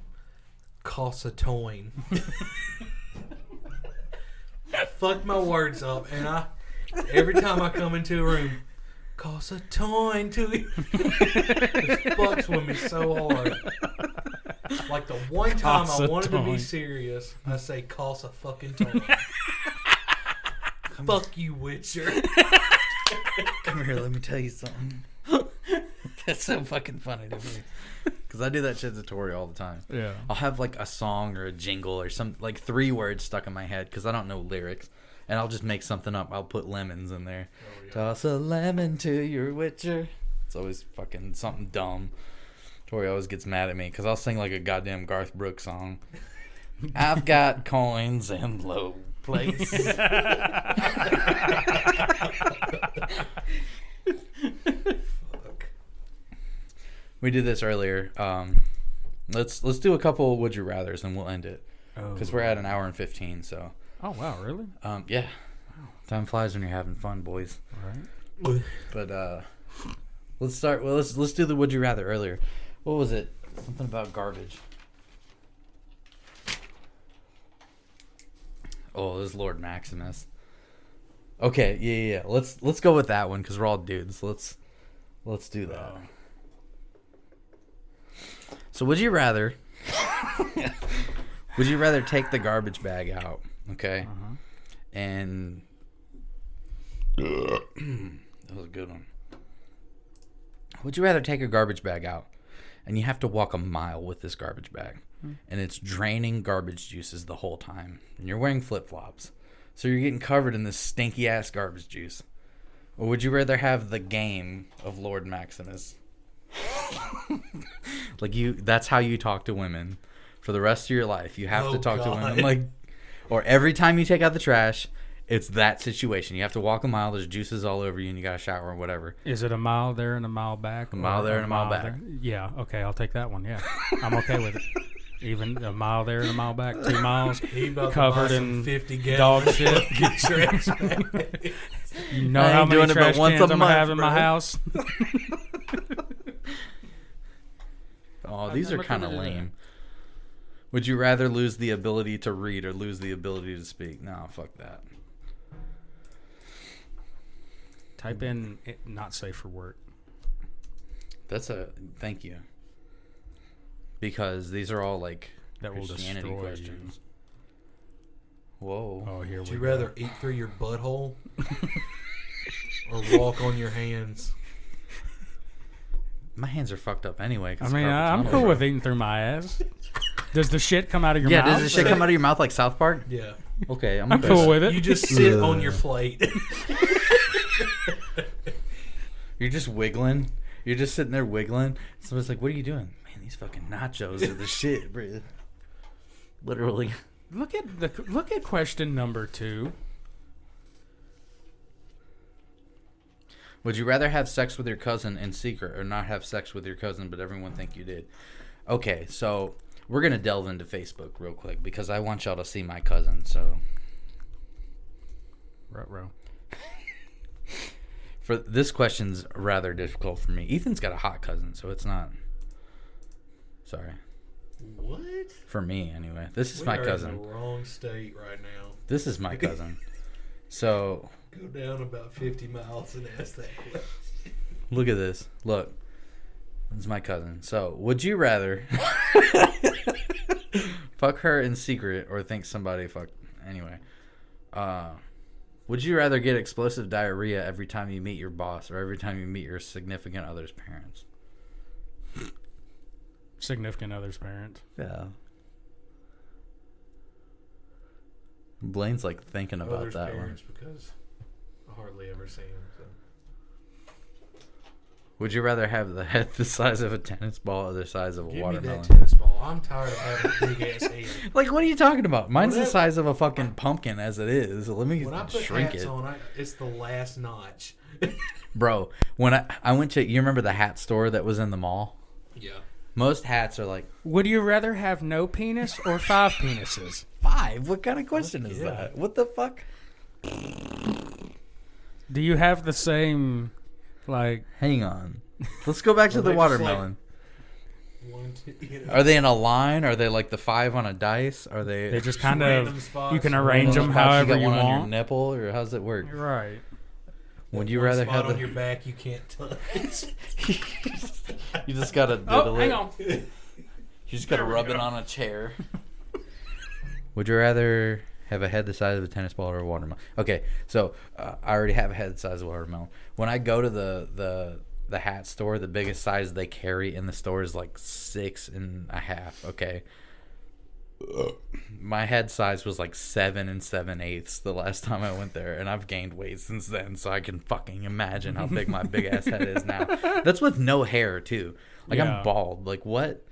S5: "Cost a toin." Fuck my words up, and I every time I come into a room, cost a toin to you. Fucks with me so hard. Like the one time I
S3: a
S5: wanted to be
S3: toin.
S5: serious, I say cost a fucking toin. Fuck you, Witcher.
S1: Come here, let me tell you something. That's so fucking funny to me. Because I do that shit to Tori all the time.
S3: Yeah.
S1: I'll have like a song or a jingle or some like three words stuck in my head because I don't know lyrics, and I'll just make something up. I'll put lemons in there. Oh, Toss a lemon to your witcher. It's always fucking something dumb. Tori always gets mad at me because I'll sing like a goddamn Garth Brooks song. I've got coins in low places. we did this earlier. Um, let's let's do a couple would you rather's and we'll end it because we're at an hour and fifteen. So
S3: Oh wow, really?
S1: um, yeah, time flies when you're having fun, boys.
S3: All right.
S1: But uh, let's start. Well, let's let's do the would you rather earlier. What was it? Something about garbage. Oh, this is Lord Maximus. Okay, yeah, yeah, yeah. Let's let's go with that one because we're all dudes. Let's let's do that. So, would you rather? would you rather take the garbage bag out? Okay, uh-huh. and that was a good one. Would you rather take a garbage bag out and you have to walk a mile with this garbage bag hmm. and it's draining garbage juices the whole time and you're wearing flip flops? So you're getting covered in this stinky ass garbage juice. Or would you rather have the game of Lord Maximus? like you that's how you talk to women for the rest of your life. You have
S5: Oh,
S1: to talk to
S5: God.
S1: women like or every time you take out the trash, it's that situation. You have to walk a mile, there's juices all over you and you got to shower or whatever.
S3: Is it a mile there and a mile back? A
S1: mile there and a mile back.
S3: Yeah. Okay, I'll take that one. Yeah, I'm okay with it. Even a mile there and a mile back, two miles
S5: He about to
S3: covered in
S5: 50
S3: dog shit.
S5: fucking trash bag.
S3: You know
S1: I
S3: how
S1: ain't
S3: many
S1: doing it but
S3: trash
S1: once
S3: cans
S1: a
S3: I'm gonna have in my
S1: bro.
S3: house?
S1: Oh,
S3: I've
S1: these are kind of
S3: committed that.
S1: lame. Would you rather lose the ability to read or lose the ability to speak? No, fuck that.
S3: Type in it, not safe for work.
S1: That's a thank you. Because these are all like
S3: That will
S1: Christianity
S3: destroy
S1: questions. Whoa.
S3: Oh, here
S5: Would
S3: we
S5: you
S3: go.
S5: rather eat through your butthole or walk on your hands?
S1: My hands are fucked up anyway.
S3: I mean,
S1: carpal
S3: I, I'm cool with eating through my ass. Does the shit come out of your
S1: Yeah,
S3: mouth?
S1: does this shit come out of your mouth like South Park?
S5: Yeah.
S1: Okay, I'm,
S3: I'm cool with it.
S5: You just sit on your plate.
S1: You're just wiggling. You're just sitting there wiggling. Somebody's like, "What are you doing?" Man, these fucking nachos are the shit, bro. Literally.
S3: Look at the look at question number two.
S1: Would you rather have sex with your cousin in secret or not have sex with your cousin but everyone think you did? Okay, so we're gonna delve into Facebook real quick because I want y'all to see my cousin. So
S3: Ruh-roh.
S1: for this question's rather difficult for me. Ethan's got a hot cousin, so it's not. Sorry
S5: what?
S1: for me anyway. This is
S5: We
S1: my
S5: are
S1: cousin.
S5: in the wrong state right now.
S1: This is my cousin. So
S5: Go down about 50 miles and ask that question.
S1: Look at this. Look. This is my cousin. So, would you rather fuck her in secret or think somebody fuck anyway? Uh would you rather get explosive diarrhea every time you meet your boss or every time you meet your significant other's parents?
S3: Significant other's parents.
S1: Yeah. Blaine's like thinking about
S5: Others
S1: that one.
S5: because I hardly ever see them. So.
S1: Would you rather have the head the size of a tennis ball or the size of a
S5: Give me
S1: watermelon?
S5: that tennis ball. I'm tired of having a big ass head.
S1: Like, what are you talking about? Mine's the
S5: Whatever.
S1: size of a fucking pumpkin as it is. Let me
S5: When I put
S1: shrink
S5: hats
S1: it,
S5: on, I, it's the last notch.
S1: bro. When I I went to, you remember the hat store that was in the mall?
S5: yeah.
S1: Most hats are like
S3: Would you rather have no penis or five penises?
S1: five. What kind of question is
S5: yeah.
S1: that? What the fuck?
S3: Do you have the same, like?
S1: Hang on. Let's go back to the
S5: they like-
S1: watermelon.
S5: One, two, you know,
S1: Are they in a line? Are they like the five on a dice? Are they?
S3: They just kind of
S5: spots,
S3: you can arrange them
S1: spots,
S3: however
S1: got
S3: you
S1: one on your
S3: want.
S1: nipple, or how's it work?
S3: Right.
S1: Would you
S5: one
S1: rather
S5: spot
S1: have
S5: on
S1: the?
S5: your back you can't touch?
S1: you just gotta
S3: Oh,
S1: diddle
S3: hang
S1: it.
S3: on.
S1: You just gotta rub it on a chair. Would you rather have a head the size of a tennis ball or a watermelon? Okay, so uh, I already have a head the size of a watermelon. When I go to the the the hat store, the biggest size they carry in the store is like six and a half. Okay. My head size was like seven and seven eighths the last time I went there, and I've gained weight since then. So I can fucking imagine how big my big ass head is now. That's with no hair too. Like
S3: Yeah.
S1: I'm bald. Like what?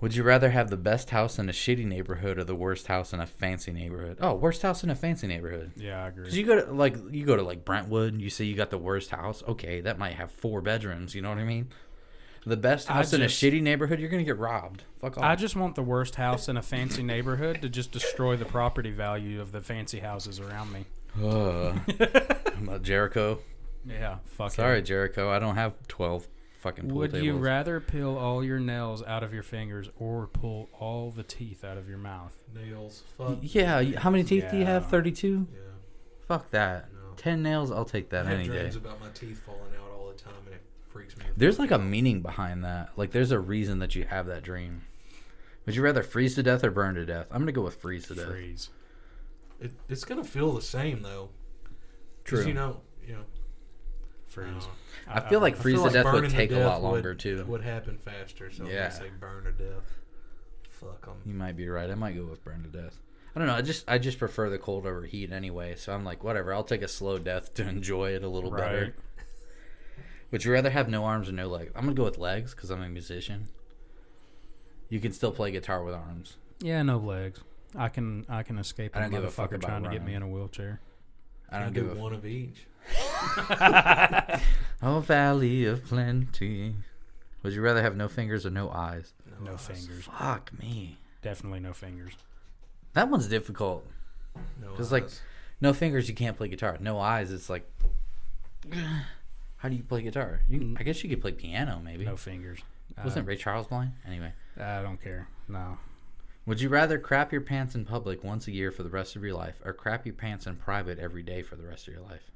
S1: Would you rather have the best house in a shitty neighborhood or the worst house in a fancy neighborhood? Oh, worst house in a fancy neighborhood.
S3: Yeah, I agree.
S1: Cause you go to like you go to like Brentwood, you say you got the worst house. Okay, that might have four bedrooms. You know what I mean? The best
S3: I
S1: house in a shitty neighborhood, you're gonna get robbed. Fuck off.
S3: I just want the worst house in a fancy neighborhood to just destroy the property value of the fancy houses around me.
S1: I'm about Jericho.
S3: Yeah, fuck.
S1: Sorry,
S3: it.
S1: Jericho. I don't have twelve fucking pool
S3: Would
S1: tables.
S3: you rather peel all your nails out of your fingers or pull all the teeth out of your mouth?
S5: Nails. Fuck.
S1: yeah. y- How many teeth do you have?
S3: Yeah.
S1: Thirty-two.
S5: Yeah.
S1: Fuck that.
S5: No.
S1: Ten nails. I'll take that
S5: I have
S1: any day.
S5: dreams about my teeth falling out all the time, and it freaks me. the
S1: There's like a meaning behind that. Like there's a reason that you have that dream. Would you rather freeze to death or burn to death? I'm gonna go with freeze to death.
S3: Freeze.
S5: It, it's gonna feel the same though.
S1: True.
S5: You know. You know.
S3: Freeze.
S5: I.
S1: I feel like
S5: I
S1: freeze
S5: feel
S1: to
S5: like
S1: death would
S5: burning to
S1: take a
S5: death
S1: lot
S5: would-
S1: longer too.
S5: Would happen faster, so
S1: Yeah.
S5: yeah. say burn to death. Fuck them.
S1: You might be right. I might go with burn to death. I don't know. I just I just prefer the cold over heat anyway. So I'm like, whatever. I'll take a slow death to enjoy it a little better.
S3: Right.
S1: Would you rather have no arms or no legs? I'm gonna go with legs because I'm a musician. You can still play guitar with arms.
S3: Yeah, no legs. I can I can escape
S1: I
S3: a
S1: don't give a fuck
S3: motherfucker
S1: about
S3: trying to get me in a wheelchair.
S1: I don't
S5: do
S1: give a
S5: one of each.
S1: Oh, valley of plenty. Would you rather have no fingers or no eyes?
S3: No
S5: eyes.
S3: fingers.
S1: Fuck me.
S3: Definitely no fingers.
S1: That one's difficult.
S5: No
S1: Just like- No fingers, you can't play guitar. No eyes, it's like. How do you play guitar? You, I guess you could play piano, maybe.
S3: No fingers.
S1: Wasn't
S3: Uh,
S1: Ray Charles blind? Anyway.
S3: I don't care. No.
S1: Would you rather crap your pants in public once a year for the rest of your life, or crap your pants in private every day for the rest of your life?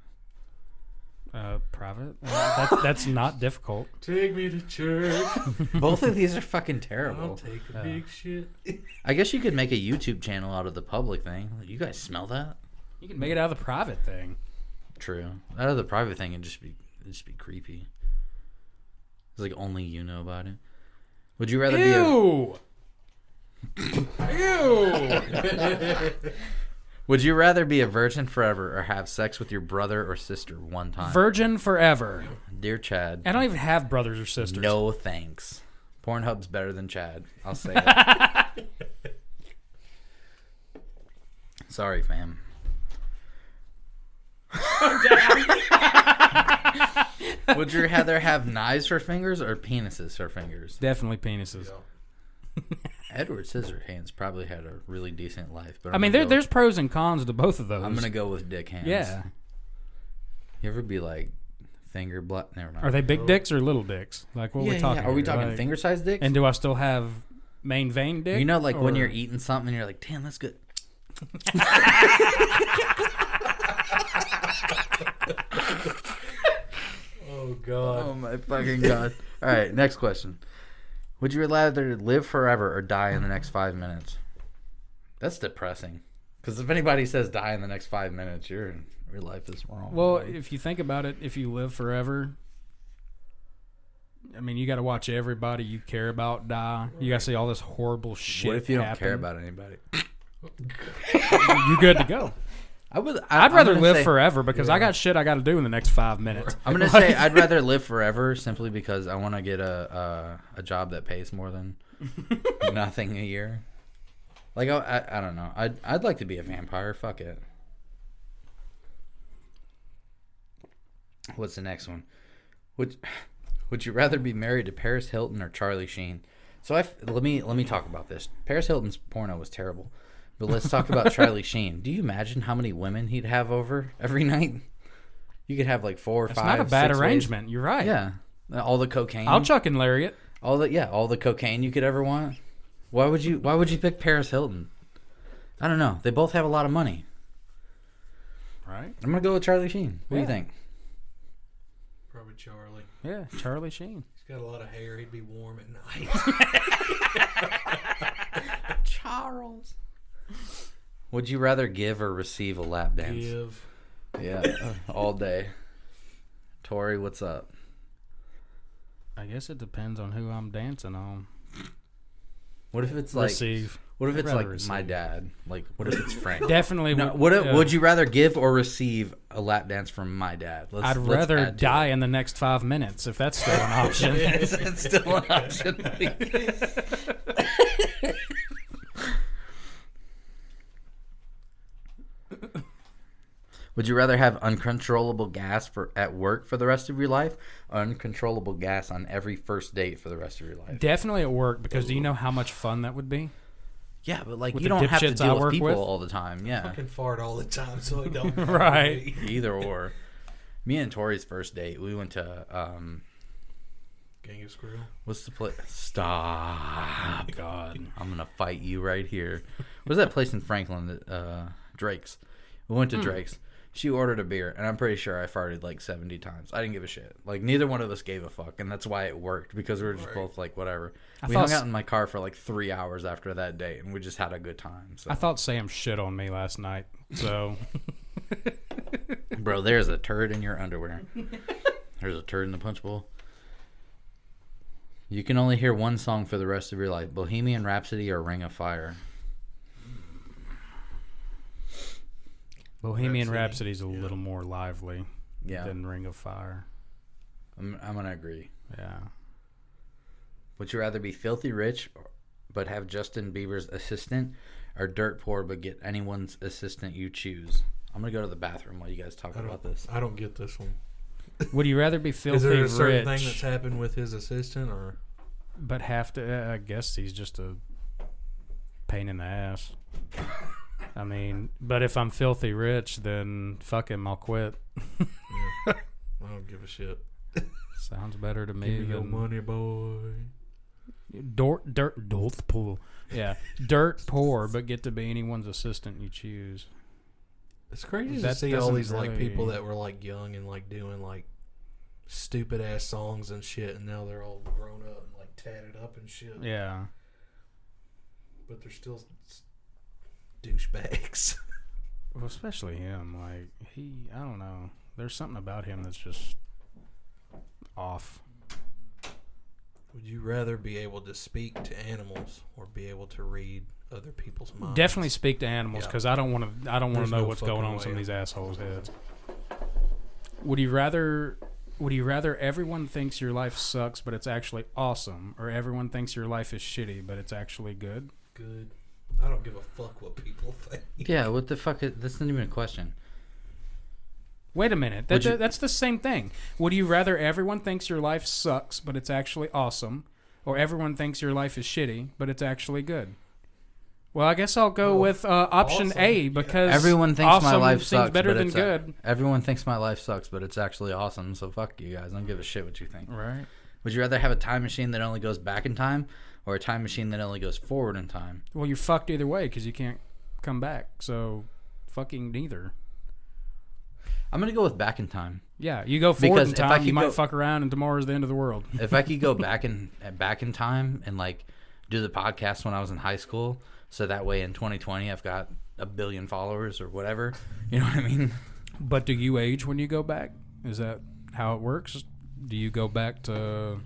S3: Uh, private. Uh, that's that's not difficult.
S5: Take me to church.
S1: Both of these are fucking
S5: I'll
S1: terrible.
S5: take a
S3: Uh,
S5: big shit.
S1: I guess you could make a YouTube channel out of the public thing. You guys smell that?
S3: You can make it out of the private thing.
S1: True. Out of the private thing, it'd just be it'd just be creepy. It's like only you know about it. Would you rather be a
S3: Ew. Ew.
S1: Would you rather be a virgin forever or have sex with your brother or sister one time?
S3: Virgin forever.
S1: Dear Chad,
S3: I don't even have brothers or sisters.
S1: no thanks. Pornhub's better than Chad. I'll say it. Sorry, fam. Would you rather have knives for fingers or penises for fingers?
S3: Definitely penises.
S1: Edward Scissorhands probably had a really decent life, but
S3: I
S1: I'm
S3: mean,
S1: gonna
S3: there,
S1: go-
S3: there's pros and cons to both of those.
S1: I'm gonna go with dick hands.
S3: Yeah.
S1: You ever be like finger blood? Never mind.
S3: Are they big dicks or little dicks? Like what
S1: Yeah,
S3: are we talking?
S1: yeah. Are we
S3: here?
S1: talking
S3: Like-
S1: finger sized dicks?
S3: And do I still have main vein dick?
S1: you know, like when
S3: or-
S1: you're eating something and you're like, "Damn, that's good."
S5: Oh god.
S1: Oh my fucking god! All right, next question. Would you rather live forever or die in the next five minutes? That's depressing. Because if anybody says die in the next five minutes, your your life is wrong.
S3: Well, if you think about it, if you live forever, I mean, you got to watch everybody you care about die. You got to see all this horrible shit.
S1: what if you don't care about anybody?
S3: You good to go?
S1: I would. I,
S3: I'd rather live
S1: say-
S3: forever because I got shit I got to do in the next five minutes.
S1: I'm gonna say I'd rather live forever simply because I want to get a, a a job that pays more than nothing a year. Like I, I, I don't know. I'd I'd like to be a vampire. Fuck it. What's the next one? Would Would you rather be married to Paris Hilton or Charlie Sheen? So I let me let me talk about this. Paris Hilton's porno was terrible, but let's talk about Charlie Sheen. Do you imagine how many women he'd have over every night? You could have like four or
S3: It's
S1: five.
S3: not a bad
S1: six ways.
S3: arrangement. You're right.
S1: Yeah, all the cocaine.
S3: I'll chuck and lariat.
S1: all the yeah, all the cocaine you could ever want. Why would you? Why would you pick Paris Hilton? I don't know. They both have a lot of money.
S3: Right.
S1: I'm gonna go with Charlie Sheen. What do you think?
S5: Probably Charlie.
S3: Yeah, Charlie Sheen.
S5: He's got a lot of hair. He'd be warm at night.
S1: Charles. Would you rather give or receive a lap dance?
S5: Give.
S1: Yeah, all day. Tori, what's up?
S3: I guess it depends on who I'm dancing on.
S1: What if it's like?
S3: receive.
S1: What if
S3: I'd
S1: it's like
S3: receive.
S1: my dad? Like, what if it's Frank?
S3: Definitely.
S1: No,
S3: would-
S1: would it,
S3: yeah.
S1: would you rather give or receive a lap dance from my dad? Let's,
S3: I'd
S1: let's
S3: rather die in the next five minutes if that's still an option.
S1: it's still an option. Would you rather have uncontrollable gas for at work for the rest of your life, or uncontrollable gas on every first date for the rest of your life?
S3: Definitely at work because do you know how much fun that would be?
S1: Yeah, but like
S3: With
S1: you don't have to
S3: dipshits I
S1: deal with people
S3: with?
S1: all the time. Yeah,
S5: Fucking fart all the time, so it don't.
S3: Right.
S1: either or. Me and Tori's first date, we went to um,
S5: Genghis Grill.
S1: what's the place? Stop.
S3: God.
S1: I'm gonna fight you right here. What's that place in Franklin that uh Drake's? We went to Drake's. She ordered a beer, and I'm pretty sure I farted like 70 times. I didn't give a shit. Like neither one of us gave a fuck, and that's why it worked because we were just both like whatever.
S3: I
S1: we
S3: thought
S1: hung
S3: s-
S1: out in my car for like three hours after that date, and we just had a good time. So,
S3: I thought Sam shit on me last night. So
S1: bro, there's a turd in your underwear. There's a turd in the punch bowl. You can only hear one song for the rest of your life: Bohemian Rhapsody or Ring of Fire.
S3: Bohemian
S5: Rhapsody,
S3: Rhapsody's a little more lively
S1: Yeah,
S3: than Ring of Fire.
S1: I'm, I'm gonna agree.
S3: Yeah.
S1: Would you rather be filthy rich or, but have Justin Bieber's assistant or dirt poor but get anyone's assistant you choose? I'm going to go to the bathroom while you guys talk about this.
S5: I don't get this one.
S3: Would you rather be filthy rich?
S5: Is there a certain
S3: rich,
S5: thing that's happened with his assistant, or
S3: but have to? Uh, I guess he's just a pain in the ass. I mean, but if I'm filthy rich, then fuck him, I'll quit. yeah.
S5: I don't give a shit.
S3: Sounds better to
S5: Give
S3: me
S5: me your
S3: than
S5: money, boy.
S3: dirt, dirt, dirt pool. Yeah, dirt poor, but get to be anyone's assistant you choose.
S5: It's crazy to see all these like people that were like young and like doing like stupid ass songs and shit, and now they're all grown up and like tatted up and shit.
S3: Yeah.
S5: But they're still douchebags.
S3: Well, especially him. Like he, I don't know. There's something about him that's just off.
S5: Would you rather be able to speak to animals or be able to read other people's minds?
S3: Definitely speak to animals
S5: Yeah.
S3: because I don't want to. I don't want
S5: There's
S3: to know
S5: no
S3: what's going
S5: fucking
S3: on in some of
S5: way.
S3: these assholes' heads. Would you rather? Would you rather everyone thinks your life sucks but it's actually awesome, or everyone thinks your life is shitty but it's actually good?
S5: Good. I don't give a fuck what people think.
S1: Yeah, what the fuck? Is, this isn't even a question.
S3: Wait a minute. That,
S1: you-
S3: that's the same thing. Would you rather everyone thinks your life sucks but it's actually awesome, or everyone thinks your life is shitty but it's actually good? Well, I guess I'll go
S5: Oh,
S3: with uh, option
S5: awesome.
S3: A because
S1: Everyone thinks my life sucks,
S3: better
S1: but
S3: than
S1: it's a-
S3: good.
S1: everyone thinks my life sucks, but it's actually awesome. So fuck you guys. I don't give a shit what you think.
S3: Right.
S1: Would you rather have a time machine that only goes back in time, or a time machine that only goes forward in time?
S3: Well, you're fucked either way because you can't come back. So, fucking neither.
S1: I'm gonna go with back in time.
S3: Yeah, you go forward
S1: Because
S3: in time, you might
S1: go-
S3: fuck around, and tomorrow's the end of the world.
S1: If I could go back in back in time and like do the podcast when I was in high school, so that way in 2020 I've got a billion followers or whatever. You know what I mean?
S3: But do you age when you go back? Is that how it works? Do you go back to?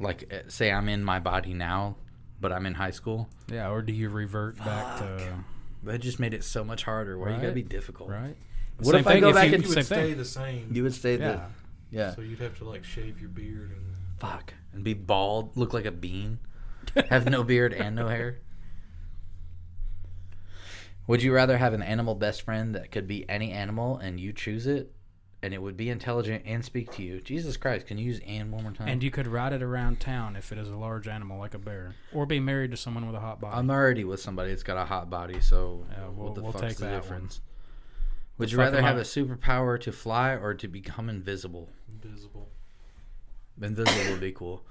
S1: Like, uh, say I'm in my body now, but I'm in high school.
S3: Yeah, or do you revert back to?
S1: That just made it so much harder. Why you gotta be difficult?
S3: Right.
S1: What
S3: Same
S1: if I
S3: thing
S1: go back
S3: you,
S1: and-
S5: You would stay
S3: thing.
S5: the same.
S1: You would stay
S3: Yeah.
S1: the yeah.
S5: So you'd have to like shave your beard and
S1: Fuck. And be bald, look like a bean, have no beard and no hair. Would you rather have an animal best friend that could be any animal and you choose it, and it would be intelligent and speak to you? Jesus Christ, can you use "and" one more time?
S3: And you could ride it around town if it is a large animal like a bear, or be married to someone with a hot body.
S1: I'm already with somebody that's got a hot body, so
S3: Yeah, we'll-
S1: what the
S3: we'll
S1: fuck's
S3: take
S1: the
S3: that one.
S1: difference? Would
S3: The
S1: you rather have
S3: I-
S1: a superpower to fly or to become invisible?
S5: invisible.
S1: Invisible would be cool.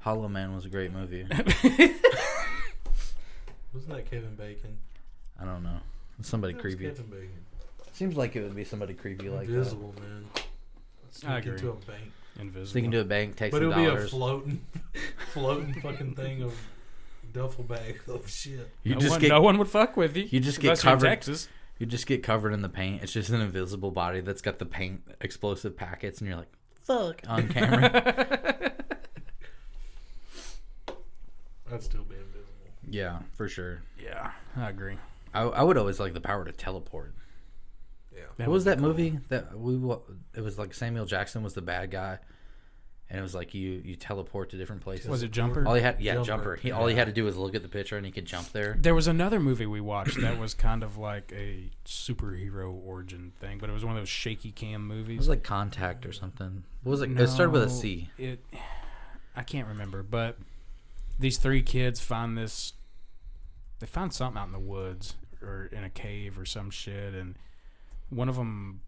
S1: Hollow Man was a great movie.
S5: Wasn't that Kevin Bacon?
S1: I don't know. Somebody
S5: That was
S1: creepy.
S5: Kevin Bacon.
S1: Seems like it would be somebody creepy like that.
S5: Invisible man. Sneak
S3: I agree.
S5: into a bank.
S3: Invisible.
S1: So you can do a bank, take
S5: But
S1: some
S5: it'll be a
S1: dollars.
S5: floating, floating fucking thing of duffel bag of oh, shit.
S1: You
S3: no,
S1: just
S3: one,
S1: get
S3: no one would fuck with you.
S1: you just get
S3: unless you're in
S1: covered-
S3: Texas.
S1: you just get covered in the paint. It's just an invisible body that's got the paint explosive packets, and you're like, "Fuck!" on camera.
S5: I'd still be invisible.
S1: yeah, for sure.
S3: Yeah, I agree.
S1: I, I would always like the power to teleport.
S5: Yeah.
S3: That
S1: what was that
S3: cool.
S1: movie that we? wa- It was like Samuel Jackson was the bad guy, and it was like you you teleport to different places.
S3: Was it Jumper?
S1: All he had, yeah,
S5: Jumper,
S1: jumper. He all he had to do was look at the picture, and he could jump there.
S3: There was another movie we watched that was kind of like a superhero origin thing, but it was one of those shaky cam movies.
S1: It was like Contact or something. What was it? It started with a
S3: No,
S1: C.
S3: It, I can't remember, but these three kids find this. They find something out in the woods or in a cave or some shit, and one of them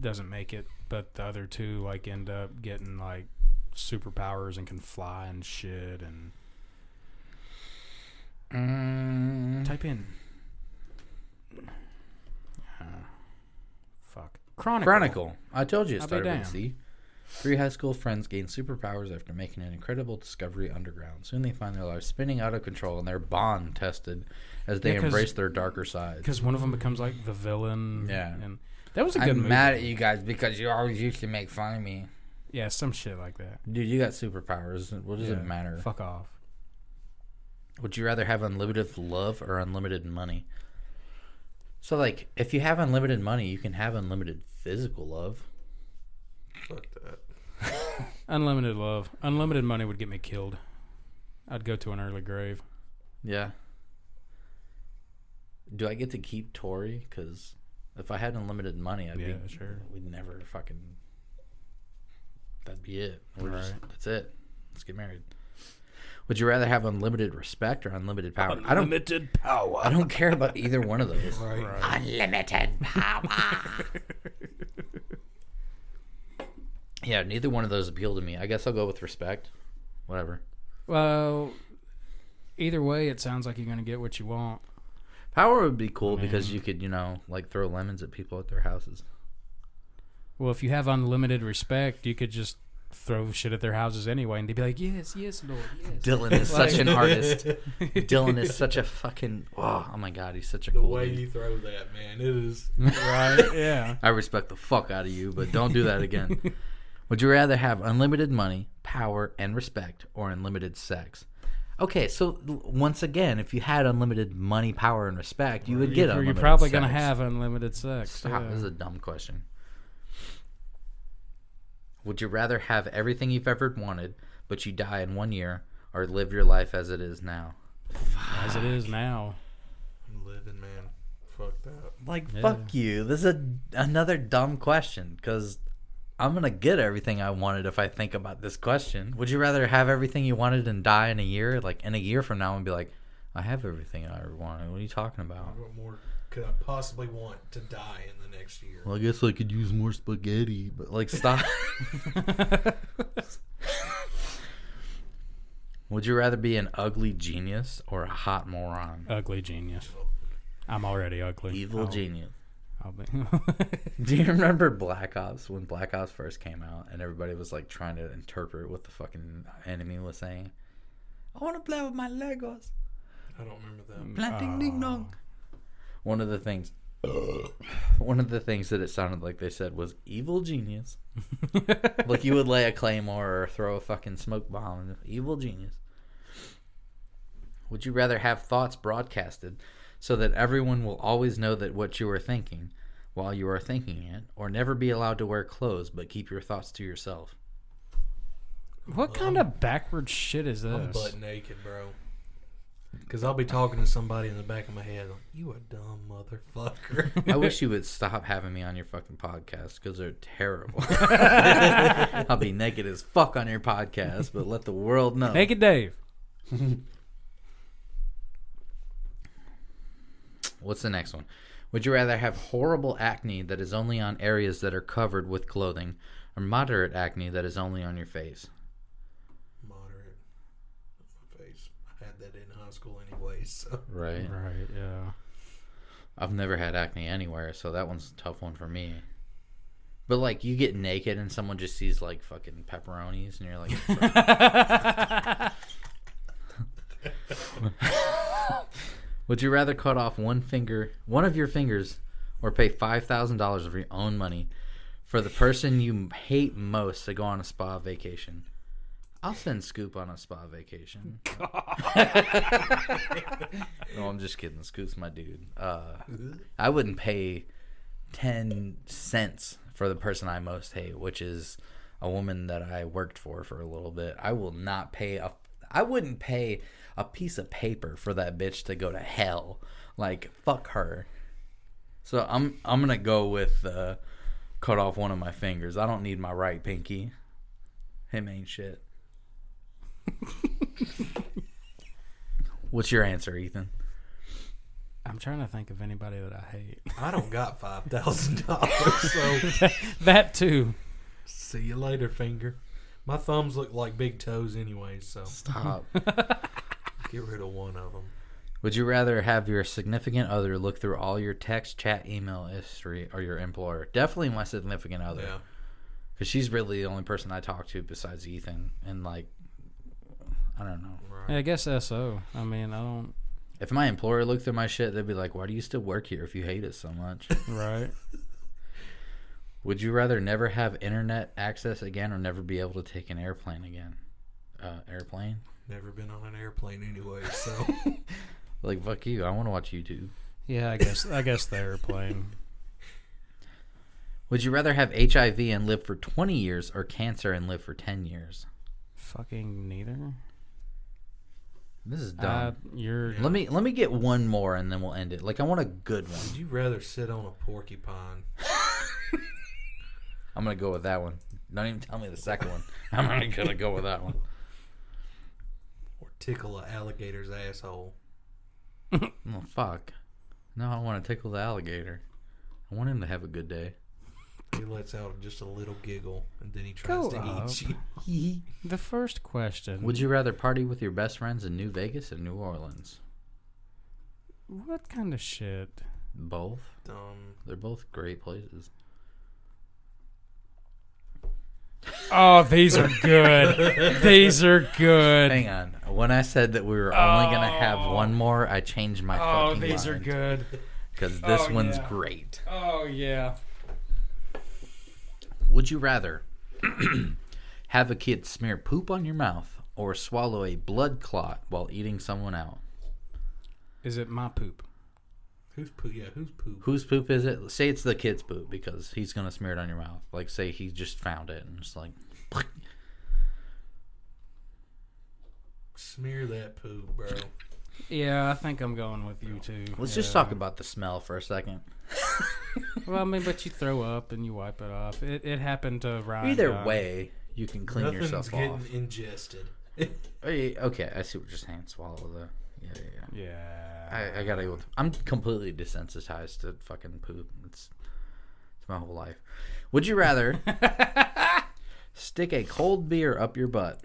S3: doesn't make it, but the other two like end up getting like superpowers and can fly and shit. And
S1: Mm,
S3: type in. Uh, fuck. Chronicle.
S1: Chronicle. I told you it started with. C. Three high school friends gain superpowers after making an incredible discovery underground. Soon they find their lives spinning out of control and their bond tested as they
S3: Yeah, 'cause-
S1: embrace their darker sides.
S3: Because one of them becomes like the villain.
S1: Yeah.
S3: And that was a good
S1: I'm
S3: movie.
S1: mad at you guys because you always used to make fun of me.
S3: Yeah, some shit like that.
S1: Dude, you got superpowers. What does
S3: Yeah,
S1: it matter?
S3: Fuck off.
S1: Would you rather have unlimited love or unlimited money? So, like, if you have unlimited money, you can have unlimited physical love.
S5: Fuck that.
S3: Unlimited love. Unlimited money would get me killed. I'd go to an early grave.
S1: Yeah. Do I get to keep Tori? Because if I had unlimited money, I'd
S3: Yeah,
S1: be
S3: sure.
S1: We'd never fucking. That'd be it. We're just, that's it. Let's get married. Would you rather have unlimited respect or unlimited power? I don't.
S3: Unlimited power.
S1: I don't care about either one of those.
S5: Right.
S1: Unlimited power. yeah, neither one of those appeal to me. I guess I'll go with respect. Whatever.
S3: Well, either way, it sounds like you're going to get what you want.
S1: Power would be cool mm-hmm.
S3: because
S1: you could, you know, like throw lemons at people at their houses.
S3: Well, if you have unlimited respect, you could just throw shit at their houses anyway, and they'd be like, "Yes, yes, Lord, yes."
S1: Dylan is such an artist. Dylan is such a fucking. Oh, oh my god, he's such a
S5: The
S1: cool
S5: way
S1: dude.
S5: you throw that, man, it is.
S3: right? Yeah.
S1: I respect the fuck out of you, but don't do that again. Would you rather have unlimited money, power, and respect, or unlimited sex? Okay, so once again, if you had unlimited money, power, and respect, you would get
S3: you're,
S1: unlimited
S3: you're probably gonna
S1: sex.
S3: have unlimited sex.
S1: Stop.
S3: yeah.
S1: This is a dumb question. Would you rather have everything you've ever wanted, but you die in one year, or live your life as it is now?
S3: as it is now.
S5: I'm living, man. Fuck that.
S1: Like,
S3: Yeah.
S1: fuck you. This is a, another dumb question because I'm going to get everything I wanted if I think about this question. Would you rather have everything you wanted and die in a year? Like, in a year from now, and be like, I have everything I ever wanted. What are you talking about?
S5: What more could I possibly want to die in the next year?
S1: Well, I guess I could use more spaghetti, but like, stop. Would you rather be an ugly genius or a hot moron?
S3: Ugly genius. I'm already ugly.
S1: Evil
S3: I'll-
S1: genius.
S3: I'll be.
S1: Do you remember Black Ops when Black Ops first came out and everybody was like trying to interpret what the fucking enemy was saying? I want to play with my Legos.
S5: I don't remember that.
S1: Mm, Planting uh, ding dong. One of the things, one of the things that it sounded like they said was evil genius. like you would lay a claymore or throw a fucking smoke bomb. Evil genius. Would you rather have thoughts broadcasted so that everyone will always know that what you are thinking while you are thinking it, or never be allowed to wear clothes but keep your thoughts to yourself?
S3: what kind of backward shit is this?
S5: I'm
S3: this?
S5: butt naked, bro. Because I'll be talking to somebody in the back of my head. Like, you a dumb motherfucker.
S1: I wish you would stop having me on your fucking podcast because they're terrible. I'll be naked as fuck on your podcast, but let the world know.
S3: Naked Dave.
S1: What's the next one? Would you rather have horrible acne that is only on areas that are covered with clothing, or moderate acne that is only on your face?
S5: Moderate. My face. I had that in high school anyway, so.
S1: Right.
S3: Right. Yeah.
S1: I've never had acne anywhere, so that one's a tough one for me. But like, you get naked and someone just sees like fucking pepperonis, and you're like, Would you rather cut off one finger, one of your fingers, or pay five thousand dollars of your own money for the person you hate most to go on a spa vacation? I'll send Scoop on a spa vacation. no, I'm just kidding. Scoop's my dude. Uh, I wouldn't pay ten cents for the person I most hate, which is a woman that I worked for for a little bit. I will not pay a. I wouldn't pay a piece of paper for that bitch to go to hell. Like fuck her. So I'm I'm gonna go with uh, cut off one of my fingers. I don't need my right pinky. Him ain't shit. What's your answer, Ethan?
S3: I'm trying to think of anybody that I hate.
S5: I don't got $5,000, so
S3: that too.
S5: see you later, finger. My thumbs look like big toes anyway, so
S1: Stop.
S5: Get rid of one of them.
S1: Would you rather have your significant other look through all your text, chat, email history, or your employer? Definitely my significant other,
S5: Yeah.
S1: because she's really the only person I talk to besides Ethan. And like, I don't know.
S5: Right.
S3: Yeah, I guess so. I mean, I don't.
S1: If my employer looked through my shit, they'd be like, "Why do you still work here if you hate it so much?"
S3: Right.
S1: Would you rather never have internet access again, or never be able to take an airplane again? Uh, airplane?
S5: Never been on an airplane anyway, so
S1: Like fuck you. I want to watch YouTube.
S3: Yeah, I guess. I guess the airplane.
S1: Would you rather have HIV and live for 20 years, or cancer and live for 10 years?
S3: Fucking neither.
S1: This is
S3: Uh,
S1: dumb.
S3: you're.
S1: Let me let me get one more and then we'll end it. Like I want a good one.
S5: would you rather sit on a porcupine?
S1: I'm gonna go with that one. Don't even tell me the second one. I'm only gonna go with that one.
S5: Or tickle an alligator's asshole?
S1: Oh fuck. No, I want to tickle the alligator. I want him to have a good day.
S5: He lets out just a little giggle, and then he tries
S3: Go
S5: to
S3: up.
S5: eat you.
S3: The first question.
S1: Would you rather party with your best friends in New Vegas or New Orleans?
S3: What kind of shit?
S1: Both.
S5: Dumb.
S1: They're both great places.
S3: Oh, these are good. these are good.
S1: Hang on. When I said that we were only gonna have
S3: Oh.
S1: one more, I changed my
S3: Oh,
S1: fucking
S3: these are
S1: mind.
S3: good.
S1: Because this
S3: Oh,
S1: one's
S3: yeah.
S1: great.
S3: Oh yeah.
S1: Would you rather have a kid smear poop on your mouth or swallow a blood clot while eating someone out?
S3: Is it my poop?
S5: Who's poop? Yeah, who's poop?
S1: Whose poop is it? Say it's the kid's poop because he's gonna smear it on your mouth. Like say he just found it and just like
S5: Smear that poop, bro.
S3: Yeah, I think I'm going with you too.
S1: let's just talk about the smell for a second.
S3: Well, I mean, but you throw up and you wipe it off. It, it happened to Ryan.
S1: Either
S3: Dunn.
S1: way, you can clean
S5: Nothing's
S1: yourself
S5: getting
S1: off.
S5: ingested.
S1: Yeah, Okay, I see what you're saying. Swallow the. Yeah, yeah, yeah.
S3: Yeah.
S1: I, I gotta go. With, I'm completely desensitized to fucking poop. It's it's my whole life. Would you rather stick a cold beer up your butt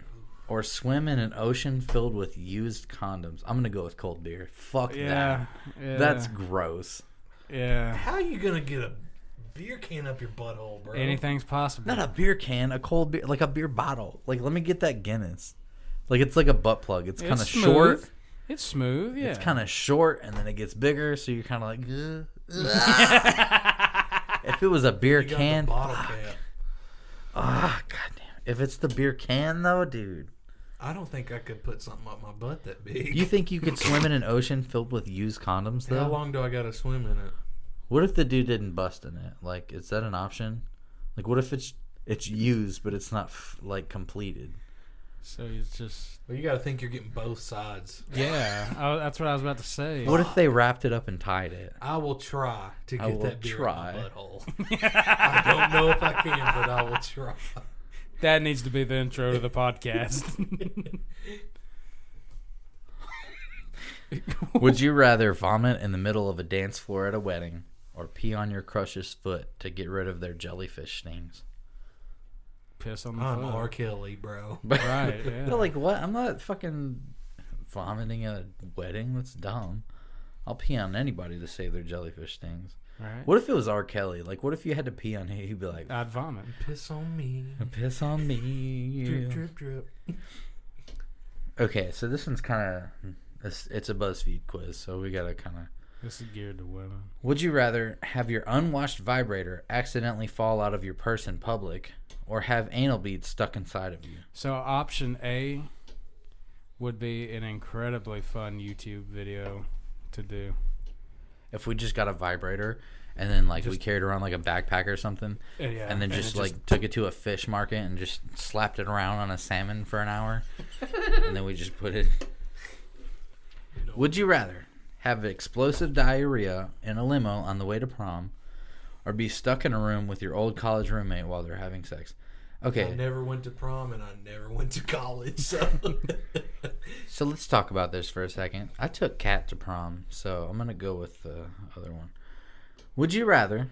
S1: or swim in an ocean filled with used condoms? I'm gonna go with cold beer. Fuck
S3: Yeah.
S1: that.
S3: yeah.
S1: That's gross.
S3: yeah.
S5: How are you gonna get a beer can up your butthole, bro?
S3: Anything's possible.
S1: Not a beer can, a cold beer, like a beer bottle. Like let me get that Guinness. Like it's like a butt plug. It's kind of
S3: smooth.
S1: short.
S3: It's smooth. Yeah.
S1: It's kind of short, and then it gets bigger, so you're kind of like. "Ugh." if it was a beer can,
S5: bottle
S1: fuck.
S5: cap.
S1: Ah, goddamn. If it's the beer can, though, dude.
S5: I don't think I could put something up my butt that big.
S1: You think you could swim in an ocean filled with used condoms, though?
S5: How long do I gotta swim in it?
S1: What if the dude didn't bust in it? Like, is that an option? Like, what if it's it's used, but it's not, f- like, completed?
S3: So it's just.
S5: Well, you gotta think you're getting both sides.
S3: Yeah. I, that's what I was about to say.
S1: What if they wrapped it up and tied it?
S5: I will try to
S1: I
S5: get
S1: will
S5: that beer
S1: try.
S5: in my butthole. I don't know if I can, but I will try.
S3: That needs to be the intro to the podcast.
S1: Would you rather vomit in the middle of a dance floor at a wedding or pee on your crush's foot to get rid of their jellyfish stings?
S3: Piss on the
S5: I'm
S3: foot.
S5: R. Kelly, bro.
S3: Right. Yeah.
S1: But like, what? I'm not fucking vomiting at a wedding. That's dumb. I'll pee on anybody to save their jellyfish stings.
S3: right.
S1: What if it was R. Kelly? Like, what if you had to pee on him? He'd be like,
S3: I'd vomit.
S5: Piss on me.
S1: piss on me.
S5: Drip, drip, drip.
S1: Okay, so this one's kind of it's, it's a BuzzFeed quiz, so we gotta kind of.
S3: This is geared to women.
S1: Would you rather have your unwashed vibrator accidentally fall out of your purse in public, or have anal beads stuck inside of you?
S3: So option A would be an incredibly fun YouTube video to do.
S1: If we just got a vibrator, and then like we carried around like a backpack or something,
S3: Uh, yeah,
S1: and then
S3: and
S1: just
S3: it
S1: like took it to a fish market and just slapped it around on a salmon for an hour, and then we just put it. Would you rather have explosive diarrhea in a limo on the way to prom, or be stuck in a room with your old college roommate while they're having sex? Okay.
S5: I never went to prom and I never went to college. So
S1: so let's talk about this for a second. I took Kat to prom, so I'm gonna go with the other one. Would you rather?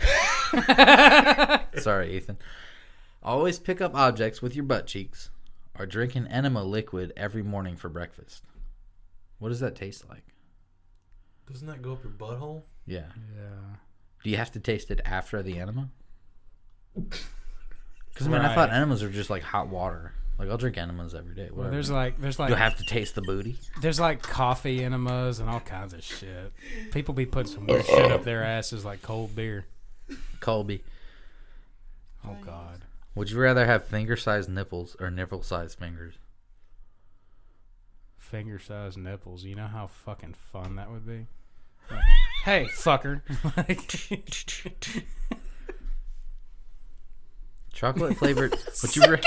S1: Sorry, Ethan. Always pick up objects with your butt cheeks, or drink an enema liquid every morning for breakfast. What does that taste like?
S5: Doesn't that go up your butthole?
S1: Yeah.
S3: Yeah.
S1: Do you have to taste it after the enema? Because I mean, I thought enemas are just like hot water. Like I'll drink enemas every day.
S3: Well,
S1: Whatever.
S3: there's like there's like
S1: Do I have to taste the booty?
S3: there's like coffee enemas and all kinds of shit. People be putting some weird shit up their asses like cold beer.
S1: Colby.
S3: Oh god.
S1: Would you rather have finger-sized nipples or nipple-sized fingers?
S3: Finger sized nipples. You know how fucking fun that would be? Like, hey, fucker. Like-
S1: Chocolate flavored. would you ra-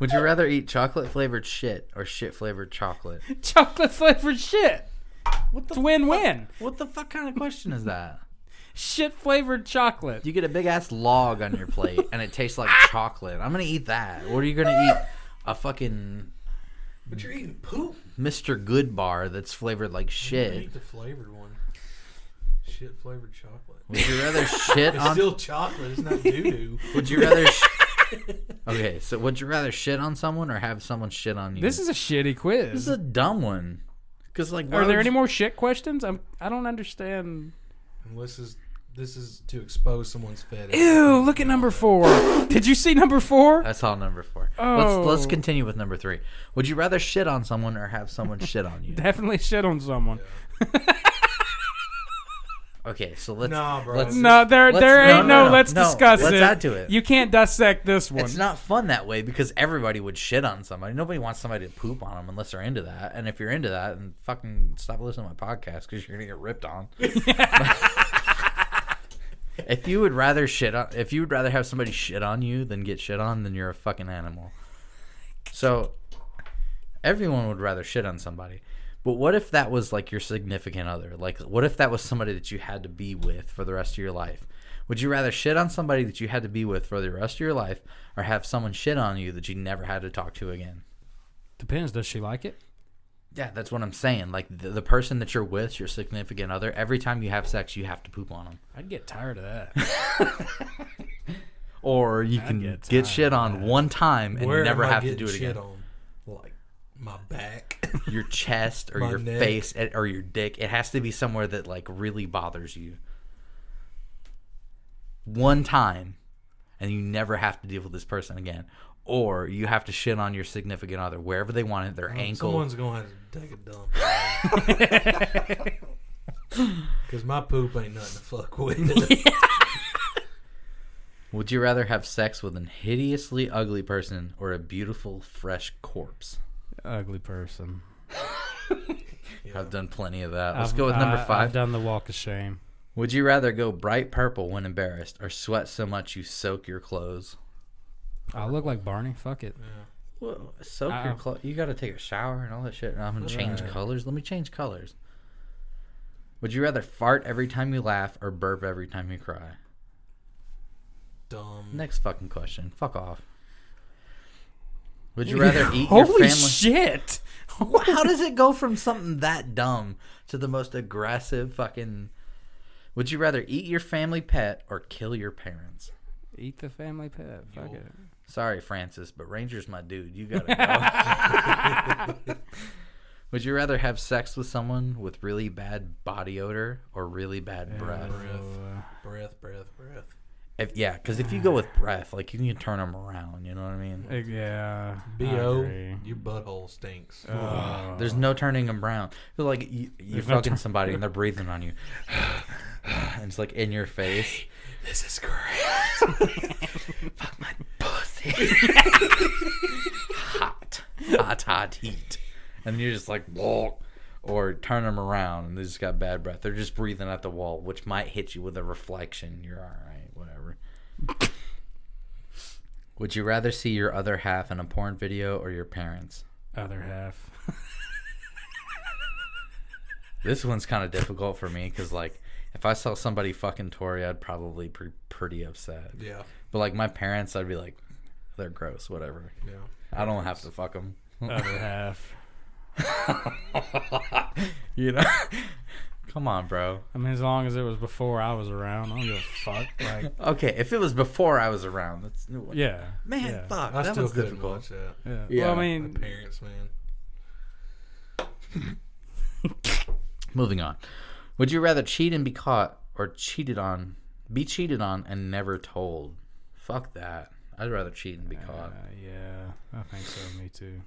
S1: Would you rather eat chocolate flavored shit or shit flavored chocolate?
S3: chocolate flavored shit.
S1: What the
S3: It's win win.
S1: What the fuck kind of question is that?
S3: Shit flavored chocolate.
S1: You get a big ass log on your plate and it tastes like chocolate. I'm gonna eat that. What are you gonna eat? A fucking
S5: But you're eating poop.
S1: Mr. Goodbar that's flavored like shit.
S5: I eat the flavored one. Shit flavored chocolate.
S1: Would you rather shit
S5: It's
S1: on?
S5: still chocolate. It's not doo doo.
S1: Would you rather? Sh- okay, so would you rather shit on someone or have someone shit on you?
S3: This is a shitty quiz.
S1: This is a dumb one. Because like,
S3: Are there
S1: would
S3: any
S1: you-
S3: more shit questions? I'm. I don't understand.
S5: Unless this is this is to expose someone's fetish.
S3: Ew! Look at number four. Did you see number four?
S1: I saw number four.
S3: Oh.
S1: Let's let's oh. continue with number three. Would you rather shit on someone or have someone shit on you?
S3: Definitely shit on someone.
S1: Okay, so let's
S5: Nah, bro.
S1: let's
S3: No, there
S1: let's-
S3: there ain't no. let's
S1: no,
S3: discuss
S1: let's
S3: it.
S1: add to it.
S3: You can't dissect this one.
S1: It's not fun that way because everybody would shit on somebody. Nobody wants somebody to poop on them unless they're into that. And if you're into that, then fucking stop listening to my podcast because you're gonna get ripped on. if you would rather shit on, if you would rather have somebody shit on you than get shit on, then you're a fucking animal. So everyone would rather shit on somebody. But what if that was like your significant other? Like, what if that was somebody that you had to be with for the rest of your life? Would you rather shit on somebody that you had to be with for the rest of your life or have someone shit on you that you never had to talk to again?
S3: Depends. Does she like it?
S1: Yeah, that's what I'm saying. Like, the, the person that you're with, your significant other, every time you have sex, you have to poop on them.
S3: I'd get tired of that.
S1: Or you
S3: I'd
S1: can
S3: get
S1: get, shit on one time and
S5: Where
S1: never have to do it
S5: shit
S1: again.
S5: on? Like my back.
S1: Your chest or your
S5: neck.
S1: face eh, or your dick. It has to be somewhere that, like, really bothers you. One time, and you never have to deal with this person again. Or you have to shit on your significant other wherever they want it, their oh, ankle.
S5: Someone's gonna take a dump. Because my poop ain't nothing to fuck with.
S1: Would you rather have sex with an hideously ugly person or a beautiful, fresh corpse?
S3: Ugly person.
S1: I've done plenty of that. Let's
S3: I've-
S1: go with number
S3: I-
S1: five.
S3: I've done the walk of shame.
S1: Would you rather go bright purple when embarrassed or sweat so much you soak your clothes?
S3: I look like Barney. Fuck it.
S1: Well, soak your
S3: Ow.
S1: clothes. You got to take a shower and all that shit. And I'm gonna change
S3: Right.
S1: colors. Let me change colors. Would you rather fart every time you laugh or burp every time you cry?
S5: Dumb.
S1: Next fucking question. Fuck off. Would you rather eat
S3: Holy
S1: your family?
S3: shit!
S1: Wha- How does it go from something that dumb to the most aggressive fucking? Would you rather eat your family pet or kill your parents?
S3: Eat the family pet. Fuck it.
S1: Sorry, Francis, but Ranger's my dude. You gotta go. Would you rather have sex with someone with really bad body odor or really bad breath?
S3: Uh,
S5: Breath, breath, breath.
S1: If, yeah, because if you go with breath, like you can turn them around. You know what I mean?
S3: yeah. I
S5: Bo,
S3: agree.
S5: your butthole stinks.
S3: Uh,
S1: There's no turning them brown. Feel like you, you're
S3: There's no
S1: fucking
S3: turn-
S1: somebody and they're breathing on you, and it's like in your face.
S5: This is great.
S1: Fuck my pussy. hot, hot, hot heat, and you're just like walk or turn them around and they just got bad breath. They're just breathing at the wall, which might hit you with a reflection. You're all right, whatever. Would you rather see your other half in a porn video or your parents?
S3: Other half.
S1: This one's kind of difficult for me because, like, if I saw somebody fucking Tori, I'd probably be pretty upset.
S5: Yeah.
S1: But like my parents, I'd be like, they're gross, whatever.
S5: Yeah.
S1: I don't have to fuck them.
S3: Other half.
S1: you know? Come on, bro.
S3: I mean, as long as it was before I was around, I don't give a fuck. Like,
S1: Okay, if it was before I was around, that's new.
S3: yeah.
S1: Man,
S3: yeah.
S1: fuck,
S5: I
S1: that
S5: still
S1: was
S5: couldn't
S1: difficult.
S5: watch that.
S3: Yeah.
S1: Yeah.
S3: Well, I
S5: My
S3: mean,
S5: parents, man.
S1: Moving on. Would you rather cheat and be caught or cheated on, be cheated on and never told? Fuck that. I'd rather cheat and be caught.
S3: uh, yeah, I think so. Me too.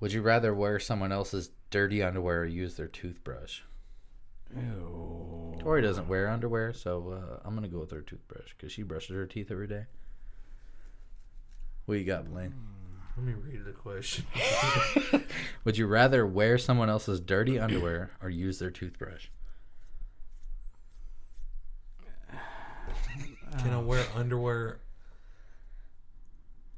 S1: Would you rather wear someone else's dirty underwear or use their toothbrush?
S3: Ew.
S1: Tori doesn't wear underwear, so uh, I'm gonna go with her toothbrush because she brushes her teeth every day. What you got, Blaine?
S5: Let me read the question.
S1: Would you rather wear someone else's dirty underwear or use their toothbrush?
S5: Can I wear underwear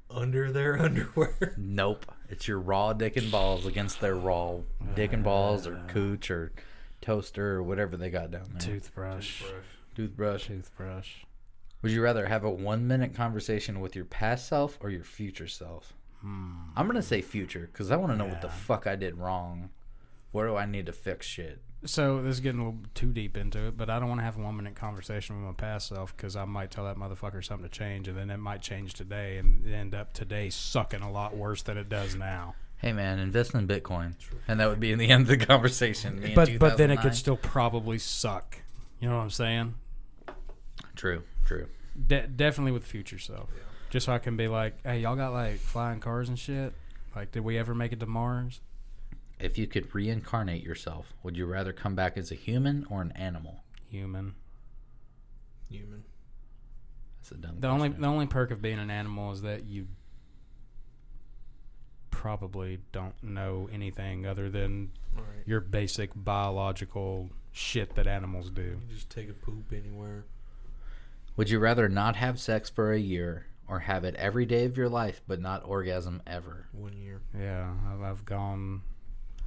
S5: under their underwear?
S1: Nope. It's your raw dick and balls against their raw dick and balls or uh. cooch or toaster or whatever they got down there.
S3: Toothbrush.
S1: Toothbrush.
S3: Toothbrush.
S1: Would you rather have a one minute conversation with your past self or your future self? I'm gonna say future because I want to know what the fuck I did wrong. Where do I need to fix shit?
S3: So this is getting a little too deep into it, but I don't want to have a one minute conversation with my past self because I might tell that motherfucker something to change, and then it might change today and end up today sucking a lot worse than it does now.
S1: Hey man, invest in Bitcoin, and that would be in the end of the conversation.
S3: But but then it could still probably suck. You know what I'm saying?
S1: True, true.
S3: De- definitely with future self. Just so I can be like, hey, y'all got like flying cars and shit. Like, did we ever make it to Mars?
S1: If you could reincarnate yourself, would you rather come back as a human or an animal?
S3: Human.
S5: Human.
S1: That's a dumb.
S3: The only the only perk of being an animal is that you probably don't know anything other than
S5: All right.
S3: your basic biological shit that animals do.
S5: You just take a poop anywhere.
S1: Would you rather not have sex for a year or have it every day of your life but not orgasm ever?
S5: One year.
S3: Yeah, I've, I've gone.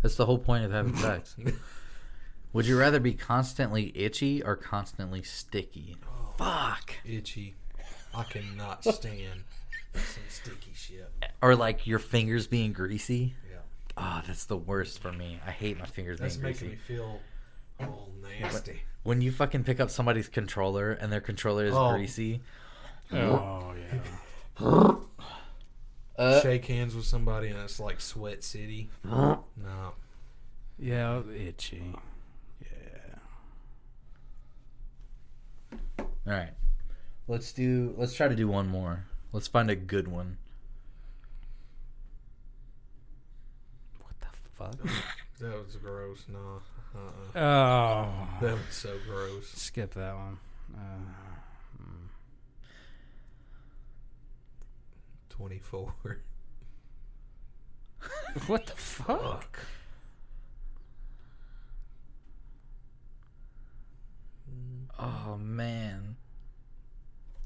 S1: That's the whole point of having sex. Would you rather be constantly itchy or constantly sticky? Oh, Fuck.
S5: Itchy. I cannot stand some sticky shit.
S1: Or like your fingers being greasy?
S5: Yeah.
S1: Oh, that's the worst for me. I hate my fingers
S5: That's
S1: being
S5: making
S1: greasy.
S5: me feel all nasty.
S1: When you fucking pick up somebody's controller and their controller is
S5: Oh.
S1: greasy,
S3: Oh yeah.
S1: uh,
S5: Shake hands with somebody and it's like sweat city. no.
S3: Yeah, itchy. Yeah.
S1: all right. Let's do. Let's try to do one more. Let's find a good one.
S3: What the fuck?
S5: That was gross. No. Uh-uh.
S3: Oh.
S5: That was so gross.
S3: Skip that one. Uh,
S5: 24.
S3: what the fuck?
S1: Oh man.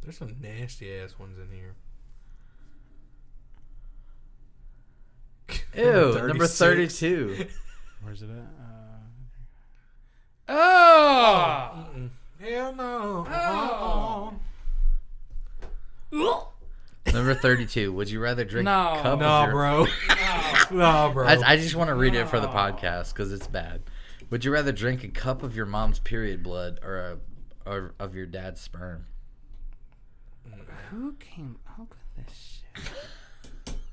S5: There's some nasty ass ones in here.
S1: Ew, number thirty-two.
S3: Where's it at? Uh, oh!
S5: Mm-mm. Hell no. Uh-uh.
S1: Number thirty-two. Would you rather drink
S3: No.
S1: a cup
S5: No,
S1: of your...
S5: bro. no, bro.
S1: I, I just want to read it for the podcast because it's bad. Would you rather drink a cup of your mom's period blood or a or of your dad's sperm?
S3: Who came up with this shit?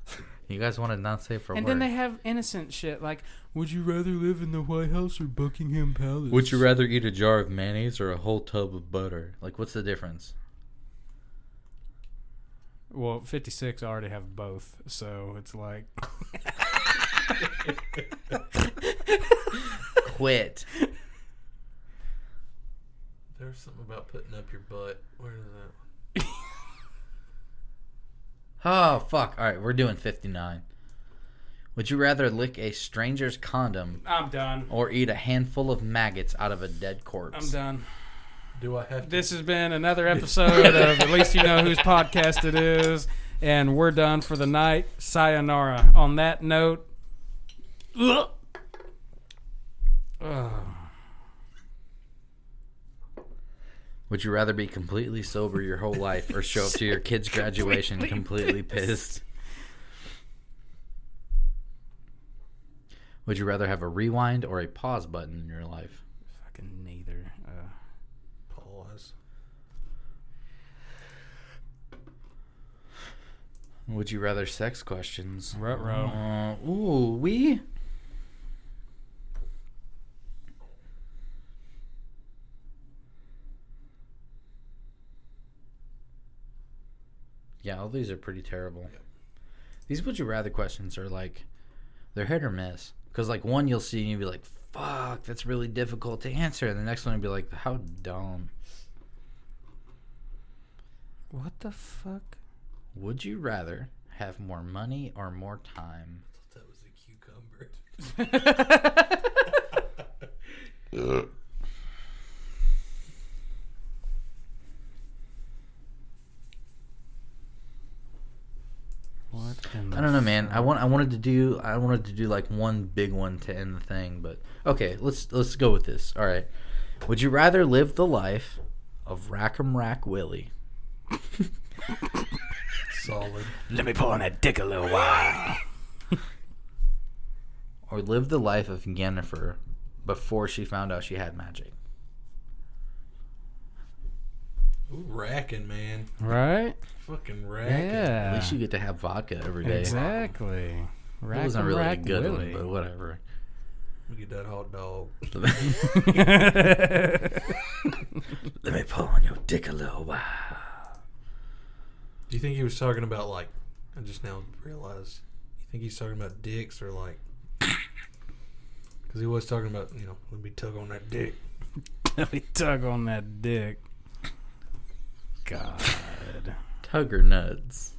S1: You guys want to not say for
S3: And
S1: word.
S3: then they have innocent shit like, would you rather live in the White House or Buckingham Palace?
S1: Would you rather eat a jar of mayonnaise or a whole tub of butter? Like, what's the difference?
S3: Well, 56 already have both, so it's like.
S1: Quit.
S5: There's something about putting up your butt. Where is that?
S1: Oh fuck! All right, we're doing fifty-nine. Would you rather lick a stranger's condom
S3: I'm done.
S1: or eat a handful of maggots out of a dead corpse?
S3: I'm done.
S5: Do I have to?
S3: This has been another episode of At Least You Know Whose Podcast It Is, and we're done for the night. Sayonara. On that note. Ugh. Ugh.
S1: Would you rather be completely sober your whole life or show up to your kid's graduation completely pissed? Would you rather have a rewind or a pause button in your life?
S3: Fucking neither. Uh,
S5: Pause.
S1: Would you rather sex questions?
S3: Ruh-roh.
S1: Uh, ooh, we. Yeah, all these are pretty terrible. These would you rather questions are like, they're hit or miss. Because, like, one you'll see and you'll be like, fuck, that's really difficult to answer. And the next one you'll be like, how dumb.
S3: what the fuck?
S1: Would you rather have more money or more time?
S5: That was a cucumber.
S3: What in the
S1: I don't know, man. I want I wanted to do I wanted to do like one big one to end the thing, but okay, let's let's go with this. All right. Would you rather live the life of Rackham Rack Willie
S5: Solid.
S3: Let me pull on that dick a little while.
S1: or live the life of Yennefer before she found out she had magic?
S5: Ooh, racking, man.
S3: Right?
S5: Fucking racking.
S1: At
S3: Yeah.
S1: least you get to have vodka every day.
S3: Exactly.
S1: it wasn't
S3: Rack 'em,
S1: really a good
S3: Willie.
S1: one, but whatever.
S5: Look at that hot dog.
S1: Let me pull on your dick a little while.
S5: Do you think he was talking about like? I just now realized. You think he's talking about dicks or like? Because he was talking about you know let me tug on that dick.
S3: Let me tug on that dick. God.
S1: Tugger nuts.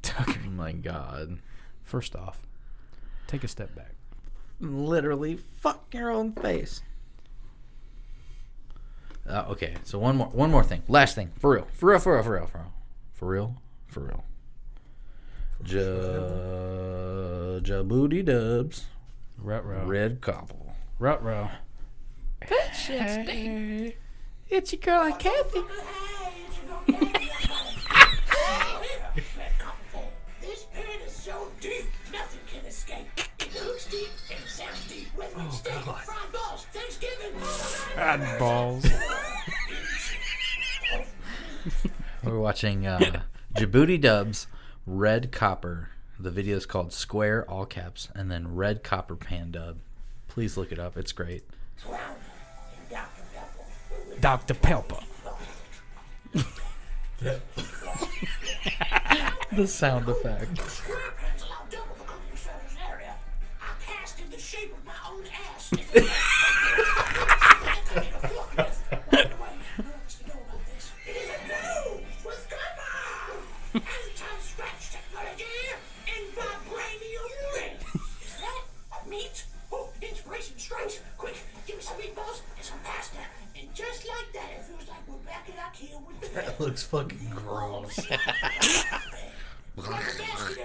S3: Tucker.
S1: Oh my god.
S3: First off, take a step back.
S1: Literally, fuck your own face. Uh, okay, so one more, one more thing, last thing, for real, for real, for real, for real, for real, for real, for real. Ja, Jabooty Dubs,
S3: Rut row.
S1: Red Copple.
S3: Rut row. Hey, it's your girl, Kathy.
S6: This pit is so deep, nothing can escape. It looks deep and sounds deep. Whether it's steak, fried balls, Thanksgiving.
S3: Bad balls.
S1: We're watching uh, Djibouti Dubs, Red Copper. The video is called Square, all caps, and then Red Copper Pan Dub. Please look it up. It's great.
S3: Dr. Pepper.
S1: The sound effect.
S6: That
S5: looks fucking gross.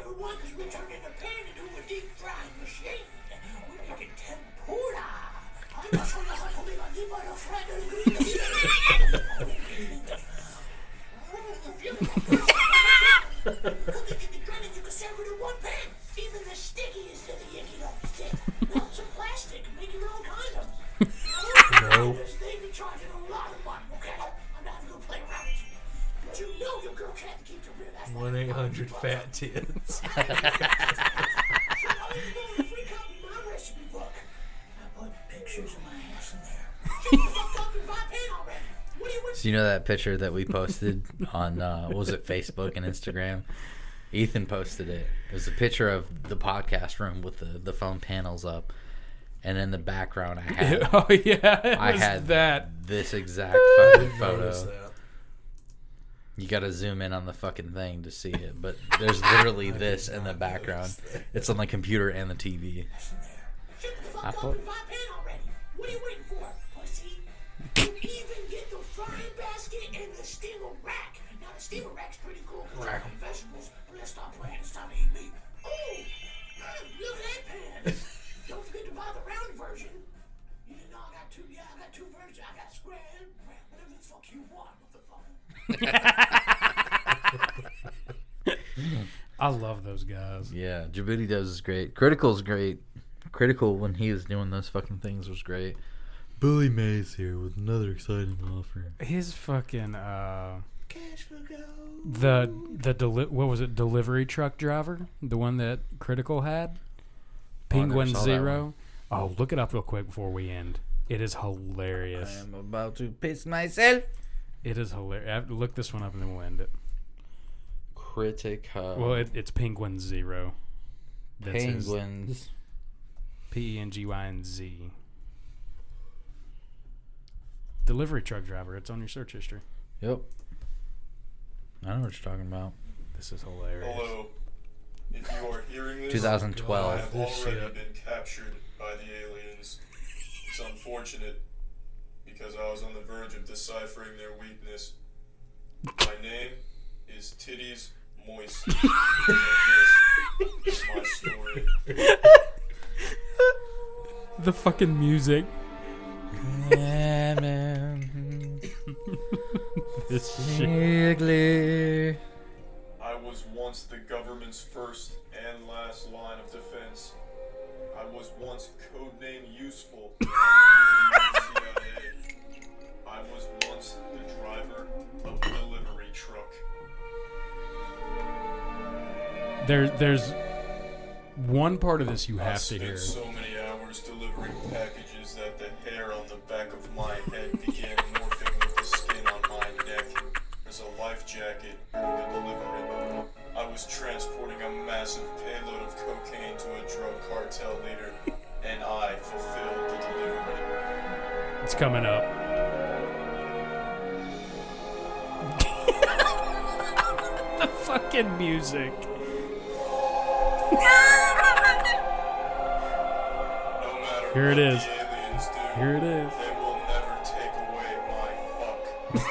S6: One
S5: eight hundred fat tits.
S1: So you know that picture that we posted on uh, what was it Facebook and Instagram? Ethan posted it. It was a picture of the podcast room with the, the phone panels up, and in the background I had
S3: oh yeah,
S1: I had
S3: that.
S1: this exact fucking photo.
S5: That.
S1: You got to zoom in on the fucking thing to see it, but there's literally this in the background. It's on the computer and the TV. I put-
S6: What are you waiting for, pussy? You even get the frying basket and the steamer rack. Now the steamer rack's pretty cool because I I
S3: love those guys.
S1: Yeah, Djibouti does is great. Critical's great. Critical when he was doing those fucking things was great. Billy Mays here with another exciting offer.
S3: His fucking uh, the the deli- what was it? Delivery truck driver, the one that Critical had,
S1: Oh, I never
S3: Penguin
S1: saw that
S3: Zero. Oh, look it up real quick before we end. It is hilarious.
S1: I am about to piss myself.
S3: It is hilarious. Look this one up and then we'll end it.
S1: Critica.
S3: Uh, well, it, it's Penguin Zero. That's his-
S1: Penguins.
S3: P E N G Y N Z. Delivery truck driver. It's on your search history.
S1: Yep. I know what you're talking about.
S3: This is hilarious.
S8: Hello. If you are hearing this,
S1: 2012.
S8: I have
S5: This
S8: already
S5: shit.
S8: been captured by the aliens. It's unfortunate because I was on the verge of deciphering their weakness. My name is Titties Moist. and this is my story.
S3: The fucking music.
S1: yeah, man.
S3: This shit.
S8: I was once the government's first and last line of defense. I was once codenamed Useful. I was once the driver of a delivery truck.
S3: There, there's one part of this you have to hear.
S8: so many hours delivering packages that the hair on the back of my head began morphing with the skin on my neck. As a life jacket during the delivery, I was transporting a massive payload of cocaine to a drug cartel leader, and I fulfilled the delivery.
S3: It's coming up. The fucking music. Here it
S8: what
S3: is.
S8: the aliens do,
S3: Here it is.
S8: they will never take away my fuck.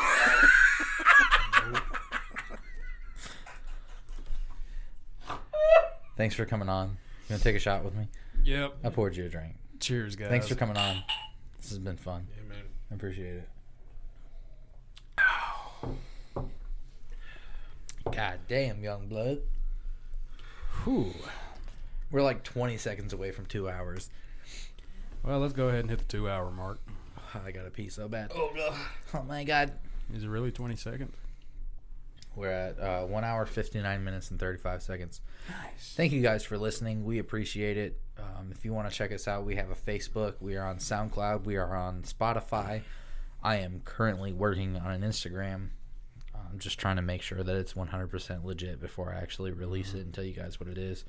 S1: Thanks for coming on. You gonna take a shot with me?
S3: Yep.
S1: I poured you a drink.
S3: Cheers, guys.
S1: Thanks for coming on. This has been fun.
S5: Yeah, man.
S1: I appreciate it. God damn, young blood.
S3: Whew.
S1: We're like 20 seconds away from two hours.
S3: Well, let's go ahead and hit the two hour mark.
S1: I got to pee so bad. Oh, God. Oh, my God.
S3: Is it really 20 seconds?
S1: We're at uh, one hour, 59 minutes, and 35 seconds. Nice. Thank you guys for listening. We appreciate it. Um, if you want to check us out, we have a Facebook. We are on SoundCloud. We are on Spotify. I am currently working on an Instagram. I'm just trying to make sure that it's 100% legit before I actually release it mm-hmm. and tell you guys what it is.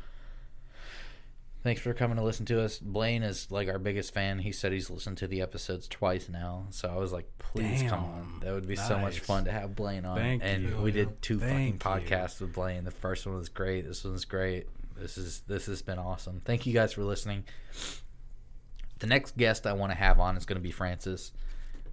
S1: Thanks for coming to listen to us. Blaine is like our biggest fan. He said he's listened to the episodes twice now. So I was like, please come on. That would be so much fun to have Blaine on.
S3: Thank
S1: and
S3: you.
S1: we did two fucking
S3: you.
S1: podcasts with Blaine. The first one was great. This one's great. This is this has been awesome. Thank you guys for listening. The next guest I want to have on is going to be Francis.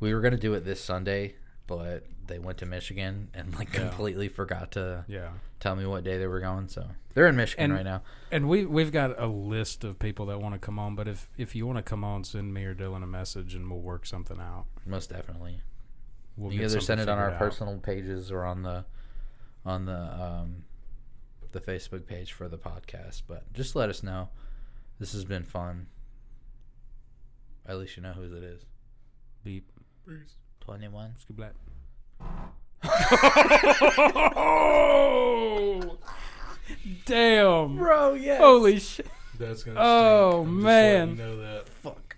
S1: We were going to do it this Sunday, but they went to Michigan and like
S3: Yeah.
S1: completely forgot to
S3: Yeah.
S1: tell me what day they were going. So they're in Michigan
S3: And-
S1: right now.
S3: And we we've got a list of people that want to come on, but if if you want to come on, send me or Dylan a message and we'll work something out.
S1: Most definitely.
S3: We'll
S1: you
S3: get
S1: either send it on our
S3: out.
S1: personal pages or on the on the um, the Facebook page for the podcast. But just let us know. This has been fun. At least you know whose it is.
S3: Beep.
S1: Twenty one.
S3: Scoop black. Damn.
S1: Bro, yes.
S3: Holy shit.
S5: That's gonna.
S3: Oh,
S5: stink. I'm just
S3: man.
S5: letting You know that.
S1: Fuck.